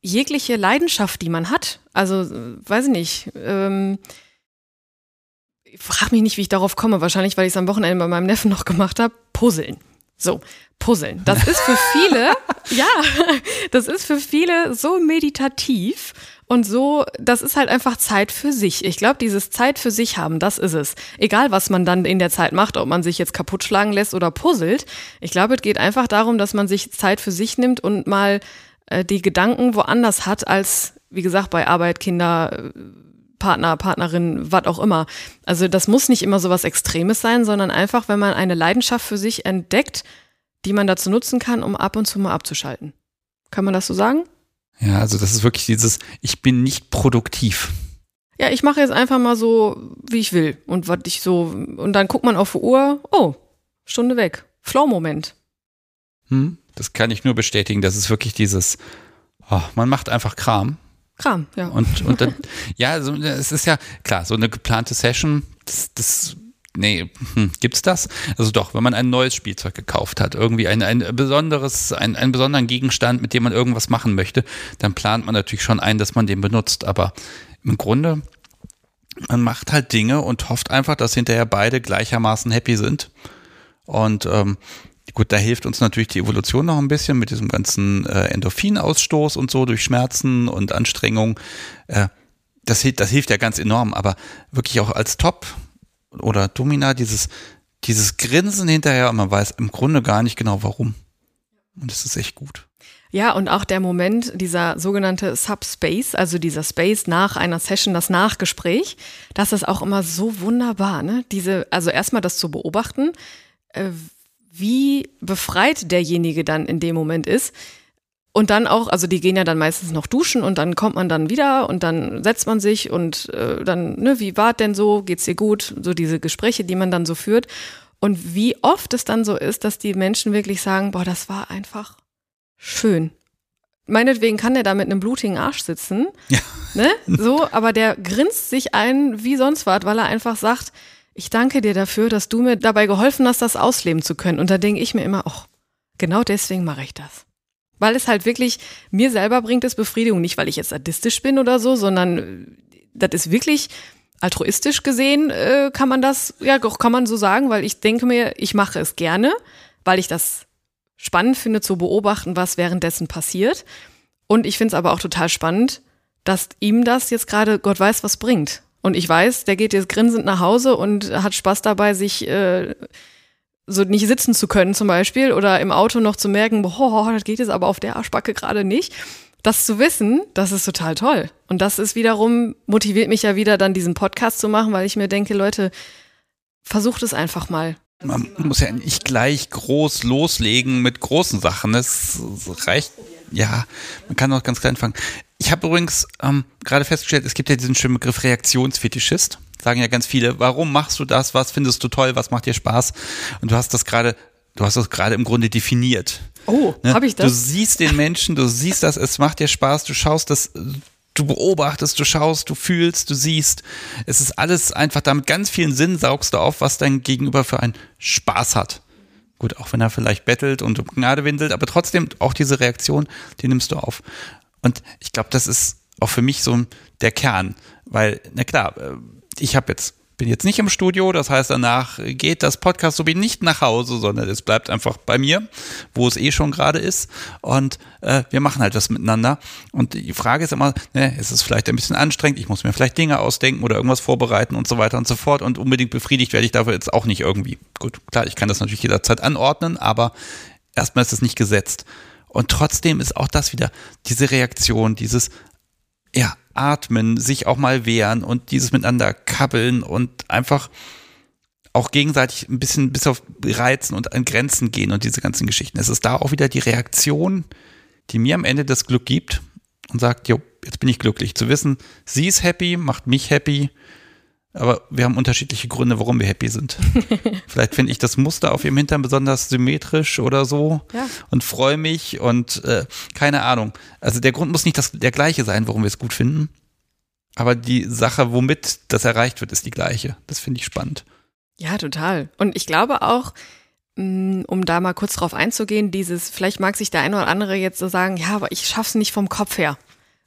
jegliche Leidenschaft, die man hat. Also, weiß ich nicht. Ähm, frag mich nicht, wie ich darauf komme. Wahrscheinlich, weil ich es am Wochenende bei meinem Neffen noch gemacht habe. Puzzeln. So, Puzzeln. Das ist für viele, *laughs* ja, das ist für viele so meditativ und so, das ist halt einfach Zeit für sich. Ich glaube, dieses Zeit für sich haben, das ist es. Egal, was man dann in der Zeit macht, ob man sich jetzt kaputt schlagen lässt oder puzzelt. Ich glaube, es geht einfach darum, dass man sich Zeit für sich nimmt und mal äh, die Gedanken woanders hat als, wie gesagt, bei Arbeit, Kinder, Partner, Partnerin, was auch immer. Also das muss nicht immer so was Extremes sein, sondern einfach, wenn man eine Leidenschaft für sich entdeckt, die man dazu nutzen kann, um ab und zu mal abzuschalten. Kann man das so sagen? Ja, also das ist wirklich dieses, ich bin nicht produktiv. Ja, ich mache jetzt einfach mal so, wie ich will. Und was ich so, und dann guckt man auf die Uhr, oh, Stunde weg. Flow-Moment. Hm, das kann ich nur bestätigen. Das ist wirklich dieses, oh, man macht einfach Kram. Kram, ja. Und, *laughs* und dann, ja, also, es ist ja klar, so eine geplante Session, das, das nee, hm, gibt's das? Also doch, wenn man ein neues Spielzeug gekauft hat, irgendwie ein, ein besonderes, ein, einen besonderen Gegenstand, mit dem man irgendwas machen möchte, dann plant man natürlich schon ein, dass man den benutzt. Aber im Grunde, man macht halt Dinge und hofft einfach, dass hinterher beide gleichermaßen happy sind. Und ähm, gut, da hilft uns natürlich die Evolution noch ein bisschen mit diesem ganzen äh, Endorphinausstoß und so durch Schmerzen und Anstrengung. Äh, das, das hilft ja ganz enorm, aber wirklich auch als Top oder Domina, dieses, dieses Grinsen hinterher und man weiß im Grunde gar nicht genau warum. Und das ist echt gut. Ja, und auch der Moment, dieser sogenannte Subspace, also dieser Space nach einer Session, das Nachgespräch, das ist auch immer so wunderbar, ne? Diese, also erstmal das zu beobachten, äh, wie befreit derjenige dann in dem Moment ist. Und dann auch, also die gehen ja dann meistens noch duschen und dann kommt man dann wieder und dann setzt man sich und äh, dann, ne, wie war denn so, geht's dir gut? So diese Gespräche, die man dann so führt. Und wie oft es dann so ist, dass die Menschen wirklich sagen, boah, das war einfach schön. Meinetwegen kann der da mit einem blutigen Arsch sitzen. Ja. Ne? *laughs* So, aber der grinst sich ein wie sonst was, weil er einfach sagt, ich danke dir dafür, dass du mir dabei geholfen hast, das ausleben zu können. Und da denke ich mir immer, ach, genau deswegen mache ich das weil es halt wirklich, mir selber bringt es Befriedigung, nicht weil ich jetzt sadistisch bin oder so, sondern äh, das ist wirklich altruistisch gesehen, äh, kann man das, ja doch, kann man so sagen, weil ich denke mir, ich mache es gerne, weil ich das spannend finde zu beobachten, was währenddessen passiert. Und ich finde es aber auch total spannend, dass ihm das jetzt gerade Gott weiß was bringt. Und ich weiß, der geht jetzt grinsend nach Hause und hat Spaß dabei, sich äh, so nicht sitzen zu können zum Beispiel oder im Auto noch zu merken, boah, das geht jetzt aber auf der Arschbacke gerade nicht. Das zu wissen, das ist total toll. Und das ist wiederum, motiviert mich ja wieder dann diesen Podcast zu machen, weil ich mir denke, Leute, versucht es einfach mal. Man muss ja nicht gleich groß loslegen mit großen Sachen. Es reicht, ja, man kann auch ganz klein fangen. Ich habe übrigens ähm, gerade festgestellt, es gibt ja diesen schönen Begriff Reaktionsfetischist sagen ja ganz viele, warum machst du das? Was findest du toll? Was macht dir Spaß? Und du hast das gerade, du hast das gerade im Grunde definiert. Oh, ne? habe ich das? Du siehst den Menschen, du siehst das, es macht dir Spaß, du schaust das, du beobachtest, du schaust, du fühlst, du siehst. Es ist alles einfach damit ganz vielen Sinn saugst du auf, was dein Gegenüber für einen Spaß hat. Gut, auch wenn er vielleicht bettelt und um Gnade windelt, aber trotzdem auch diese Reaktion, die nimmst du auf. Und ich glaube, das ist auch für mich so der Kern, weil, na klar, äh, ich habe jetzt bin jetzt nicht im Studio, das heißt, danach geht das Podcast so wie nicht nach Hause, sondern es bleibt einfach bei mir, wo es eh schon gerade ist. Und äh, wir machen halt das miteinander. Und die Frage ist immer, ne, ist es vielleicht ein bisschen anstrengend, ich muss mir vielleicht Dinge ausdenken oder irgendwas vorbereiten und so weiter und so fort. Und unbedingt befriedigt werde ich dafür jetzt auch nicht irgendwie. Gut, klar, ich kann das natürlich jederzeit anordnen, aber erstmal ist es nicht gesetzt. Und trotzdem ist auch das wieder diese Reaktion, dieses, ja, atmen, sich auch mal wehren und dieses miteinander kabbeln und einfach auch gegenseitig ein bisschen bis auf Reizen und an Grenzen gehen und diese ganzen Geschichten. Es ist da auch wieder die Reaktion, die mir am Ende das Glück gibt und sagt, jo, jetzt bin ich glücklich. Zu wissen, sie ist happy, macht mich happy aber wir haben unterschiedliche Gründe, warum wir happy sind. *laughs* Vielleicht finde ich das Muster auf ihrem Hintern besonders symmetrisch oder so ja. und freue mich und äh, keine Ahnung. Also der Grund muss nicht das, der gleiche sein, warum wir es gut finden. Aber die Sache, womit das erreicht wird, ist die gleiche. Das finde ich spannend. Ja, total. Und ich glaube auch, mm, um da mal kurz drauf einzugehen, dieses, vielleicht mag sich der eine oder andere jetzt so sagen, ja, aber ich schaff's nicht vom Kopf her,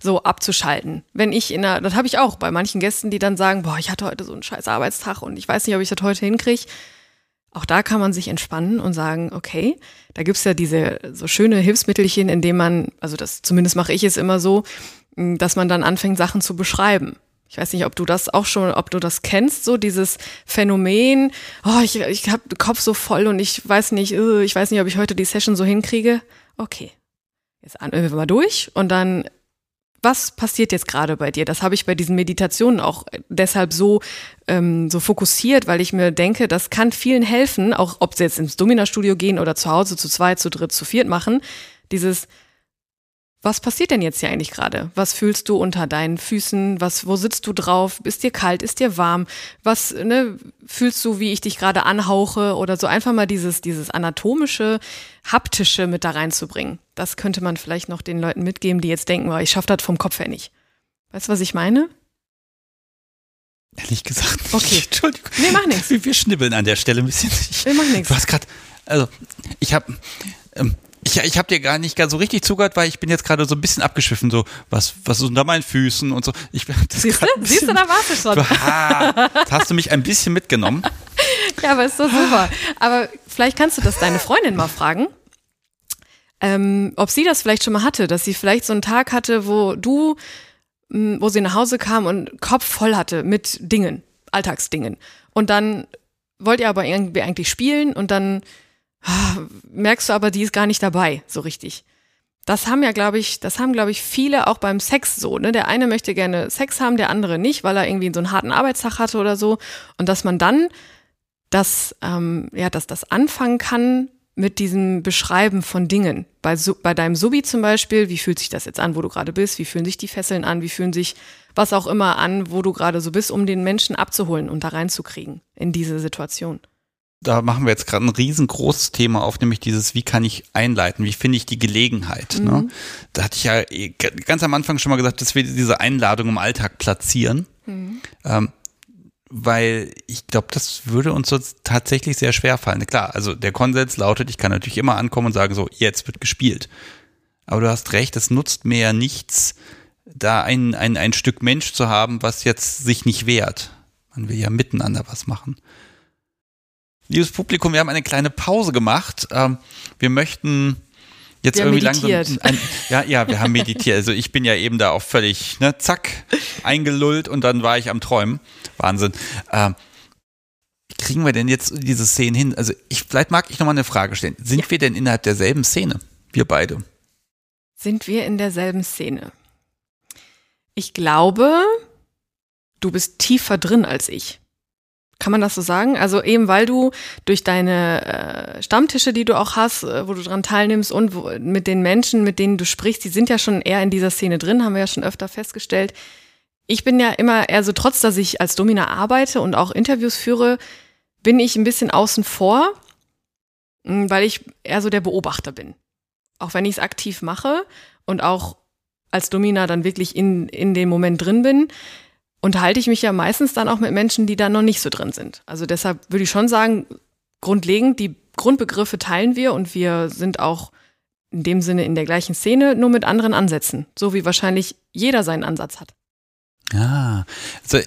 so abzuschalten. Wenn ich in einer, das habe ich auch bei manchen Gästen, die dann sagen, boah, ich hatte heute so einen scheiß Arbeitstag und ich weiß nicht, ob ich das heute hinkriege. Auch da kann man sich entspannen und sagen, okay, da gibt's ja diese so schöne Hilfsmittelchen, indem man, also das zumindest mache ich es immer so, dass man dann anfängt, Sachen zu beschreiben. Ich weiß nicht, ob du das auch schon, ob du das kennst, so dieses Phänomen, oh, ich, ich habe den Kopf so voll und ich weiß nicht, uh, ich weiß nicht, ob ich heute die Session so hinkriege. Okay, jetzt atmen wir mal durch und dann, was passiert jetzt gerade bei dir? Das habe ich bei diesen Meditationen auch deshalb so, ähm, so fokussiert, weil ich mir denke, das kann vielen helfen, auch ob sie jetzt ins Domina-Studio gehen oder zu Hause zu zweit, zu dritt, zu viert machen. Dieses was passiert denn jetzt hier eigentlich gerade? Was fühlst du unter deinen Füßen? Was, wo sitzt du drauf? Ist dir kalt? Ist dir warm? Was, ne, fühlst du, wie ich dich gerade anhauche? Oder so einfach mal dieses, dieses anatomische, haptische mit da reinzubringen. Das könnte man vielleicht noch den Leuten mitgeben, die jetzt denken, oh, ich schaffe das vom Kopf her nicht. Weißt du, was ich meine? Ehrlich gesagt. Nicht. Okay. Entschuldigung. Nee, mach nichts. Wir, wir schnibbeln an der Stelle ein bisschen. Ich, Wir machen nichts. Du hast gerade, also ich habe, ähm, ich, ich habe dir gar nicht ganz so richtig zugehört, weil ich bin jetzt gerade so ein bisschen abgeschwiffen, so was was ist unter meinen Füßen und so. Ich das Siehst du? ein Siehst du, bisschen- da warst du schon. *laughs* Ah, hast du mich ein bisschen mitgenommen. *laughs* Ja, aber ist doch super. Aber vielleicht kannst du das deine Freundin mal fragen, ähm, ob sie das vielleicht schon mal hatte, dass sie vielleicht so einen Tag hatte, wo du, mh, wo sie nach Hause kam und Kopf voll hatte mit Dingen, Alltagsdingen. Und dann wollt ihr aber irgendwie eigentlich spielen und dann merkst du aber, die ist gar nicht dabei, so richtig. Das haben ja, glaube ich, das haben, glaube ich, viele auch beim Sex so. Ne? Der eine möchte gerne Sex haben, der andere nicht, weil er irgendwie so einen harten Arbeitstag hatte oder so. Und dass man dann das, ähm, ja, dass das anfangen kann mit diesem Beschreiben von Dingen. Bei, bei deinem Subi zum Beispiel, wie fühlt sich das jetzt an, wo du gerade bist? Wie fühlen sich die Fesseln an? Wie fühlen sich was auch immer an, wo du gerade so bist, um den Menschen abzuholen und da reinzukriegen in diese Situation? Da machen wir jetzt gerade ein riesengroßes Thema auf, nämlich dieses, wie kann ich einleiten, wie finde ich die Gelegenheit. Ne? Da hatte ich ja eh ganz am Anfang schon mal gesagt, dass wir diese Einladung im Alltag platzieren. Ähm, weil ich glaube, das würde uns so tatsächlich sehr schwer fallen. Klar, also der Konsens lautet, ich kann natürlich immer ankommen und sagen, so, jetzt wird gespielt. Aber du hast recht, es nutzt mir ja nichts, da ein, ein, ein Stück Mensch zu haben, was jetzt sich nicht wehrt. Man will ja miteinander was machen. Liebes Publikum, wir haben eine kleine Pause gemacht. Ähm, wir möchten jetzt Wir irgendwie meditiert. langsam. Ein, ja, ja, wir haben meditiert. Also ich bin ja eben da auch völlig, ne, zack, eingelullt und dann war ich am Träumen. Wahnsinn. Ähm, wie kriegen wir denn jetzt diese Szenen hin? Also ich, vielleicht mag ich nochmal eine Frage stellen. Sind wir denn innerhalb derselben Szene? Wir beide. Sind wir in derselben Szene? Ich glaube, du bist tiefer drin als ich. Kann man das so sagen? Also eben weil du durch deine äh, Stammtische, die du auch hast, äh, wo du dran teilnimmst und wo, mit den Menschen, mit denen du sprichst, die sind ja schon eher in dieser Szene drin, haben wir ja schon öfter festgestellt. Ich bin ja immer eher so, trotz dass ich als Domina arbeite und auch Interviews führe, bin ich ein bisschen außen vor, mh, weil ich eher so der Beobachter bin. Auch wenn ich es aktiv mache und auch als Domina dann wirklich in, in dem Moment drin bin, unterhalte ich mich ja meistens dann auch mit Menschen, die da noch nicht so drin sind. Also deshalb würde ich schon sagen, grundlegend, die Grundbegriffe teilen wir und wir sind auch in dem Sinne in der gleichen Szene, nur mit anderen Ansätzen. So wie wahrscheinlich jeder seinen Ansatz hat. Ah, also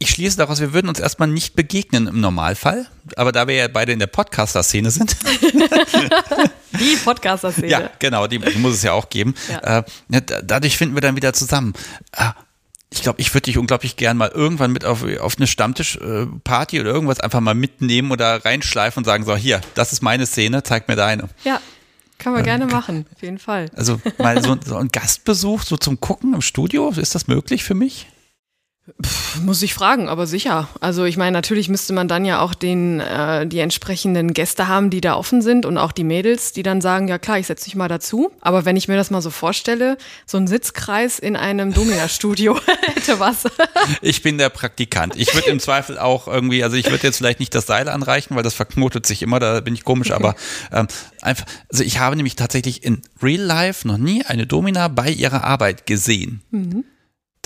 ich schließe daraus, wir würden uns erstmal nicht begegnen im Normalfall, aber da wir ja beide in der Podcaster-Szene sind, *laughs* Die Podcaster-Szene. ja, genau, die, die muss es ja auch geben, Ja. äh, dadurch finden wir dann wieder zusammen. Ich glaube, ich würde dich unglaublich gern mal irgendwann mit auf, auf eine Stammtischparty oder irgendwas einfach mal mitnehmen oder reinschleifen und sagen, so, hier, das ist meine Szene, zeig mir deine. ja, kann man gerne machen, auf jeden Fall. Also mal so, so ein Gastbesuch so zum Gucken im Studio, ist das möglich für mich? Muss ich fragen, aber sicher. Also ich meine, natürlich müsste man dann ja auch den, äh, die entsprechenden Gäste haben, die da offen sind und auch die Mädels, die dann sagen, ja klar, ich setze dich mal dazu. Aber wenn ich mir das mal so vorstelle, so ein Sitzkreis in einem Domina-Studio *laughs* hätte was. Ich bin der Praktikant. Ich würde im Zweifel auch irgendwie, also ich würde jetzt vielleicht nicht das Seil anreichen, weil das verknotet sich immer, da bin ich komisch, aber ähm, einfach, also ich habe nämlich tatsächlich in Real Life noch nie eine Domina bei ihrer Arbeit gesehen.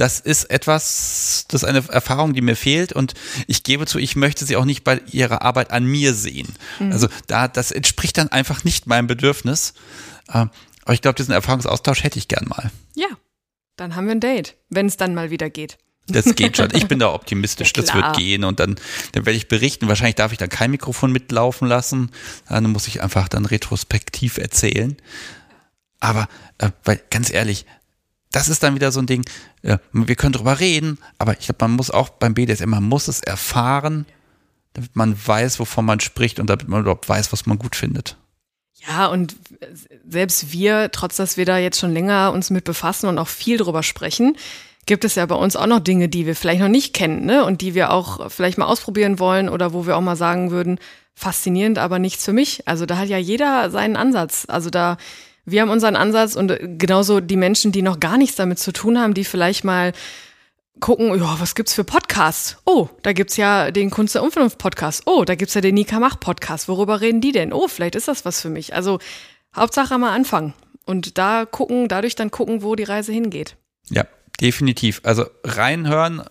Das ist etwas, das ist eine Erfahrung, die mir fehlt und ich gebe zu, ich möchte sie auch nicht bei ihrer Arbeit an mir sehen. Mhm. Also da, das entspricht dann einfach nicht meinem Bedürfnis. Ähm, aber ich glaube, diesen Erfahrungsaustausch hätte ich gern mal. Ja, dann haben wir ein Date, wenn es dann mal wieder geht. Das geht schon. Ich bin da *laughs* optimistisch. Ja, das wird gehen und dann, dann werde ich berichten. Wahrscheinlich darf ich da kein Mikrofon mitlaufen lassen. Dann muss ich einfach dann retrospektiv erzählen. Aber, äh, weil ganz ehrlich, das ist dann wieder so ein Ding, äh, wir können drüber reden, aber ich glaube, man muss auch beim BDSM, man muss es erfahren, damit man weiß, wovon man spricht und damit man überhaupt weiß, was man gut findet. Ja, und selbst wir, trotz dass wir da jetzt schon länger uns mit befassen und auch viel drüber sprechen, gibt es ja bei uns auch noch Dinge, die wir vielleicht noch nicht kennen, ne? Und die wir auch vielleicht mal ausprobieren wollen oder wo wir auch mal sagen würden, faszinierend, aber nichts für mich. Also da hat ja jeder seinen Ansatz. Also da, wir haben unseren Ansatz und genauso die Menschen, die noch gar nichts damit zu tun haben, die vielleicht mal gucken, ja, was gibt's für Podcasts? Oh, da gibt's ja den Kunst der Unvernunft Podcast. Oh, da gibt's ja den Nika Mach Podcast. Worüber reden die denn? Oh, vielleicht ist das was für mich. Also Hauptsache mal anfangen und da gucken, dadurch dann gucken, wo die Reise hingeht. Ja, definitiv. Also reinhören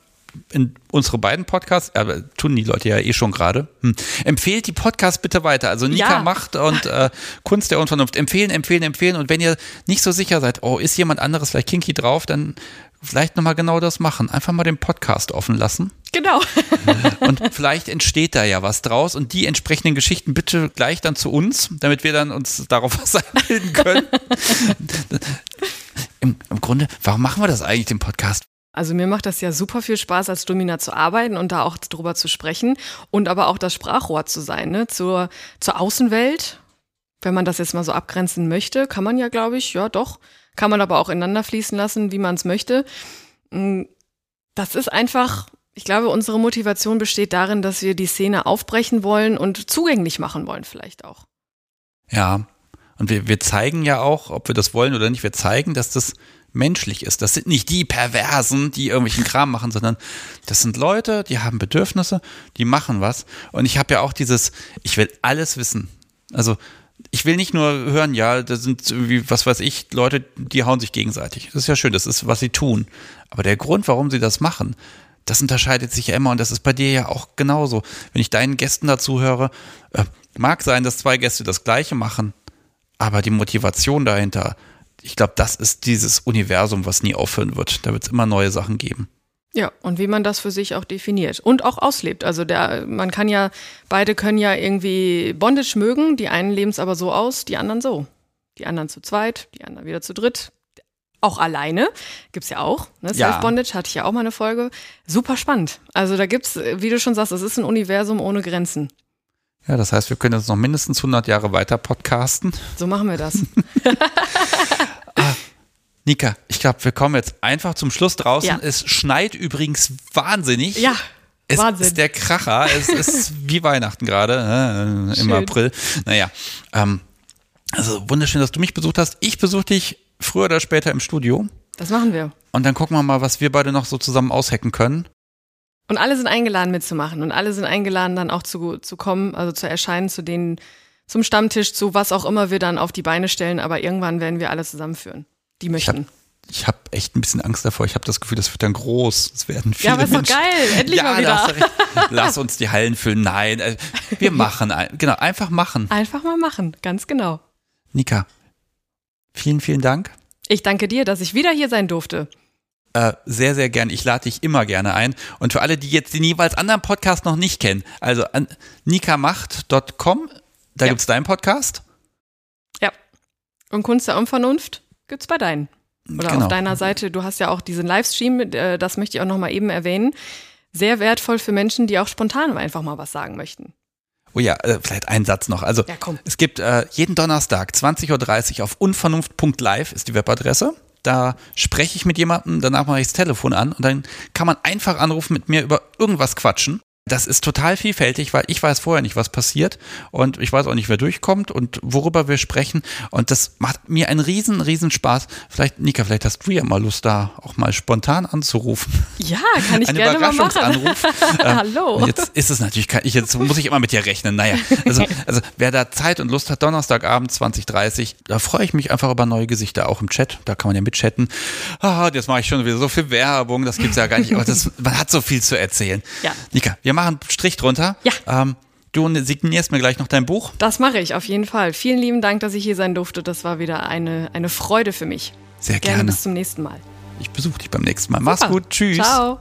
in unsere beiden Podcasts, aber tun die Leute ja eh schon gerade. Hm. Empfehlt die Podcasts bitte weiter. Also Nika ja. macht und äh, Kunst der Unvernunft. Empfehlen, empfehlen, empfehlen. Und wenn ihr nicht so sicher seid, oh, ist jemand anderes vielleicht kinky drauf, dann vielleicht nochmal genau das machen. Einfach mal den Podcast offen lassen. Genau. *laughs* und vielleicht entsteht da ja was draus und die entsprechenden Geschichten bitte gleich dann zu uns, damit wir dann uns darauf *laughs* was einbilden können. *laughs* Im, Im Grunde, warum machen wir das eigentlich, den Podcast? Also mir macht das ja super viel Spaß, als Domina zu arbeiten und da auch drüber zu sprechen und aber auch das Sprachrohr zu sein, ne? zur, zur Außenwelt. Wenn man das jetzt mal so abgrenzen möchte, kann man ja, glaube ich, ja doch, kann man aber auch ineinander fließen lassen, wie man es möchte. Mm, das ist einfach, ich glaube, unsere Motivation besteht darin, dass wir die Szene aufbrechen wollen und zugänglich machen wollen, vielleicht auch. Ja, und wir, wir zeigen ja auch, ob wir das wollen oder nicht, wir zeigen, dass das menschlich ist. Das sind nicht die Perversen, die irgendwelchen Kram machen, sondern das sind Leute, die haben Bedürfnisse, die machen was. Und ich habe ja auch dieses, ich will alles wissen. Also ich will nicht nur hören, ja, da sind irgendwie, was weiß ich, Leute, die hauen sich gegenseitig. Das ist ja schön, das ist, was sie tun. Aber der Grund, warum sie das machen, das unterscheidet sich ja immer und das ist bei dir ja auch genauso. Wenn ich deinen Gästen dazu höre, äh, mag sein, dass zwei Gäste das Gleiche machen, aber die Motivation dahinter, ich glaube, das ist dieses Universum, was nie aufhören wird. Da wird es immer neue Sachen geben. Ja, und wie man das für sich auch definiert und auch auslebt. Also der, man kann ja, beide können ja irgendwie Bondage mögen, die einen leben es aber so aus, die anderen so. Die anderen zu zweit, die anderen wieder zu dritt. Auch alleine, gibt's ja auch. Ne? Self-Bondage hatte ich ja auch mal eine Folge. Super spannend. Also da gibt's, wie du schon sagst, es ist ein Universum ohne Grenzen. Ja, das heißt, wir können jetzt noch mindestens 100 Jahre weiter podcasten. So machen wir das. *laughs* Nika, ich glaube, wir kommen jetzt einfach zum Schluss draußen. Ja. Es schneit übrigens wahnsinnig. Ja. Es Wahnsinn. ist der Kracher. es *laughs* ist wie Weihnachten gerade äh, im Schön. April. Naja, ähm, also wunderschön, dass du mich besucht hast. Ich besuche dich früher oder später im Studio. Das machen wir. Und dann gucken wir mal, was wir beide noch so zusammen aushacken können. Und alle sind eingeladen mitzumachen und alle sind eingeladen dann auch zu, zu kommen, also zu erscheinen, zu denen, zum Stammtisch, zu was auch immer wir dann auf die Beine stellen, aber irgendwann werden wir alle zusammenführen die möchten. Ich habe hab echt ein bisschen Angst davor. Ich habe das Gefühl, das wird dann groß. Es werden viele Ja, aber ist doch geil. Endlich ja, mal wieder. Lass uns die Hallen füllen. Nein, äh, wir machen. Genau, einfach machen. Einfach mal machen, ganz genau. Nika, vielen, vielen Dank. Ich danke dir, dass ich wieder hier sein durfte. Äh, sehr, sehr gern. Ich lade dich immer gerne ein. Und für alle, die jetzt den jeweils anderen Podcast noch nicht kennen, also an nikamacht.com, da ja. gibt es deinen Podcast. Ja. Und Kunst der Unvernunft gibt's bei deinen. Oder genau. auf deiner Seite. Du hast ja auch diesen Livestream, äh, das möchte ich auch nochmal eben erwähnen. Sehr wertvoll für Menschen, die auch spontan einfach mal was sagen möchten. Oh ja, äh, vielleicht ein Satz noch. Also ja, es gibt äh, jeden Donnerstag 20.30 Uhr auf unvernunft.live ist die Webadresse. Da spreche ich mit jemandem, danach mache ich das Telefon an und dann kann man einfach anrufen, mit mir über irgendwas quatschen. Das ist total vielfältig, weil ich weiß vorher nicht, was passiert und ich weiß auch nicht, wer durchkommt und worüber wir sprechen und das macht mir einen riesen, riesen Spaß. Vielleicht, Nika, vielleicht hast du ja mal Lust, da auch mal spontan anzurufen. Ja, kann ich Ein gerne mal machen. *laughs* ähm, Hallo. Jetzt ist es natürlich, kein, ich, jetzt muss ich immer mit dir rechnen. Naja, also, also wer da Zeit und Lust hat, Donnerstagabend 2030, da freue ich mich einfach über neue Gesichter, auch im Chat, da kann man ja mitchatten. Ah, jetzt mache ich schon wieder so viel Werbung, das gibt es ja gar nicht, aber das, man hat so viel zu erzählen. Ja. Nika, wir machen einen Strich drunter. Ja. Ähm, Du signierst mir gleich noch dein Buch? Das mache ich, auf jeden Fall. Vielen lieben Dank, dass ich hier sein durfte. Das war wieder eine, eine Freude für mich. Sehr gerne. gerne. Bis zum nächsten Mal. Ich besuche dich beim nächsten Mal. Super. Mach's gut. Tschüss. Ciao.